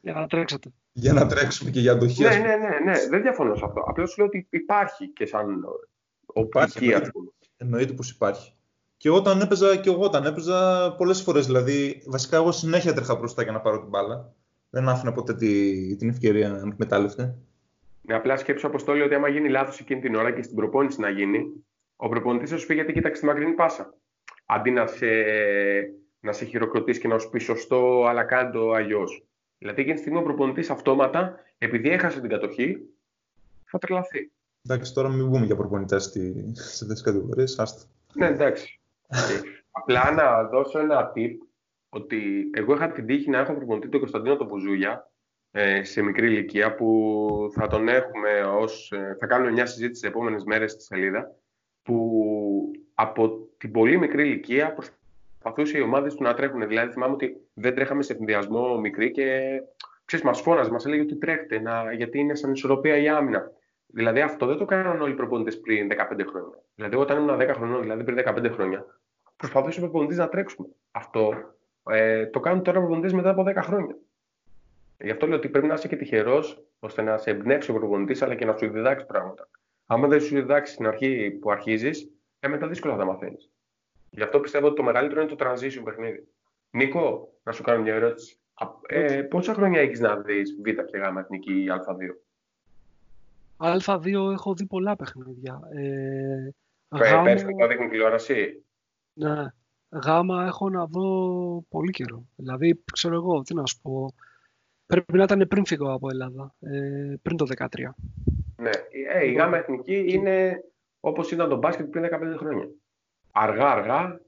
Speaker 1: Για να τρέξετε.
Speaker 3: Για να τρέξουμε και για αντοχή.
Speaker 2: Ναι, ναι, ναι, ναι, δεν διαφωνώ σε αυτό. Απλώς λέω ότι υπάρχει και σαν οπτική, α πούμε.
Speaker 3: Εννοείται πως υπάρχει. Και όταν έπαιζα, και εγώ όταν έπαιζα πολλές φορές. Δηλαδή, βασικά εγώ συνέχεια τρέχα μπροστά για να πάρω την μπάλα. Δεν άφηνα ποτέ τη, την ευκαιρία να εκμετάλλευτε.
Speaker 2: Με απλά σκέψη αποστόλη ότι άμα γίνει λάθος εκείνη την ώρα και στην προπόνηση να γίνει, ο προπονητής θα σου πει γιατί κοίταξε τη μακρινή πάσα. Αντί να σε, να σε χειροκροτήσει και να σου πει σωστό, αλλά κάνει το αλλιώς. Δηλαδή εκείνη τη στιγμή ο προπονητής αυτόματα, επειδή έχασε την κατοχή, θα τρελαθεί.
Speaker 3: Εντάξει, τώρα μην μπούμε για προπονητές σε τέτοιες κατηγορίες. Άστα.
Speaker 2: Ναι, εντάξει. Απλά να δώσω ένα tip ότι εγώ είχα την τύχη να έχω προπονητή τον Κωνσταντίνο τον Μπουζούγια ε, σε μικρή ηλικία που θα τον έχουμε ως, ε, θα κάνουμε μια συζήτηση τις επόμενες μέρες στη σελίδα που από την πολύ μικρή ηλικία προσπαθούσε οι ομάδες του να τρέχουν. Δηλαδή θυμάμαι ότι δεν τρέχαμε σε συνδυασμό μικρή και ξέρεις, μας φώναζε, μας έλεγε ότι τρέχετε να, γιατί είναι σαν ισορροπία η άμυνα. Δηλαδή αυτό δεν το κάναν όλοι οι προπονητές πριν 15 χρόνια. Δηλαδή όταν ήμουν 10 χρονών, δηλαδή πριν 15 χρόνια, προσπαθούσε ο προπονητής να τρέξουμε. Αυτό ε, το κάνουν τώρα προπονητές μετά από 10 χρόνια. Γι' αυτό λέω ότι πρέπει να είσαι και τυχερός ώστε να σε εμπνεύσει ο προπονητής αλλά και να σου διδάξει πράγματα. Άμα δεν σου διδάξει στην αρχή που αρχίζεις, ε, μετά δύσκολα θα τα μαθαίνεις. Γι' αυτό πιστεύω ότι το μεγαλύτερο είναι το transition παιχνίδι. Νίκο, να σου κάνω μια ερώτηση. Ε, πόσα χρόνια έχεις να δεις Β και Γ εθνική ή Α2.
Speaker 1: Α2 έχω δει πολλά παιχνίδια. Ε,
Speaker 2: γάμα... Πέρσι το δείχνει τηλεόραση.
Speaker 1: Ναι. Γάμα έχω να δω πολύ καιρό. Δηλαδή, ξέρω εγώ, τι να σου πω. Πρέπει να ήταν πριν φύγω από Ελλάδα, ε, πριν το 2013.
Speaker 2: Ναι, ε, η γάμα εθνική είναι όπως ήταν το μπάσκετ πριν 15 χρόνια. Αργά-αργά,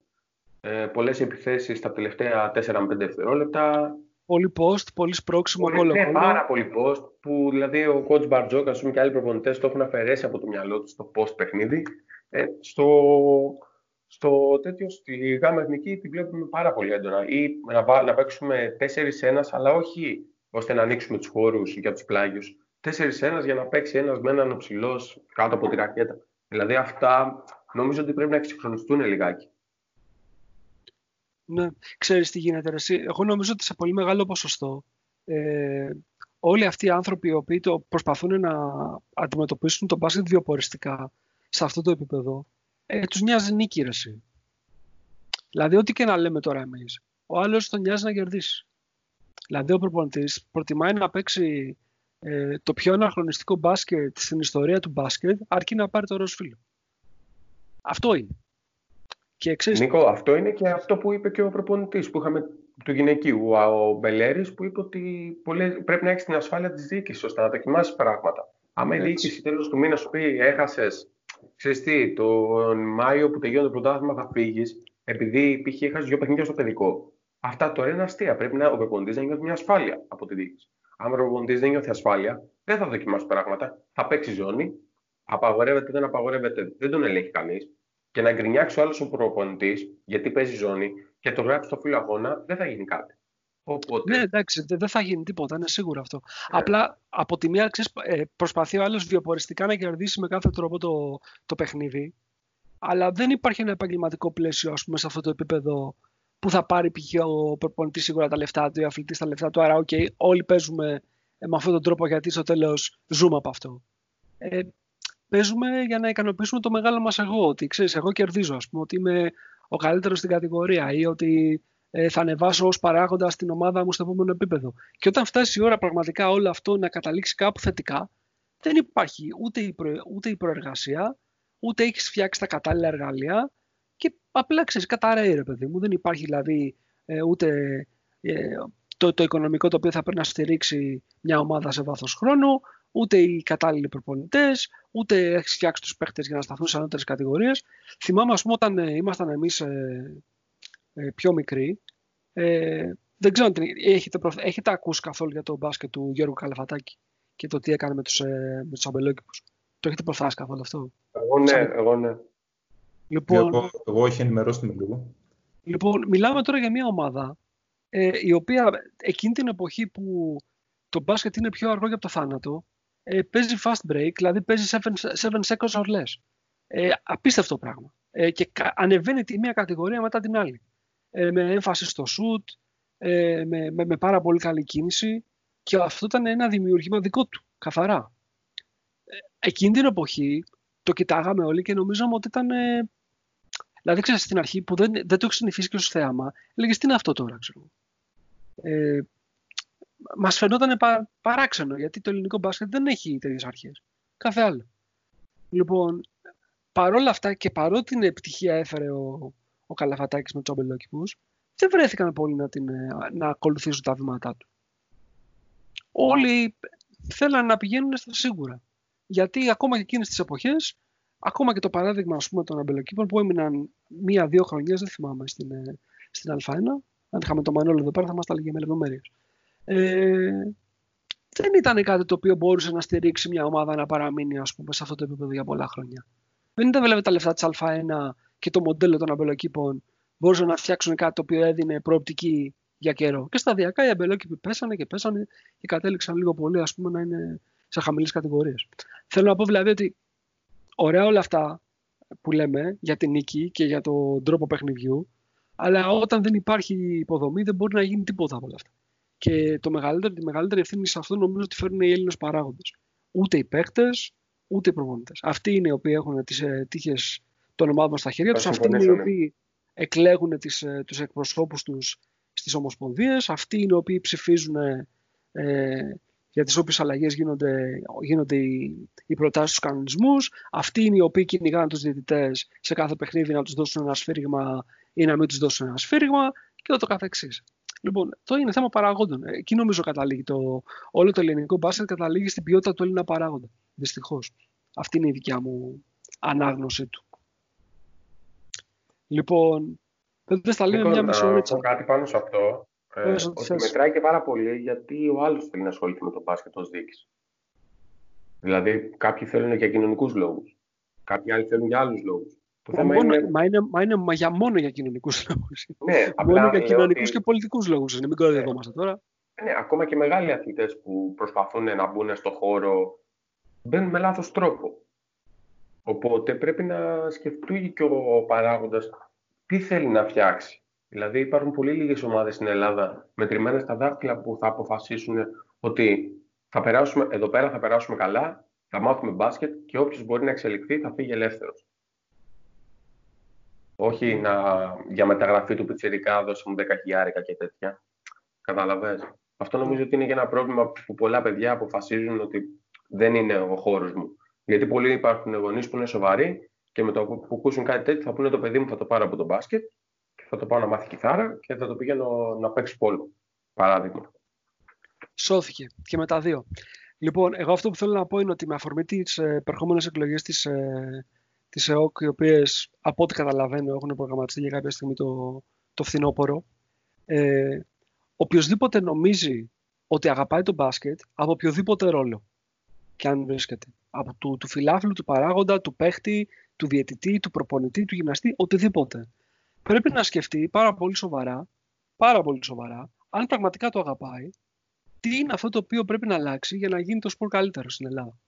Speaker 2: ε, πολλές επιθέσεις τα τελευταία 4-5 δευτερόλεπτα.
Speaker 1: Πολύ post, πολύ σπρώξιμο
Speaker 2: πολύ, Ναι, πάρα πολύ post, που δηλαδή ο coach Μπαρτζόκα και άλλοι προπονητές το έχουν αφαιρέσει από το μυαλό του στο post παιχνίδι. Ε, στο, στο τέτοιο, στη γάμα εθνική τη βλέπουμε πάρα πολύ έντονα. Ή να, να παίξουμε 4-1, αλλά όχι ώστε να ανοίξουμε τους χώρους για τους πλάγιους. Τέσσερι-ένα για να παίξει ένας με έναν ψηλός κάτω από τη ρακέτα. Δηλαδή αυτά νομίζω ότι πρέπει να εξυγχρονιστούν λιγάκι.
Speaker 1: Ναι, ξέρεις τι γίνεται εσύ. Εγώ νομίζω ότι σε πολύ μεγάλο ποσοστό ε, όλοι αυτοί οι άνθρωποι οι οποίοι το προσπαθούν να αντιμετωπίσουν τον μπάσκετ βιοποριστικά σε αυτό το επίπεδο, ε, τους νοιάζει νίκη ρε, Δηλαδή ό,τι και να λέμε τώρα εμείς, ο άλλος τον νοιάζει να κερδίσει. Δηλαδή ο προπονητής προτιμάει να παίξει ε, το πιο αναχρονιστικό μπάσκετ στην ιστορία του μπάσκετ αρκεί να πάρει το ροζ φίλο. Αυτό είναι.
Speaker 2: Και ξέρεις... Νίκο, αυτό είναι και αυτό που είπε και ο προπονητής που είχαμε του γυναικείου, ο Μπελέρης, που είπε ότι πρέπει να έχεις την ασφάλεια της διοίκησης ώστε να δοκιμάσεις πράγματα. Άμα η διοίκηση τέλος του μήνα σου πει έχασες, ξέρεις τι, τον Μάιο που τελειώνει το πρωτάθλημα θα φύγεις, επειδή π.χ. έχασες δύο παιχνίδια στο παιδικό. Αυτά τώρα είναι αστεία. Πρέπει να, ο προπονητής να νιώθει μια ασφάλεια από τη διοίκηση. Αν ο προπονητής δεν νιώθει ασφάλεια, δεν θα δοκιμάσει πράγματα. Θα παίξει ζώνη. Απαγορεύεται, δεν απαγορεύεται, δεν τον ελέγχει κανείς. Και να γκρινιάξει ο άλλος ο προπονητής γιατί παίζει ζώνη και το γράψει στο φύλλο αγώνα, δεν θα γίνει κάτι.
Speaker 1: Οπότε... Ναι, εντάξει, δεν θα γίνει τίποτα, είναι σίγουρο αυτό. Ναι. Απλά από τη μία ξέρεις, ε, προσπαθεί ο άλλος βιοποριστικά να κερδίσει με κάθε τρόπο το, το παιχνίδι. Αλλά δεν υπάρχει ένα επαγγελματικό πλαίσιο, ας πούμε, σε αυτό το επίπεδο που θα πάρει π.χ. ο προπονητής σίγουρα τα λεφτά του, ο αθλητής τα λεφτά του. Άρα, okay, όλοι παίζουμε ε, με αυτόν τον τρόπο γιατί στο τέλος ζούμε από αυτό. Ε, παίζουμε για να ικανοποιήσουμε το μεγάλο μας εγώ. Ότι ξέρεις, εγώ κερδίζω, ας πούμε, ότι είμαι ο καλύτερος στην κατηγορία ή ότι ε, θα ανεβάσω ως παράγοντα στην ομάδα μου στο επόμενο επίπεδο. Και όταν φτάσει η ώρα πραγματικά όλο αυτό να καταλήξει κάπου θετικά, δεν υπάρχει ούτε η, προ, ούτε η προεργασία, ούτε έχεις φτιάξει τα κατάλληλα εργαλεία και απλά ξέρεις, καταραίει ρε παιδί μου. Δεν υπάρχει δηλαδή ε, ούτε ε, το, το οικονομικό το οποίο θα πρέπει να στηρίξει μια ομάδα σε βάθος χρόνου, ούτε οι κατάλληλοι προπονητές, ούτε έχεις φτιάξει τους παίχτες για να σταθούν σε ανώτερες κατηγορίες. Θυμάμαι, ας πούμε, όταν ε, ήμασταν εμείς ε, ε, πιο μικροί, ε, δεν ξέρω αν έχετε, έχετε ακούσει καθόλου για το μπάσκετ του Γιώργου Καλαφατάκη και το τι έκανε με τους, ε, με αμπελόκηπους. Το έχετε προφάσει καθόλου αυτό;
Speaker 2: Εγώ ναι, εγώ ναι.
Speaker 3: Λοιπόν, εγώ, εγώ έχει ενημερώσει με λίγο.
Speaker 1: Λοιπόν, μιλάμε τώρα για μια ομάδα ε, η οποία εκείνη την εποχή που το μπάσκετ είναι πιο αργό για το θάνατο, ε, παίζει fast break, δηλαδή παίζει 7, seconds or less. Ε, απίστευτο πράγμα. Ε, και ανεβαίνει τη μία κατηγορία μετά την άλλη. Ε, με έμφαση στο shoot, ε, με, με, με, πάρα πολύ καλή κίνηση και αυτό ήταν ένα δημιουργήμα δικό του, καθαρά. Ε, εκείνη την εποχή το κοιτάγαμε όλοι και νομίζαμε ότι ήταν ε, Δηλαδή, ξέρεις στην αρχή που δεν, δεν το έχει συνηθίσει και ως θέαμα, έλεγες τι είναι αυτό τώρα, ξέρω. Ε, μας φαινόταν πα, παράξενο γιατί το ελληνικό μπάσκετ δεν έχει τέτοιες αρχές. Κάθε άλλο. Λοιπόν, παρόλα αυτά και παρότι την επιτυχία έφερε ο, ο Καλαφατάκης με τους αμπελόκηπους, δεν βρέθηκαν πολλοί να, την, να ακολουθήσουν τα βήματά του. Όλοι θέλαν να πηγαίνουν στα σίγουρα. Γιατί ακόμα και εκείνες τις εποχές, ακόμα και το παράδειγμα ας πούμε, των αμπελοκήπων που έμειναν μία-δύο χρονιές, δεν θυμάμαι, στην, στην Α1, αν είχαμε το Μανώλο εδώ πέρα θα μας τα λέγε με λεπτομέρειες. Ε, δεν ήταν κάτι το οποίο μπορούσε να στηρίξει μια ομάδα να παραμείνει ας πούμε, σε αυτό το επίπεδο για πολλά χρόνια. Δεν ήταν βέβαια τα λεφτά της Α1 και το μοντέλο των αμπελοκήπων μπορούσαν να φτιάξουν κάτι το οποίο έδινε προοπτική για καιρό. Και σταδιακά οι αμπελόκηποι πέσανε και πέσανε και κατέληξαν λίγο πολύ ας πούμε, να είναι σε χαμηλές κατηγορίες. Θέλω να πω δηλαδή ότι ωραία όλα αυτά που λέμε για την νίκη και για τον τρόπο παιχνιδιού, αλλά όταν δεν υπάρχει υποδομή δεν μπορεί να γίνει τίποτα από όλα αυτά. Και το μεγαλύτερο, τη μεγαλύτερη ευθύνη σε αυτό νομίζω ότι φέρνουν οι Έλληνες παράγοντες. Ούτε οι παίκτες, ούτε οι προπονητές. Αυτοί είναι οι οποίοι έχουν τις ε, τύχες των ομάδων στα χέρια τους. Αυτοί είναι οι οποίοι εκλέγουν ε, τους εκπροσώπους τους στις ομοσπονδίες. Αυτοί είναι οι οποίοι ψηφίζουν ε, για τις όποιες αλλαγές γίνονται, γίνονται οι, οι προτάσεις του κανονισμούς. Αυτοί είναι οι οποίοι κυνηγάνε τους διαιτητές σε κάθε παιχνίδι να τους δώσουν ένα σφύριγμα ή να μην τους δώσουν ένα σφύριγμα και ούτω καθεξής. Λοιπόν, το είναι θέμα παραγόντων. Εκεί νομίζω καταλήγει το, όλο το ελληνικό μπάσκετ καταλήγει στην ποιότητα του Έλληνα παράγοντα. Δυστυχώς. Αυτή είναι η δικιά μου ανάγνωση του. Λοιπόν, δεν θα λέμε μια μισή ώρα.
Speaker 2: Να κάτι πάνω σε αυτό. Ε, ότι μετράει και πάρα πολύ γιατί ο άλλος θέλει να ασχοληθεί με τον μπάσκετ ως διοίκηση. Δηλαδή, κάποιοι θέλουν για κοινωνικούς λόγους. Κάποιοι άλλοι θέλουν για άλλους λόγους.
Speaker 1: Το θέμα μόνο, είναι... Μα είναι, μα είναι μα για μόνο για κοινωνικούς λόγους.
Speaker 2: Ναι,
Speaker 1: μόνο για κοινωνικούς ότι... και πολιτικούς λόγους. Μην κοροϊδευόμαστε ναι. τώρα.
Speaker 2: Ναι, ακόμα και μεγάλοι αθλητές που προσπαθούν να μπουν στο χώρο μπαίνουν με λάθος τρόπο. Οπότε πρέπει να σκεφτεί και ο παράγοντας τι θέλει να φτιάξει. Δηλαδή, υπάρχουν πολύ λίγες ομάδες στην Ελλάδα μετρημένε στα δάχτυλα που θα αποφασίσουν ότι θα περάσουμε, εδώ πέρα θα περάσουμε καλά, θα μάθουμε μπάσκετ και όποιος μπορεί να εξελιχθεί θα φύγει ελεύθερος. Όχι να, για μεταγραφή του πιτσερικά δώσε μου 10 χιλιάρικα και τέτοια. Καταλαβες. Αυτό νομίζω ότι είναι και ένα πρόβλημα που πολλά παιδιά αποφασίζουν ότι δεν είναι ο χώρος μου. Γιατί πολλοί υπάρχουν γονείς που είναι σοβαροί και με το που ακούσουν κάτι τέτοιο θα πούνε το παιδί μου θα το πάρω από το μπάσκετ και θα το πάω να μάθει κιθάρα και θα το πηγαίνω να παίξει πόλο. Παράδειγμα.
Speaker 1: Σώθηκε και με τα δύο. Λοιπόν, εγώ αυτό που θέλω να πω είναι ότι με αφορμή τις ε, περχόμενες εκλογές της ε, της ΕΟΚ, οι οποίες από ό,τι καταλαβαίνω έχουν προγραμματιστεί για κάποια στιγμή το, το φθινόπωρο, ε, οποιοδήποτε νομίζει ότι αγαπάει το μπάσκετ από οποιοδήποτε ρόλο και αν βρίσκεται. Από του, του φιλάθλου, του παράγοντα, του παίχτη, του διαιτητή, του προπονητή, του γυμναστή, οτιδήποτε. Πρέπει να σκεφτεί πάρα πολύ σοβαρά, πάρα πολύ σοβαρά, αν πραγματικά το αγαπάει, τι είναι αυτό το οποίο πρέπει να αλλάξει για να γίνει το σπορ καλύτερο στην Ελλάδα.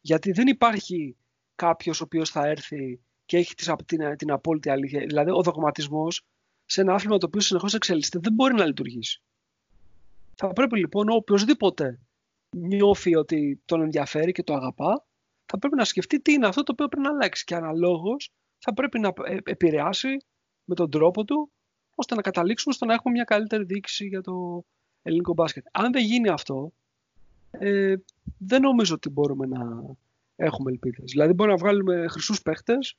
Speaker 1: Γιατί δεν υπάρχει κάποιος ο οποίος θα έρθει και έχει την, την απόλυτη αλήθεια. Δηλαδή, ο δογματισμός σε ένα άθλημα το οποίο συνεχώς εξελίσσεται δεν μπορεί να λειτουργήσει. Θα πρέπει λοιπόν οποιοδήποτε νιώθει ότι τον ενδιαφέρει και το αγαπά, θα πρέπει να σκεφτεί τι είναι αυτό το οποίο πρέπει να αλλάξει. Και αναλόγως θα πρέπει να ε, επηρεάσει με τον τρόπο του, ώστε να καταλήξουμε στο να έχουμε μια καλύτερη διοίκηση για το ελληνικό μπάσκετ. Αν δεν γίνει αυτό, ε, δεν νομίζω ότι μπορούμε να έχουμε ελπίδες. Δηλαδή, μπορούμε να βγάλουμε χρυσούς παίχτες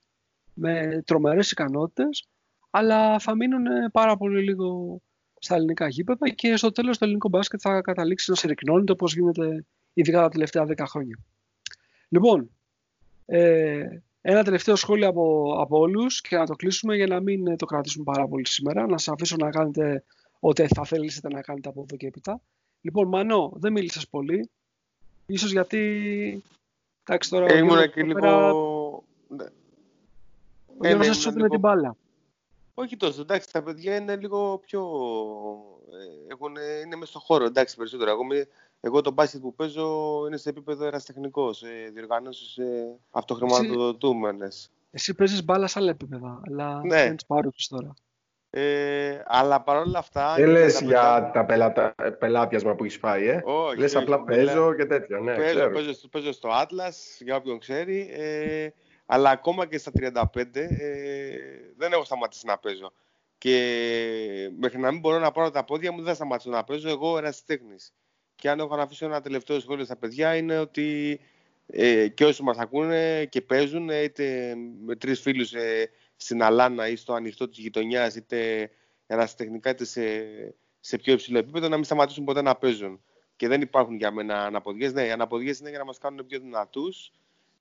Speaker 1: με τρομερές ικανότητες, αλλά θα μείνουν πάρα πολύ λίγο στα ελληνικά γήπεδα και στο τέλος το ελληνικό μπάσκετ θα καταλήξει να συρρυκνώνεται όπως γίνεται ειδικά τα τελευταία 10 χρόνια. Λοιπόν, ε, ένα τελευταίο σχόλιο από, από όλους και να το κλείσουμε για να μην το κρατήσουμε πάρα πολύ σήμερα. Να σας αφήσω να κάνετε ό,τι θα θέλετε να κάνετε από εδώ και έπειτα. Λοιπόν, Μανώ, δεν μίλησες πολύ. Ίσως γιατί... Εντάξει, τώρα...
Speaker 4: Ήμουν και λίγο... Πέρα...
Speaker 1: Ναι. Ο ε, ναι, λίγο... την μπάλα.
Speaker 4: Όχι τόσο, εντάξει, τα παιδιά είναι λίγο πιο... Ε, έχουν, είναι μέσα στο χώρο, εντάξει, περισσότερο. Εγώ, εγώ το μπάσκετ που παίζω είναι σε επίπεδο εραστεχνικός, σε διοργανώσει αυτοχρηματοδοτούμενες.
Speaker 1: Εσύ παίζεις μπάλα σε άλλα επίπεδα, αλλά ναι. δεν τι πάρω τώρα.
Speaker 4: Ε, αλλά παρόλα αυτά.
Speaker 2: Δεν λες για τα πελάτα, πελάτιασμα που έχεις φάει, ε. Όχι, λες απλά παίζω και τέτοια. Ναι,
Speaker 4: παίζω, παίζω, παίζω, στο Atlas, για όποιον ξέρει. Ε, αλλά ακόμα και στα 35 ε, δεν έχω σταματήσει να παίζω. Και μέχρι να μην μπορώ να πάρω τα πόδια μου, δεν θα σταματήσω να παίζω εγώ ερασιτέχνης. Και αν έχω να αφήσω ένα τελευταίο σχόλιο στα παιδιά, είναι ότι ε, και όσοι μας ακούνε και παίζουν, είτε με τρεις φίλους ε, στην Αλάνα ή στο ανοιχτό της γειτονιάς, είτε ερασιτεχνικά, είτε σε, σε πιο υψηλό επίπεδο, να μην σταματήσουν ποτέ να παίζουν. Και δεν υπάρχουν για μένα αναποδιές. Ναι, οι αναποδιές είναι για να μας κάνουν πιο δυνατούς.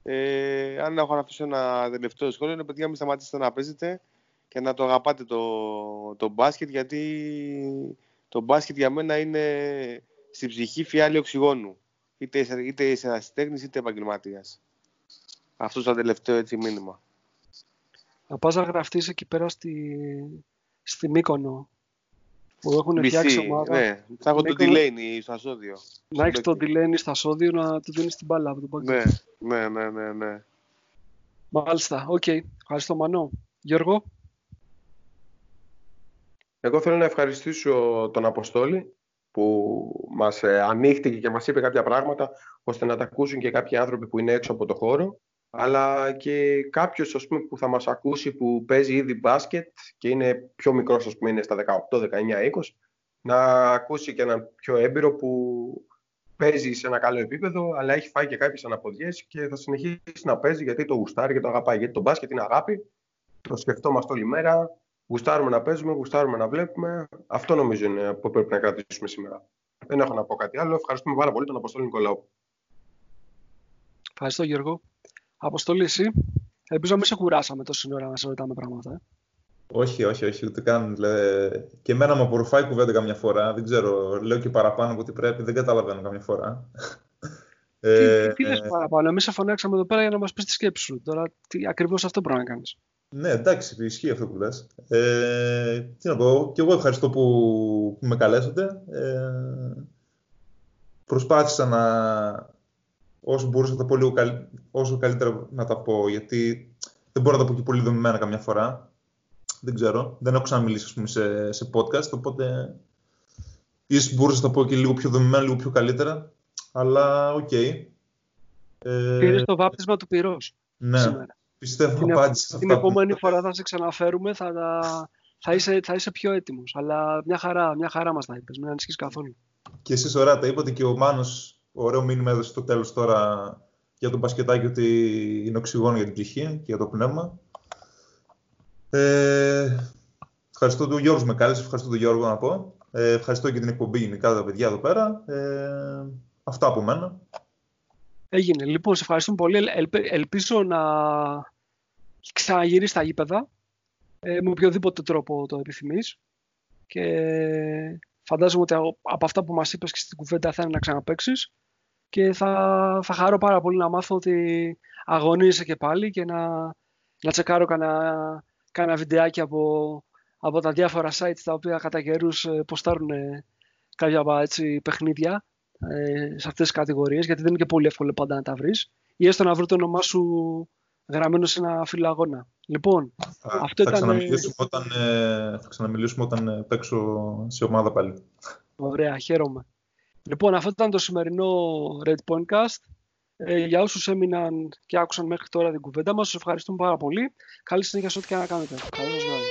Speaker 4: Ε, αν έχω να αφήσω ένα τελευταίο σχόλιο, είναι παιδιά, μην σταματήσετε να παίζετε και να το αγαπάτε το, το μπάσκετ, γιατί το μπάσκετ για μένα είναι στην ψυχή φιάλη οξυγόνου. Είτε, είτε είσαι ερασιτέχνης είτε επαγγελματίας. Αυτό το τελευταίο έτσι μήνυμα.
Speaker 1: Να πας να γραφτείς εκεί πέρα στη, στη Μύκονο που έχουν φτιάξει ομάδα.
Speaker 4: Ναι, θα έχω τον Τιλένι στο ασόδυο.
Speaker 1: Να έχει τον Τιλένι στο ασόδυο να του δίνεις την μπάλα από τον
Speaker 4: Ναι, ναι, ναι, ναι, ναι.
Speaker 1: Μάλιστα, OK. Okay. Ευχαριστώ Μανώ. Γιώργο.
Speaker 2: Εγώ θέλω να ευχαριστήσω τον Αποστόλη που μας ε, ανοίχτηκε και μας είπε κάποια πράγματα ώστε να τα ακούσουν και κάποιοι άνθρωποι που είναι έξω από το χώρο αλλά και κάποιος ας πούμε, που θα μας ακούσει που παίζει ήδη μπάσκετ και είναι πιο μικρός, ας πούμε, είναι στα 18, 19, 20, να ακούσει και έναν πιο έμπειρο που παίζει σε ένα καλό επίπεδο, αλλά έχει φάει και κάποιες αναποδιές και θα συνεχίσει να παίζει γιατί το γουστάρει και το αγαπάει. Γιατί το μπάσκετ είναι αγάπη, το σκεφτόμαστε όλη μέρα, γουστάρουμε να παίζουμε, γουστάρουμε να βλέπουμε. Αυτό νομίζω είναι που πρέπει να κρατήσουμε σήμερα. Δεν έχω να πω κάτι άλλο. Ευχαριστούμε πάρα πολύ τον Αποστόλη Νικολάου.
Speaker 1: Ευχαριστώ Γιώργο. Αποστολή εσύ. Ελπίζω να μην σε κουράσαμε τόση ώρα να σε ρωτάμε πράγματα. Ε.
Speaker 3: Όχι, όχι, όχι, ούτε καν. Δηλαδή, και εμένα με απορροφάει κουβέντα καμιά φορά. Δεν ξέρω, λέω και παραπάνω από ό,τι πρέπει. Δεν καταλαβαίνω καμιά φορά.
Speaker 1: Τι, ε, τι λες παραπάνω, εμείς σε φωνάξαμε εδώ πέρα για να μας πεις τη σκέψη σου. Τώρα, τι, ακριβώς αυτό πρέπει να κάνεις.
Speaker 3: Ναι, εντάξει, ισχύει αυτό που λες. Ε, τι να πω, και εγώ ευχαριστώ που, που με καλέσατε. Ε, προσπάθησα να, όσο μπορούσα να τα πω λίγο όσο καλύτερα να τα πω, γιατί δεν μπορώ να τα πω και πολύ δομημένα καμιά φορά. Δεν ξέρω. Δεν έχω ξαναμιλήσει πούμε, σε, σε podcast, οπότε ίσως μπορούσα να τα πω και λίγο πιο δομημένα, λίγο πιο καλύτερα. Αλλά OK. Okay.
Speaker 1: Ε, Πήρες το βάπτισμα του πυρός
Speaker 3: ναι. σήμερα. Πιστεύω
Speaker 1: την,
Speaker 3: απάντηση
Speaker 1: την επόμενη φορά θα σε ξαναφέρουμε, θα, θα, είσαι, θα είσαι πιο έτοιμος. Αλλά μια χαρά, μια χαρά μας τα είπες, μην ανησυχείς καθόλου.
Speaker 3: Και εσείς ωραία τα είπατε και ο Μάνος ωραίο μήνυμα έδωσε στο τέλος τώρα για τον μπασκετάκι ότι είναι οξυγόνο για την ψυχή και για το πνεύμα. Ε, ευχαριστώ τον Γιώργος με κάλεσε, ευχαριστώ τον Γιώργο να πω. Ε, ευχαριστώ και την εκπομπή γενικά τα παιδιά εδώ πέρα. Ε, αυτά από μένα.
Speaker 1: Έγινε. Λοιπόν, σε ευχαριστούμε πολύ. ελπίζω να ξαναγυρίσει στα γήπεδα ε, με οποιοδήποτε τρόπο το επιθυμείς. Και φαντάζομαι ότι από αυτά που μας είπες και στην κουβέντα θα είναι να ξαναπαίξεις και θα, θα χαρώ πάρα πολύ να μάθω ότι αγωνίζεσαι και πάλι και να, να τσεκάρω κανένα, κανένα βιντεάκι από, από τα διάφορα sites τα οποία κατά καιρούς ε, ποστάρουν ε, κάποια έτσι, παιχνίδια ε, σε αυτές τις κατηγορίες γιατί δεν είναι και πολύ εύκολο πάντα να τα βρεις ή έστω να βρω το όνομά σου γραμμένο σε ένα φιλοαγώνα. Λοιπόν,
Speaker 3: θα, αυτό θα ήταν... Ξαναμιλήσουμε όταν, ε, θα ξαναμιλήσουμε όταν παίξω σε ομάδα πάλι.
Speaker 1: Ωραία, χαίρομαι. Λοιπόν, αυτό ήταν το σημερινό Red Pointcast. Ε, για όσους έμειναν και άκουσαν μέχρι τώρα την κουβέντα μας, σας ευχαριστούμε πάρα πολύ. Καλή συνέχεια σε ό,τι και να κάνετε. Καλό σας βράδυ.